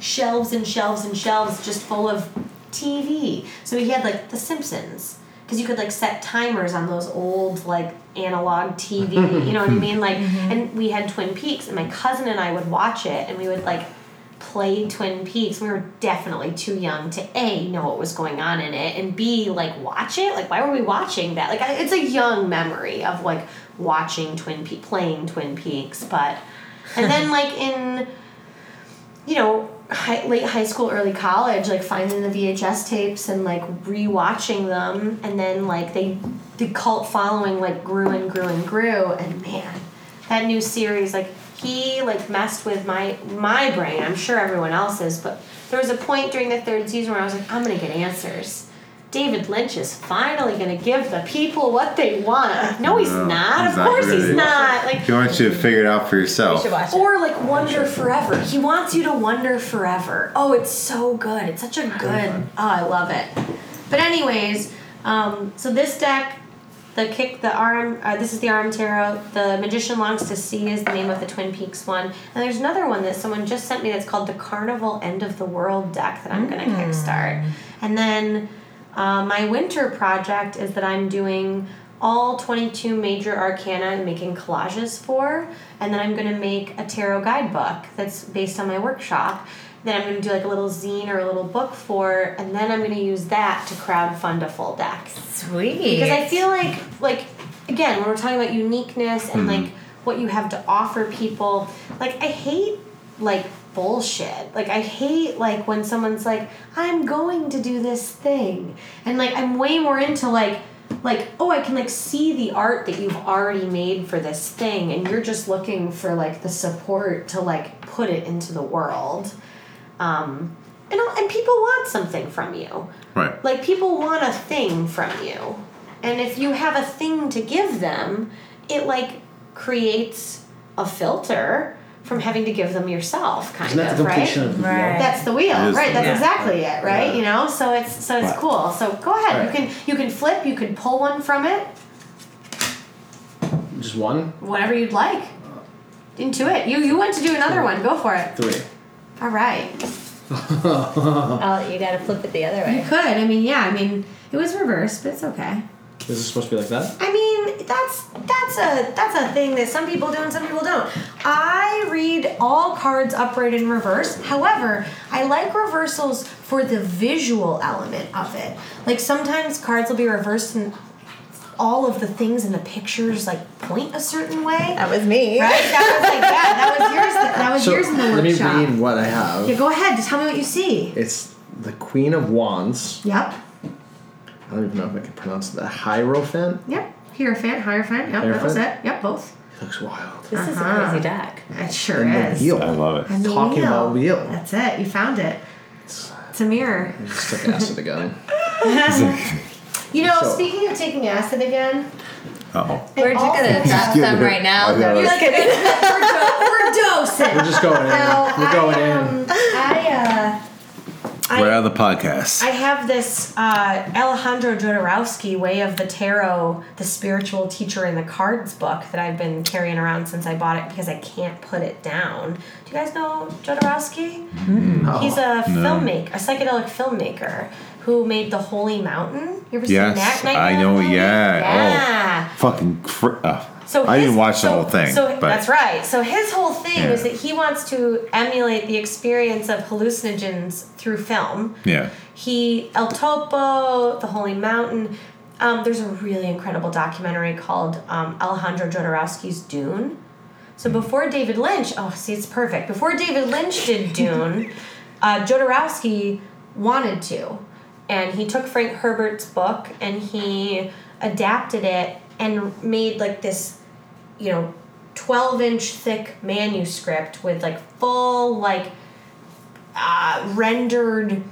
shelves and shelves and shelves just full of TV. So he had like The Simpsons because you could like set timers on those old like analog TV. you know what I mm-hmm. mean? Like, mm-hmm. and we had Twin Peaks, and my cousin and I would watch it, and we would like play Twin Peaks. We were definitely too young to a know what was going on in it, and b like watch it. Like, why were we watching that? Like, I, it's a young memory of like watching Twin Peaks, playing Twin Peaks, but and then like in you know, high, late high school, early college, like finding the VHS tapes and like rewatching them, and then like they, the cult following like grew and grew and grew, and man, that new series like he like messed with my my brain. I'm sure everyone else's, but there was a point during the third season where I was like, I'm gonna get answers. David Lynch is finally gonna give the people what they want. No, he's No, not. he's of not course, he's not. Like He wants you to figure it out for You yourself. should watch it. or like wonder forever. He wants you to wonder forever. Oh, it's so good. It's such a good. Oh, I love it. But anyways, um, so this deck, the kick, the arm. Uh, this is the arm tarot. The magician longs to see is the name of the Twin Peaks one. And there's another one that someone just sent me that's called the Carnival End of the World deck that I'm gonna kickstart. And then uh, my winter project is that I'm doing all 22 major arcana and making collages for and then i'm going to make a tarot guidebook that's based on my workshop. Then i'm going to do like a little zine or a little book for and then i'm going to use that to crowdfund a full deck. Sweet. because i feel like like again when we're talking about uniqueness and like what you have to offer people like i hate like bullshit like i hate like when someone's like i'm going to do this thing and like i'm way more into like like oh i can like see the art that you've already made for this thing and you're just looking for like the support to like put it into the world um and, and people want something from you Right. like people want a thing from you. And if you have a thing to give them, it like creates a filter from having to give them yourself kind Isn't that of, the right? completion of the Right. That's the wheel, It is right? That's wheel. exactly it, right? Yeah. You know, so it's so it's Right. cool. So go ahead. Right. You can you can flip. You can pull one from it. Just one, Whatever you'd like. Into it. You you want to do another one? Go for it. three. All right. Oh, you gotta flip it the other way. You could. I mean, yeah. I mean, it was reversed, but it's okay. Is this supposed to be like that? I mean, that's that's a that's a thing that some people do and some people don't. I read all cards upright in reverse. However, I like reversals for the visual element of it. Like sometimes cards will be reversed and all of the things in the pictures like point a certain way. That was me. Right? That was like yeah, that was yours. That was So yours in the let me workshop. read what I have. Yeah, go ahead. Just tell me what you see. It's the Queen of Wands, Yep. I don't even know if I can pronounce that. Hierophant. Yep. Hierophant, Hierophant. Yep, that was it. Hierophant? Yep, both. He looks wild. This is a Uh-huh. crazy deck. It sure And the is. wheel. I love it. And the Talking wheel. about wheel. That's it. You found it. It's a mirror. I just took acid again. You know, So- speaking of taking acid again, Oh. We're just gonna drop them right now. I got it. You're like, we're, do- we're dosing. We're just going in. No, We're going I, in. um, I, uh, We're the podcasts? I have this uh, Alejandro Jodorowsky Way of the Tarot, the spiritual teacher in the cards book that I've been carrying around since I bought it because I can't put it down. Do you guys know Jodorowsky? No. He's a No. filmmaker, a psychedelic filmmaker who made The Holy Mountain. You ever Yes, seen that? Nightmare I know, Elm Street? yeah. Oh. Yeah. Fucking. Cr- uh, So I didn't watch the whole thing. So but that's right. So his whole thing Yeah. is that he wants to emulate the experience of hallucinogens through film. Yeah. He El Topo, The Holy Mountain. Um, there's a really incredible documentary called um, Alejandro Jodorowsky's Dune. So before David Lynch, oh, see, it's perfect. Before David Lynch did Dune, uh, Jodorowsky wanted to, and he took Frank Herbert's book and he adapted it and made like this, you know, twelve inch thick manuscript with like full like uh, rendered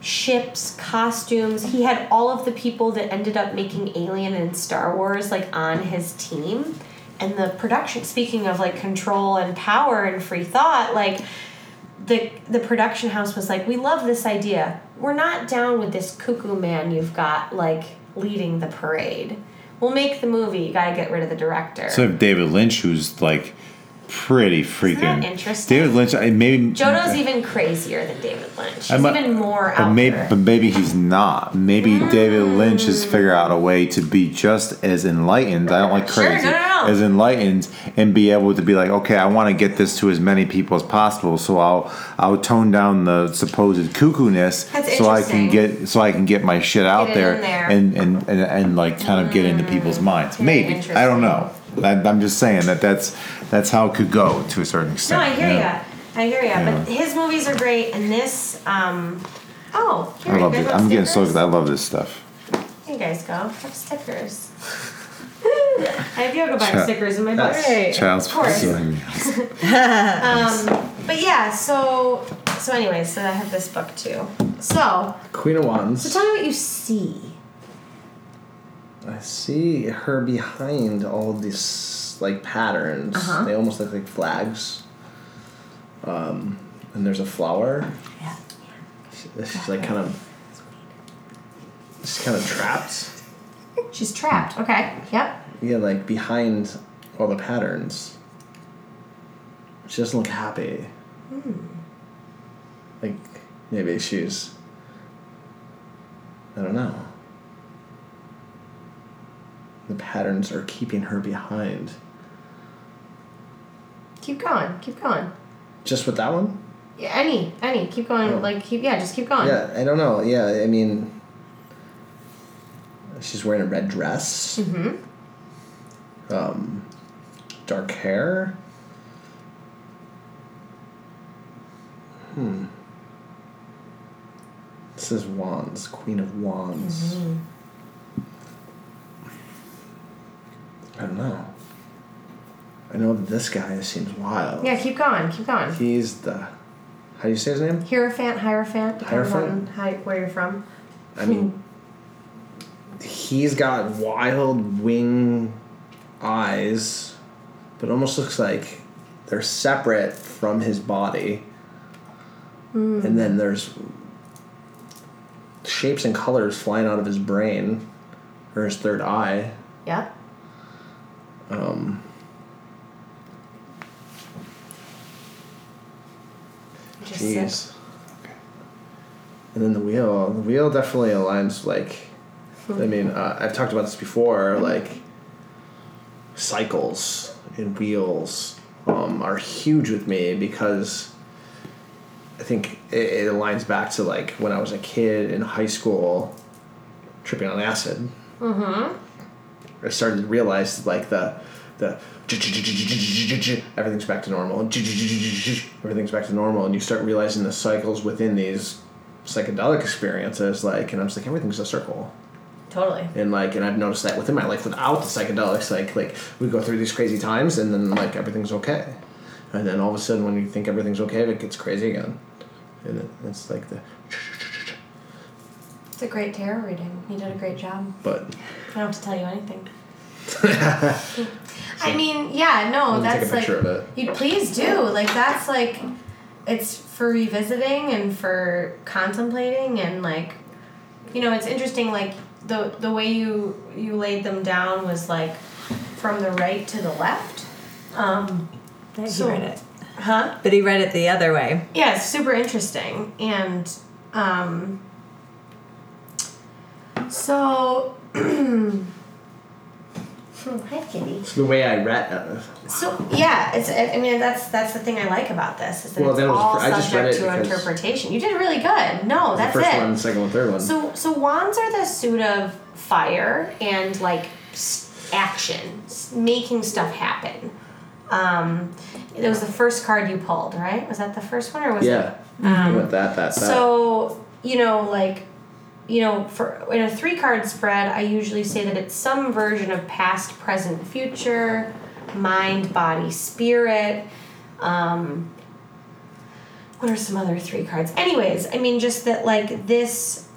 ships, costumes. He had all of the people that ended up making Alien and Star Wars like on his team. And the production speaking of like control and power and free thought, like the the production house was like, "We love this idea. We're not down with this cuckoo man you've got like leading the parade. We'll make the movie. You got to get rid of the director." So if David Lynch, who's like pretty freaking interesting? David Lynch, I maybe Jodo's even crazier than David Lynch. He's I'm a- even more But maybe, there. but maybe he's not. Maybe David Lynch has Mm. figured out a way to be just as enlightened. I don't like Sure, crazy. no, no, As enlightened and be able to be like, okay, I want to get this to as many people as possible. So I'll I'll tone down the supposed cuckoo-ness That's so I can get so I can get my shit out there, there. And, and and and like kind of get into people's minds. Maybe I don't know. I, I'm just saying that that's that's how it could go to a certain extent. No. I hear you know? ya. I hear ya. Yeah. But his movies are great, and this, um, oh, here I love it. I'm getting so stickers? I love this stuff. Here you guys go. Have stickers. I have Yoga Vibe Cha- stickers in my book. Right. Child's Of course. play. Um, but yeah, so so anyway, so I have this book too. So, Queen of Wands. so tell me what you see. I see her behind all these like patterns. Uh-huh. They almost look like flags. Um, and there's a flower. Yeah. She's like kind of. She's kind of trapped. She's trapped. Okay. Yep. Yeah, like behind all the patterns. She doesn't look happy. Hmm. Like maybe she's. I don't know. The patterns are keeping her behind. Keep going. Keep going. Just with that one? Yeah, any, any. Keep going. Oh. Like keep. Yeah, just keep going. Yeah, I don't know. Yeah, I mean, she's wearing a red dress. Mm-hmm. Um, dark hair. Hmm. This is Wands, Queen of Wands. Mm-hmm. I don't know. I know that this guy seems wild. Yeah. Keep going. Keep going. He's the. How do you say his name? Hierophant, Hierophant, Hierophant? on how, where you're from. I mean, he's got wild wing eyes, but almost looks like they're separate from his body. And then there's shapes and colors flying out of his brain, or his third eye. Yep. Um, jeez. sit. And then the wheel. The wheel definitely aligns like. I mean, uh, I've talked about this before. Like, cycles and wheels um, are huge with me because I think it, it aligns back to like when I was a kid in high school, tripping on acid. Mm-hmm. I started to realize like the the everything's back to normal everything's back to normal and you start realizing the cycles within these psychedelic experiences like and I'm just like everything's a circle Totally. and like and I've noticed that within my life without the psychedelics like like we go through these crazy times and then like everything's okay and then all of a sudden when you think everything's okay it gets crazy again and it's like the It's a great tarot reading. You did a great job. but I don't have to tell you anything. I mean, yeah, no, that's take a picture like of it you please do. Like that's like it's for revisiting and for contemplating and like you know, it's interesting like the the way you you laid them down was like from the right to the left. Um He So- read it. huh? But he read it the other way. Yeah, it's super interesting. And um so Hi Kitty. it's the way I read uh, So yeah, it's. I mean, that's that's the thing I like about this is that Well, it's that was- all I just read subject it to interpretation. You did really good. No, that's the first it. one second one third one So so wands are the suit of fire and like action, making stuff happen. Um, it was the first card you pulled, right? Was that the first one or was yeah it? Um, with that that that so you know, like, you know, for in a three card spread, I usually say that it's some version of past, present, future, mind, body, spirit. Um, what are some other three cards? Anyways, I mean, just that like this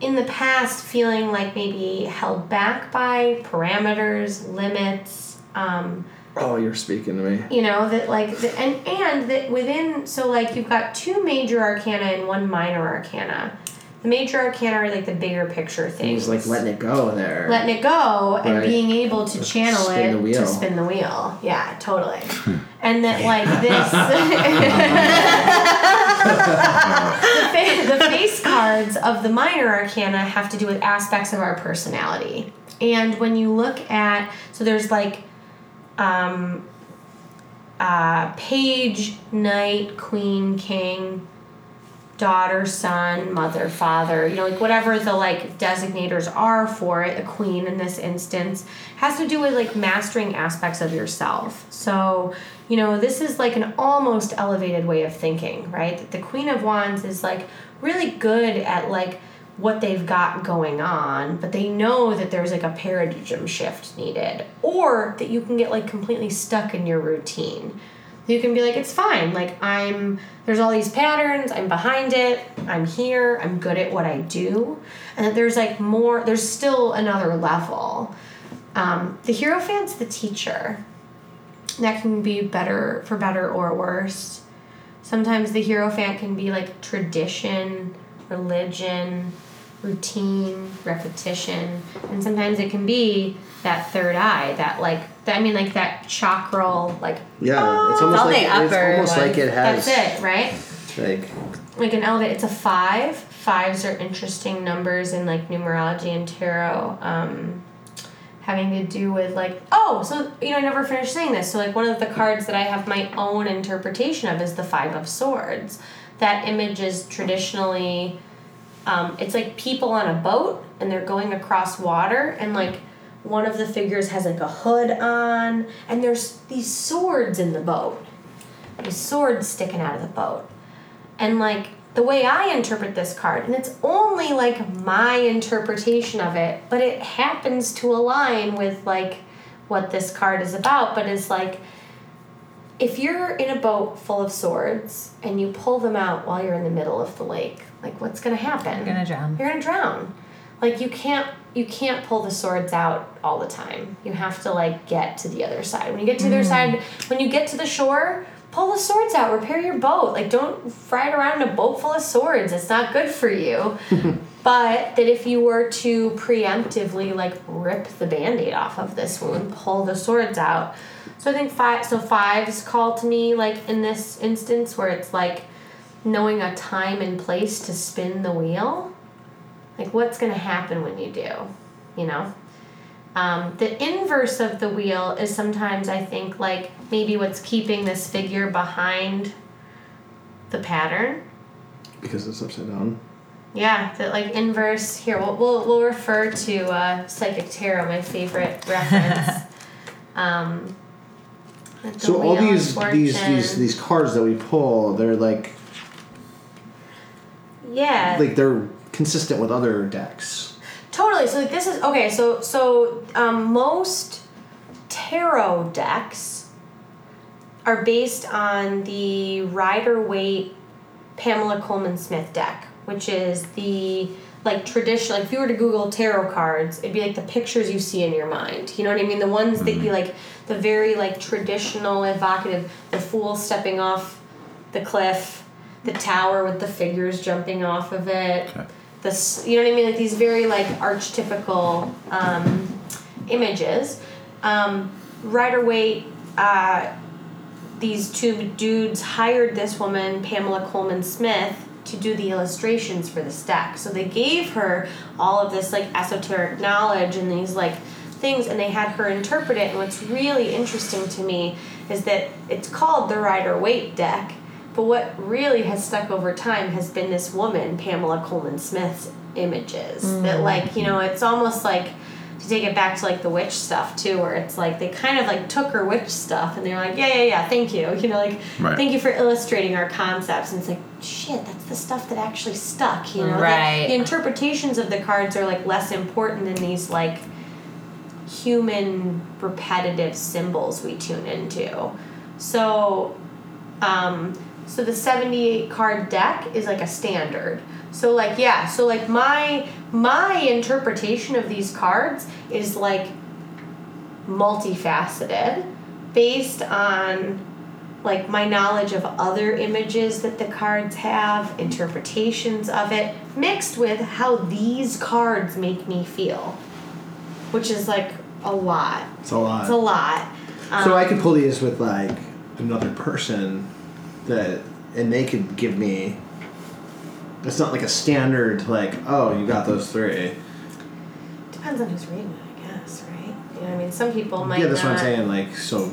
in the past, feeling like maybe held back by parameters, limits. Um, oh you're speaking to me you know that like the, and and that within so like you've got two major arcana and one minor arcana the major arcana are like the bigger picture things he's like letting it go there. Letting it go and being able to channel Spin it the wheel. to spin the wheel. Yeah totally. And that like this the, fa- the face cards of the minor arcana have to do with aspects of our personality. And when you look at so there's like um, uh, page, knight, queen, king, daughter, son, mother, father, you know, like whatever the like designators are for it, a queen in this instance, has to do with like mastering aspects of yourself. So, you know, this is like an almost elevated way of thinking, right? The Queen of Wands is like really good at like what they've got going on, but they know that there's like a paradigm shift needed, or that you can get like completely stuck in your routine. You can be like, it's fine. Like, I'm, there's all these patterns, I'm behind it, I'm here, I'm good at what I do. And that there's like more, there's still another level. Um, the Hierophant's the teacher. That can be better, for better or worse. Sometimes the Hierophant can be like tradition, religion, routine, repetition, and sometimes it can be that third eye, that like, I mean, like that chakral, like, yeah it's It's almost like the it's upper almost like it has that's it, right? like like an elevate it's a five. Fives are interesting numbers in like numerology and tarot um having to do with like oh so you know i never finished saying this. So like one of the cards that i have my own interpretation of is the five of swords. That image is traditionally um, it's like people on a boat and they're going across water and like one of the figures has like a hood on and there's these swords in the boat these swords sticking out of the boat and like the way I interpret this card, and it's only like my interpretation of it, but it happens to align with like what this card is about, but it's like if you're in a boat full of swords and you pull them out while you're in the middle of the lake, like what's gonna happen? You're gonna drown. You're gonna drown. Like you can't you can't pull the swords out all the time. You have to like get to the other side. When you get to the other mm. side, when you get to the shore, pull the swords out. Repair your boat. Like don't ride around in a boat full of swords. It's not good for you. but that if you were to preemptively like rip the band-aid off of this wound, pull the swords out. So I think five so fives call to me like in this instance where it's like knowing a time and place to spin the wheel like what's going to happen when you do you know? Um, the inverse of the wheel is sometimes i think like maybe what's keeping this figure behind the pattern. Because it's upside down. Yeah that like inverse here we'll, we'll, we'll refer to uh, psychic tarot my favorite reference. Um, so all these these these these cards that we pull they're like yeah. Like they're consistent with other decks Totally. So this is okay. So so um, most tarot decks are based on the Rider Waite Pamela Colman Smith deck, which is the like traditional. Like if you were to Google tarot cards, it'd be like the pictures you see in your mind. You know what I mean? The ones that be like the very like traditional, evocative. The fool stepping off the cliff, the tower with the figures jumping off of it. Okay. This, you know what I mean? Like these very like archetypical um, images. Um, Rider Waite, uh, these two dudes hired this woman, Pamela Colman Smith, to do the illustrations for the deck. So they gave her all of this like esoteric knowledge and these like things, and they had her interpret it. And what's really interesting to me is that it's called the Rider Waite deck, but what really has stuck over time has been this woman, Pamela Colman Smith's images. That like you know, it's almost like to take it back to like the witch stuff too, where it's like they kind of like took her witch stuff and they're like, yeah, yeah, yeah, thank you, you know, like Right. thank you for illustrating our concepts. And it's like, shit, that's the stuff that actually stuck, you know. The- The, interpretations of the cards are like less important than these like human repetitive symbols we tune into. So, um, so the seventy-eight card deck is like a standard. So like yeah, so like my my interpretation of these cards is like multifaceted based on like my knowledge of other images that the cards have, interpretations of it, mixed with how these cards make me feel. Which is like a lot. It's a lot. It's a lot. Um, so I could pull these with like another person that and they could give me it's not like a standard like, oh, you got those three. Depends on who's reading it, I guess, right? You know what I mean? Some people might yeah, that's not. what I'm saying. Like so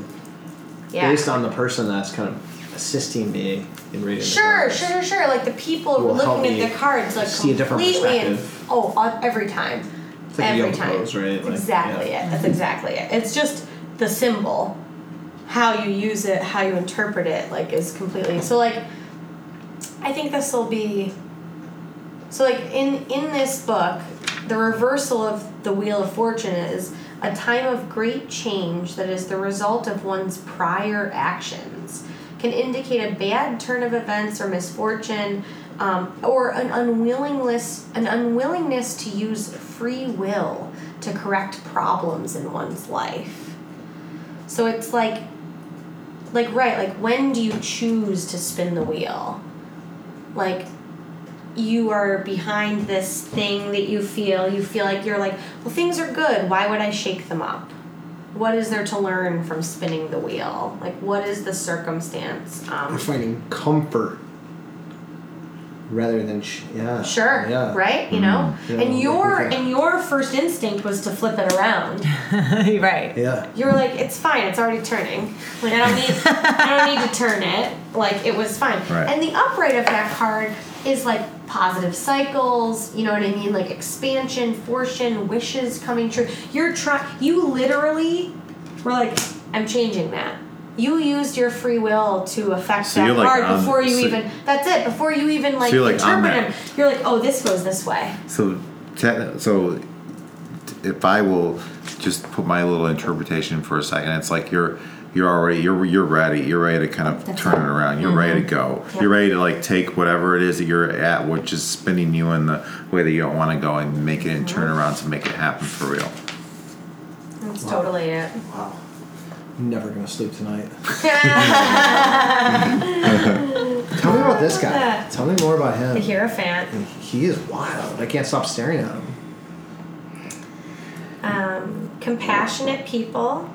Yeah. based on the person that's kind of assisting me in reading the Sure, sure, sure, sure. Like the people looking at the cards, like see a different completely and oh, every time, It's like every time. pose, right? Like, exactly yeah. it. That's exactly it. It's just the symbol, how you use it, how you interpret it, like is completely. So like, I think this will be. So like in in this book, the reversal of the wheel of fortune is a time of great change that is the result of one's prior actions can indicate a bad turn of events or misfortune um, or an unwillingness an unwillingness to use free will to correct problems in one's life so it's like like right like when do you choose to spin the wheel? Like you are behind this thing that you feel you feel like you're like well things are good why would i shake them up? What is there to learn from spinning the wheel? Like what is the circumstance um, You're finding comfort rather than sh- yeah. sure Yeah. right you know mm, Yeah, and like your we and your first instinct was to flip it around right. Yeah. you're like it's fine it's already turning like i don't need i don't need to turn it like it was fine Right. and the upright of that card is like positive cycles you know what i mean like expansion fortune wishes coming true you're trying you literally were like i'm changing that you used your free will to affect So that you're, like, card on- before you so- even that's it before you even like you're, like, interpret that. them you're like oh this goes this way So, te- so if I will just put my little interpretation for a second, it's like you're you're already you're you're ready. You're ready to kind of That's turn it. it around. You're ready to mm-hmm. go. Yep. You're ready to like take whatever it is that you're at, which is spinning you in the way that you don't want to go, and make it and turn around to make it happen for real. that's totally it Wow. Never gonna sleep tonight. Tell me about this guy. Tell me more about him. the fan. He is wild. I can't stop staring at him. um, compassionate people,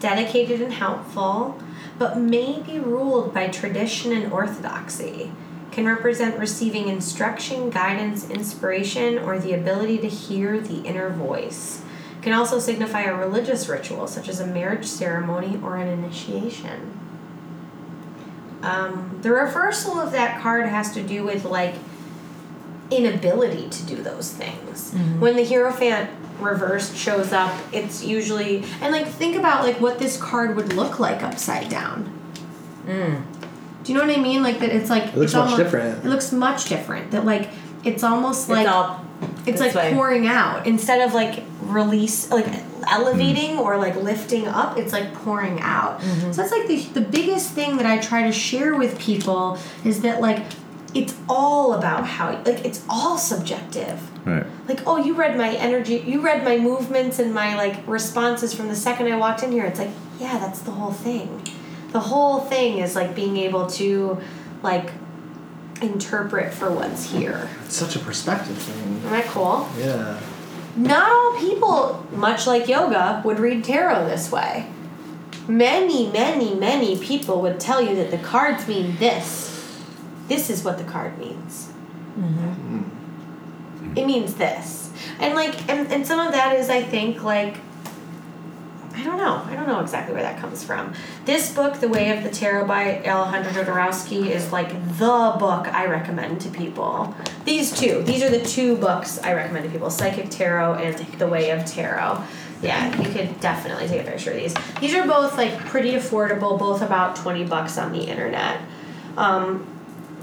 dedicated and helpful, but may be ruled by tradition and orthodoxy. Can represent receiving instruction, guidance, inspiration, or the ability to hear the inner voice. Can also signify a religious ritual, such as a marriage ceremony or an initiation. Um, the reversal of that card has to do with like inability to do those things. When the Hierophant reversed shows up, it's usually and like think about like what this card would look like upside down. Do you know what I mean? Like that it's like It looks it's much almost, different. It looks much different. That like it's almost It's like all It's like why- pouring out instead of like release, like elevating mm. or like lifting up. It's like pouring out. Mm-hmm. So that's like the the biggest thing that I try to share with people is that like it's all about how like it's all subjective. Right. Like oh, you read my energy, you read my movements and my like responses from the second I walked in here. It's like yeah, that's the whole thing. The whole thing is like being able to like interpret for what's here. It's such a perspective thing. Isn't that cool? Yeah. Not all people, much like yoga, would read tarot this way. Many, many, many people would tell you that the cards mean this. This is what the card means. Mm-hmm. It means this. And like and, and some of that is I think like I don't know. I don't know exactly where that comes from. This book, The Way of the Tarot by Alejandro Jodorowsky, is like the book I recommend to people. These two. These are the two books I recommend to people Psychic Tarot and The Way of Tarot. Yeah, you could definitely take a picture of these. These are both like pretty affordable, both about 20 bucks on the internet. Um,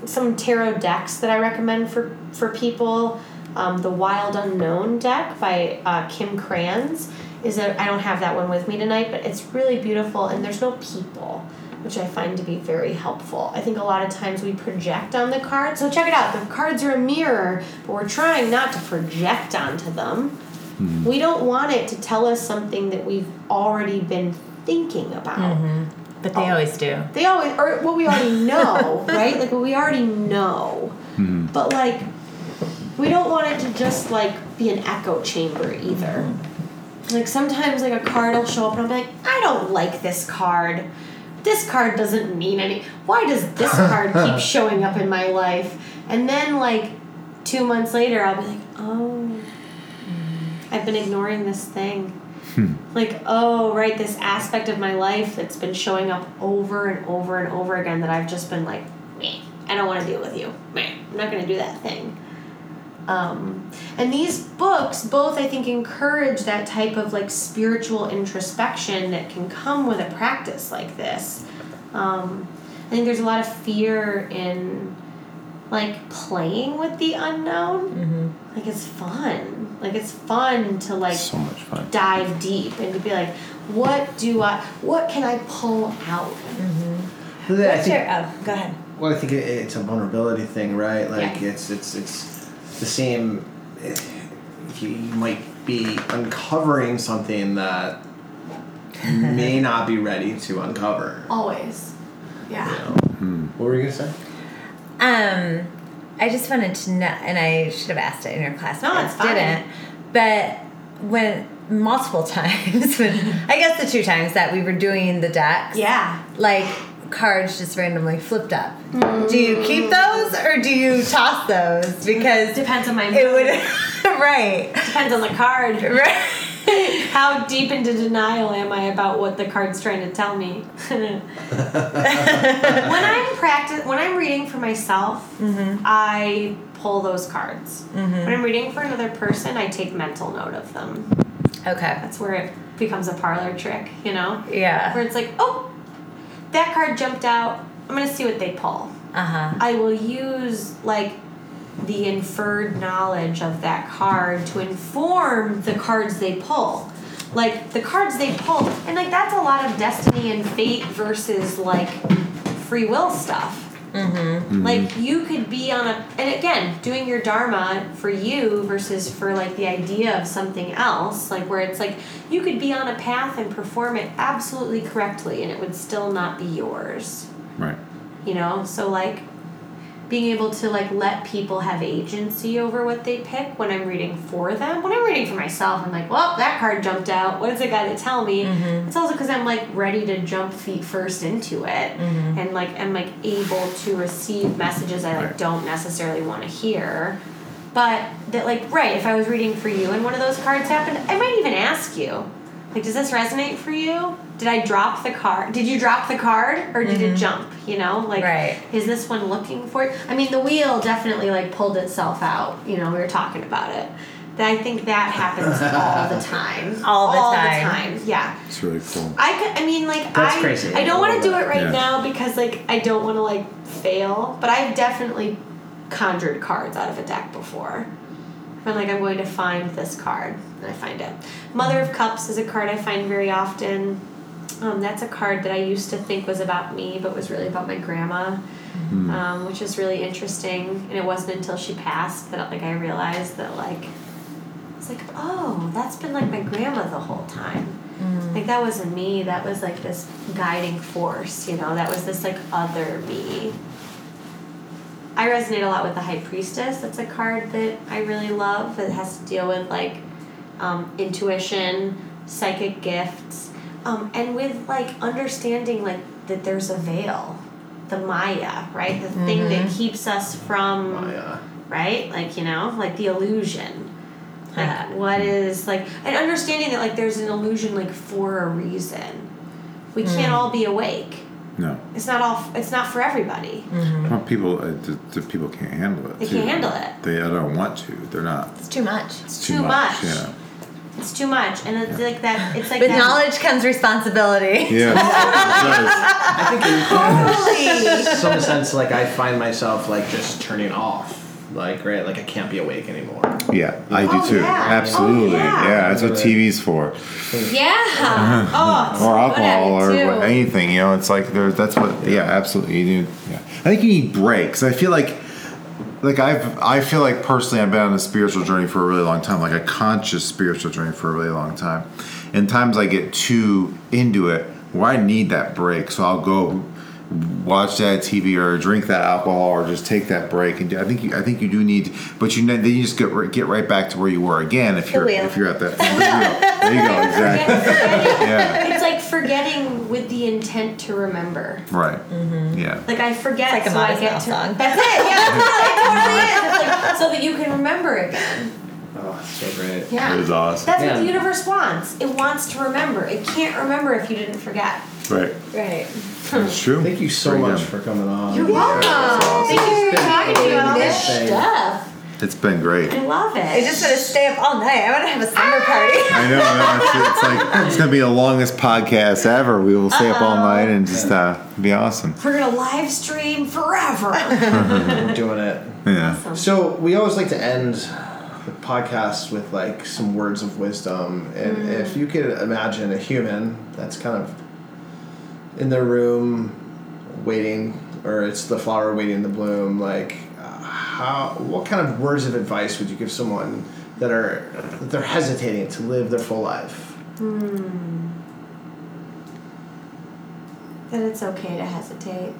some tarot decks that I recommend for, for people. Um, the Wild Unknown deck by uh, Kim Krans is that I don't have that one with me tonight, but it's really beautiful and there's no people, which I find to be very helpful. I think a lot of times we project on the cards. So check it out. The cards are a mirror, but we're trying not to project onto them. Hmm. We don't want it to tell us something that we've already been thinking about. Mm-hmm. But they oh. always do. They always, or what we already know, right? Like what we already know. Hmm. But like, we don't want it to just like be an echo chamber either. Mm-hmm. Like sometimes like a card will show up and I'll be like, I don't like this card. This card doesn't mean any. Why does this card keep showing up in my life? And then like two months later, I'll be like, oh, I've been ignoring this thing hmm. like oh right this aspect of my life that's been showing up over and over and over again that i've just been like Meh, i don't want to deal with you Meh, i'm not going to do that thing um, and these books both i think encourage that type of like spiritual introspection that can come with a practice like this um, i think there's a lot of fear in like playing with the unknown like it's fun like it's fun to like So much fun. dive deep and to be like, what do I, what can I pull out? But then I What's think, your, oh, go ahead. well, I think it, it's a vulnerability thing, right? Like Yeah. it's it's it's the same. If you, you might be uncovering something that may not be ready to uncover. Always. You Yeah. know? What were you gonna say? Um, I just wanted to know, and I should have asked it in your class. No, but it's fine. Didn't. But when multiple times, when, I guess the two times that we were doing the decks, Yeah. like cards just randomly flipped up. Do you keep those or do you toss those? Because Depends on my it mood. would, right, Depends on the card. right. How deep into denial am I about what the card's trying to tell me? when I'm practice, when I'm reading for myself, mm-hmm. I pull those cards. When I'm reading for another person, I take mental note of them. Okay. That's where it becomes a parlor trick, you know? Yeah, where it's like, oh, that card jumped out. I'm gonna see what they pull. Uh huh. I will use like the inferred knowledge of that card to inform the cards they pull. Like the cards they pull, and like that's a lot of destiny and fate versus like free will stuff. Mm-hmm. Like you could be on a, and again, doing your dharma for you versus for like the idea of something else. Like where it's like you could be on a path and perform it absolutely correctly, and it would still not be yours Right. you know so like being able to like let people have agency over what they pick when i'm reading for them. When i'm reading for myself i'm like well that card jumped out. What is it got to tell me? Mm-hmm. It's also because i'm like ready to jump feet first into it mm-hmm. and like i'm like able to receive messages i like don't necessarily want to hear. But that like right if i was reading for you and one of those cards happened i might even ask you like does this resonate for you did i drop the card did you drop the card or did it mm-hmm. jump you know like Right. is this one looking for it i mean the wheel definitely like pulled itself out you know we were talking about it That- i think that happens all the time All the all time. the time yeah It's really cool. I could, I mean, like That's I, crazy. I don't want to do it right Yeah. now because like I don't want to like fail. But I've definitely conjured cards out of a deck before. I'm like, I'm going to find this card, and I find it. Mother of Cups is a card I find very often. Um, that's a card that I used to think was about me, but was really about my grandma, um, which is really interesting. And it wasn't until she passed that like I realized that like it's like oh, that's been like my grandma the whole time. Like that wasn't me. That was like this guiding force. You know, that was this like other me. I resonate a lot with the High Priestess. That's a card that I really love. It has to deal with like um, intuition, psychic gifts, um, and with like understanding like that there's a veil, the Maya, right? The thing that keeps us from My, uh, right? Like, you know, like the illusion. Like, what is, like, and understanding that, like, there's an illusion, like, for a reason. We can't all be awake. No. It's not all, it's not for everybody. Well, people, uh, the, the people can't handle it. They too. can't handle it. They don't want to. They're not. It's too much. It's too too, much. Yeah. It's too much. And it's like that, it's like With that. knowledge comes responsibility. Yeah. I think in Holy! some sense, like I find myself like just turning off. Like right, like I can't be awake anymore. yeah, I do Oh, too. yeah. Oh, absolutely. Oh, yeah. yeah. that's what TV's for. Yeah. Oh, or alcohol or anything. You know, it's like there's that's what. Yeah, absolutely. You do. Yeah, I think you need breaks. I feel like, like I've I feel like personally I've been on a spiritual journey for a really long time, like a conscious spiritual journey for a really long time. And times I get too into it, where I need that break, so I'll go watch that TV or drink that alcohol or just take that break. And I think you, I think you do need, but you then you just get right- get right back to where you were again if you're if you're at that. There you go. There you go. Exactly. Yeah. It's like forgetting with the intent to remember. Right. Mm-hmm. Yeah. Like I forget, It's like a so I get to. song. That's it. Yeah, that's totally it. Like, so that you can remember again. Oh, it's so great. Yeah, It was awesome. That's what the universe wants. It wants to remember. It can't remember if you didn't forget. Right. Right. It's true. Thank you so Very much good. for coming on. You're welcome. Thank you for talking to me about all this stuff. It's been great. I love it. I just want to stay up all night. I want to have a slumber party. I know. man. It's, it's like it's gonna be the longest podcast ever. We will stay up all night and just uh, be awesome. We're gonna live stream forever. I'm doing it. Yeah. Awesome. So we always like to end the podcast with like some words of wisdom, and if you could imagine a human that's kind of in their room waiting, or it's the flower waiting to bloom, like uh, how what kind of words of advice would you give someone that are that they're hesitating to live their full life? that it's okay to hesitate.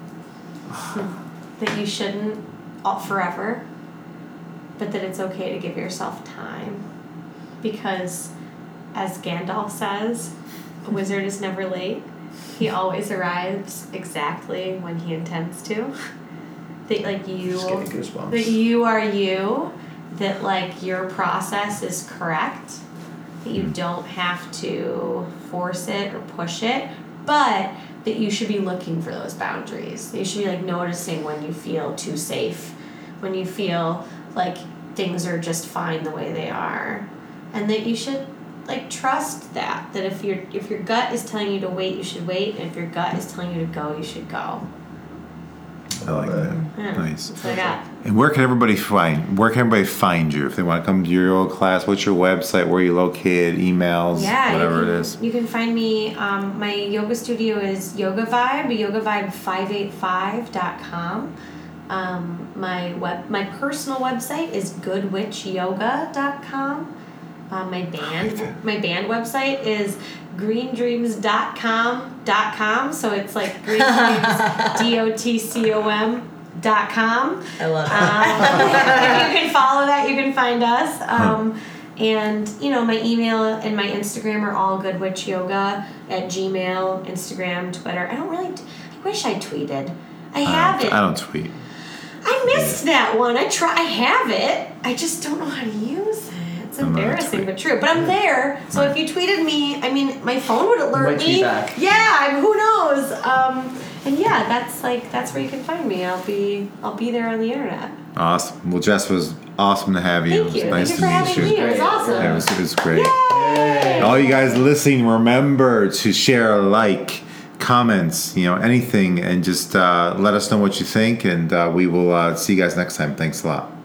that you shouldn't all forever, but that it's okay to give yourself time. Because, as Gandalf says, a wizard is never late. He always arrives exactly when he intends to. That like you Just getting goosebumps. that you are you, that like your process is correct, that you don't have to force it or push it, but that you should be looking for those boundaries. You should be like noticing when you feel too safe, when you feel like things are just fine the way they are, and that you should like trust that that if your if your gut is telling you to wait, you should wait, and if your gut is telling you to go, you should go. I like that. Yeah. Nice. That's what I got. And where can everybody find? Where can everybody find you if they want to come to your yoga class? What's your website? Where are you located? Emails? Yeah, whatever can, it is. You can find me. Um, my yoga studio is Yoga Vibe, yogavibe585.com. Um, my web, my personal website is goodwitchyoga.com. Uh, my band, my band website is greendreams.com.com. So it's like green dreams, D O T C O M dot com. I love it. Um, you can follow that. You can find us. Um, and you know my email and my Instagram are all Good Witch Yoga at Gmail, Instagram, Twitter. I don't really. T- I wish I tweeted. I I have don't. I don't tweet. I missed that one. I try. I have it. I just don't know how to use it. It's I'm embarrassing but true. But I'm there. So if you tweeted me, I mean, my phone would alert Might tweet me. back. Yeah. I mean, who knows? Um, and yeah, that's like that's where you can find me. I'll be I'll be there on the internet. Awesome. Well, Jess was awesome to have you. Thank it was you. nice Thank you for to having meet me. you. It was awesome. Yeah, it was, it was great. Yay! All you guys listening, remember to share, like, comments, you know, anything, and just uh, let us know what you think, and uh, we will uh, see you guys next time. Thanks a lot.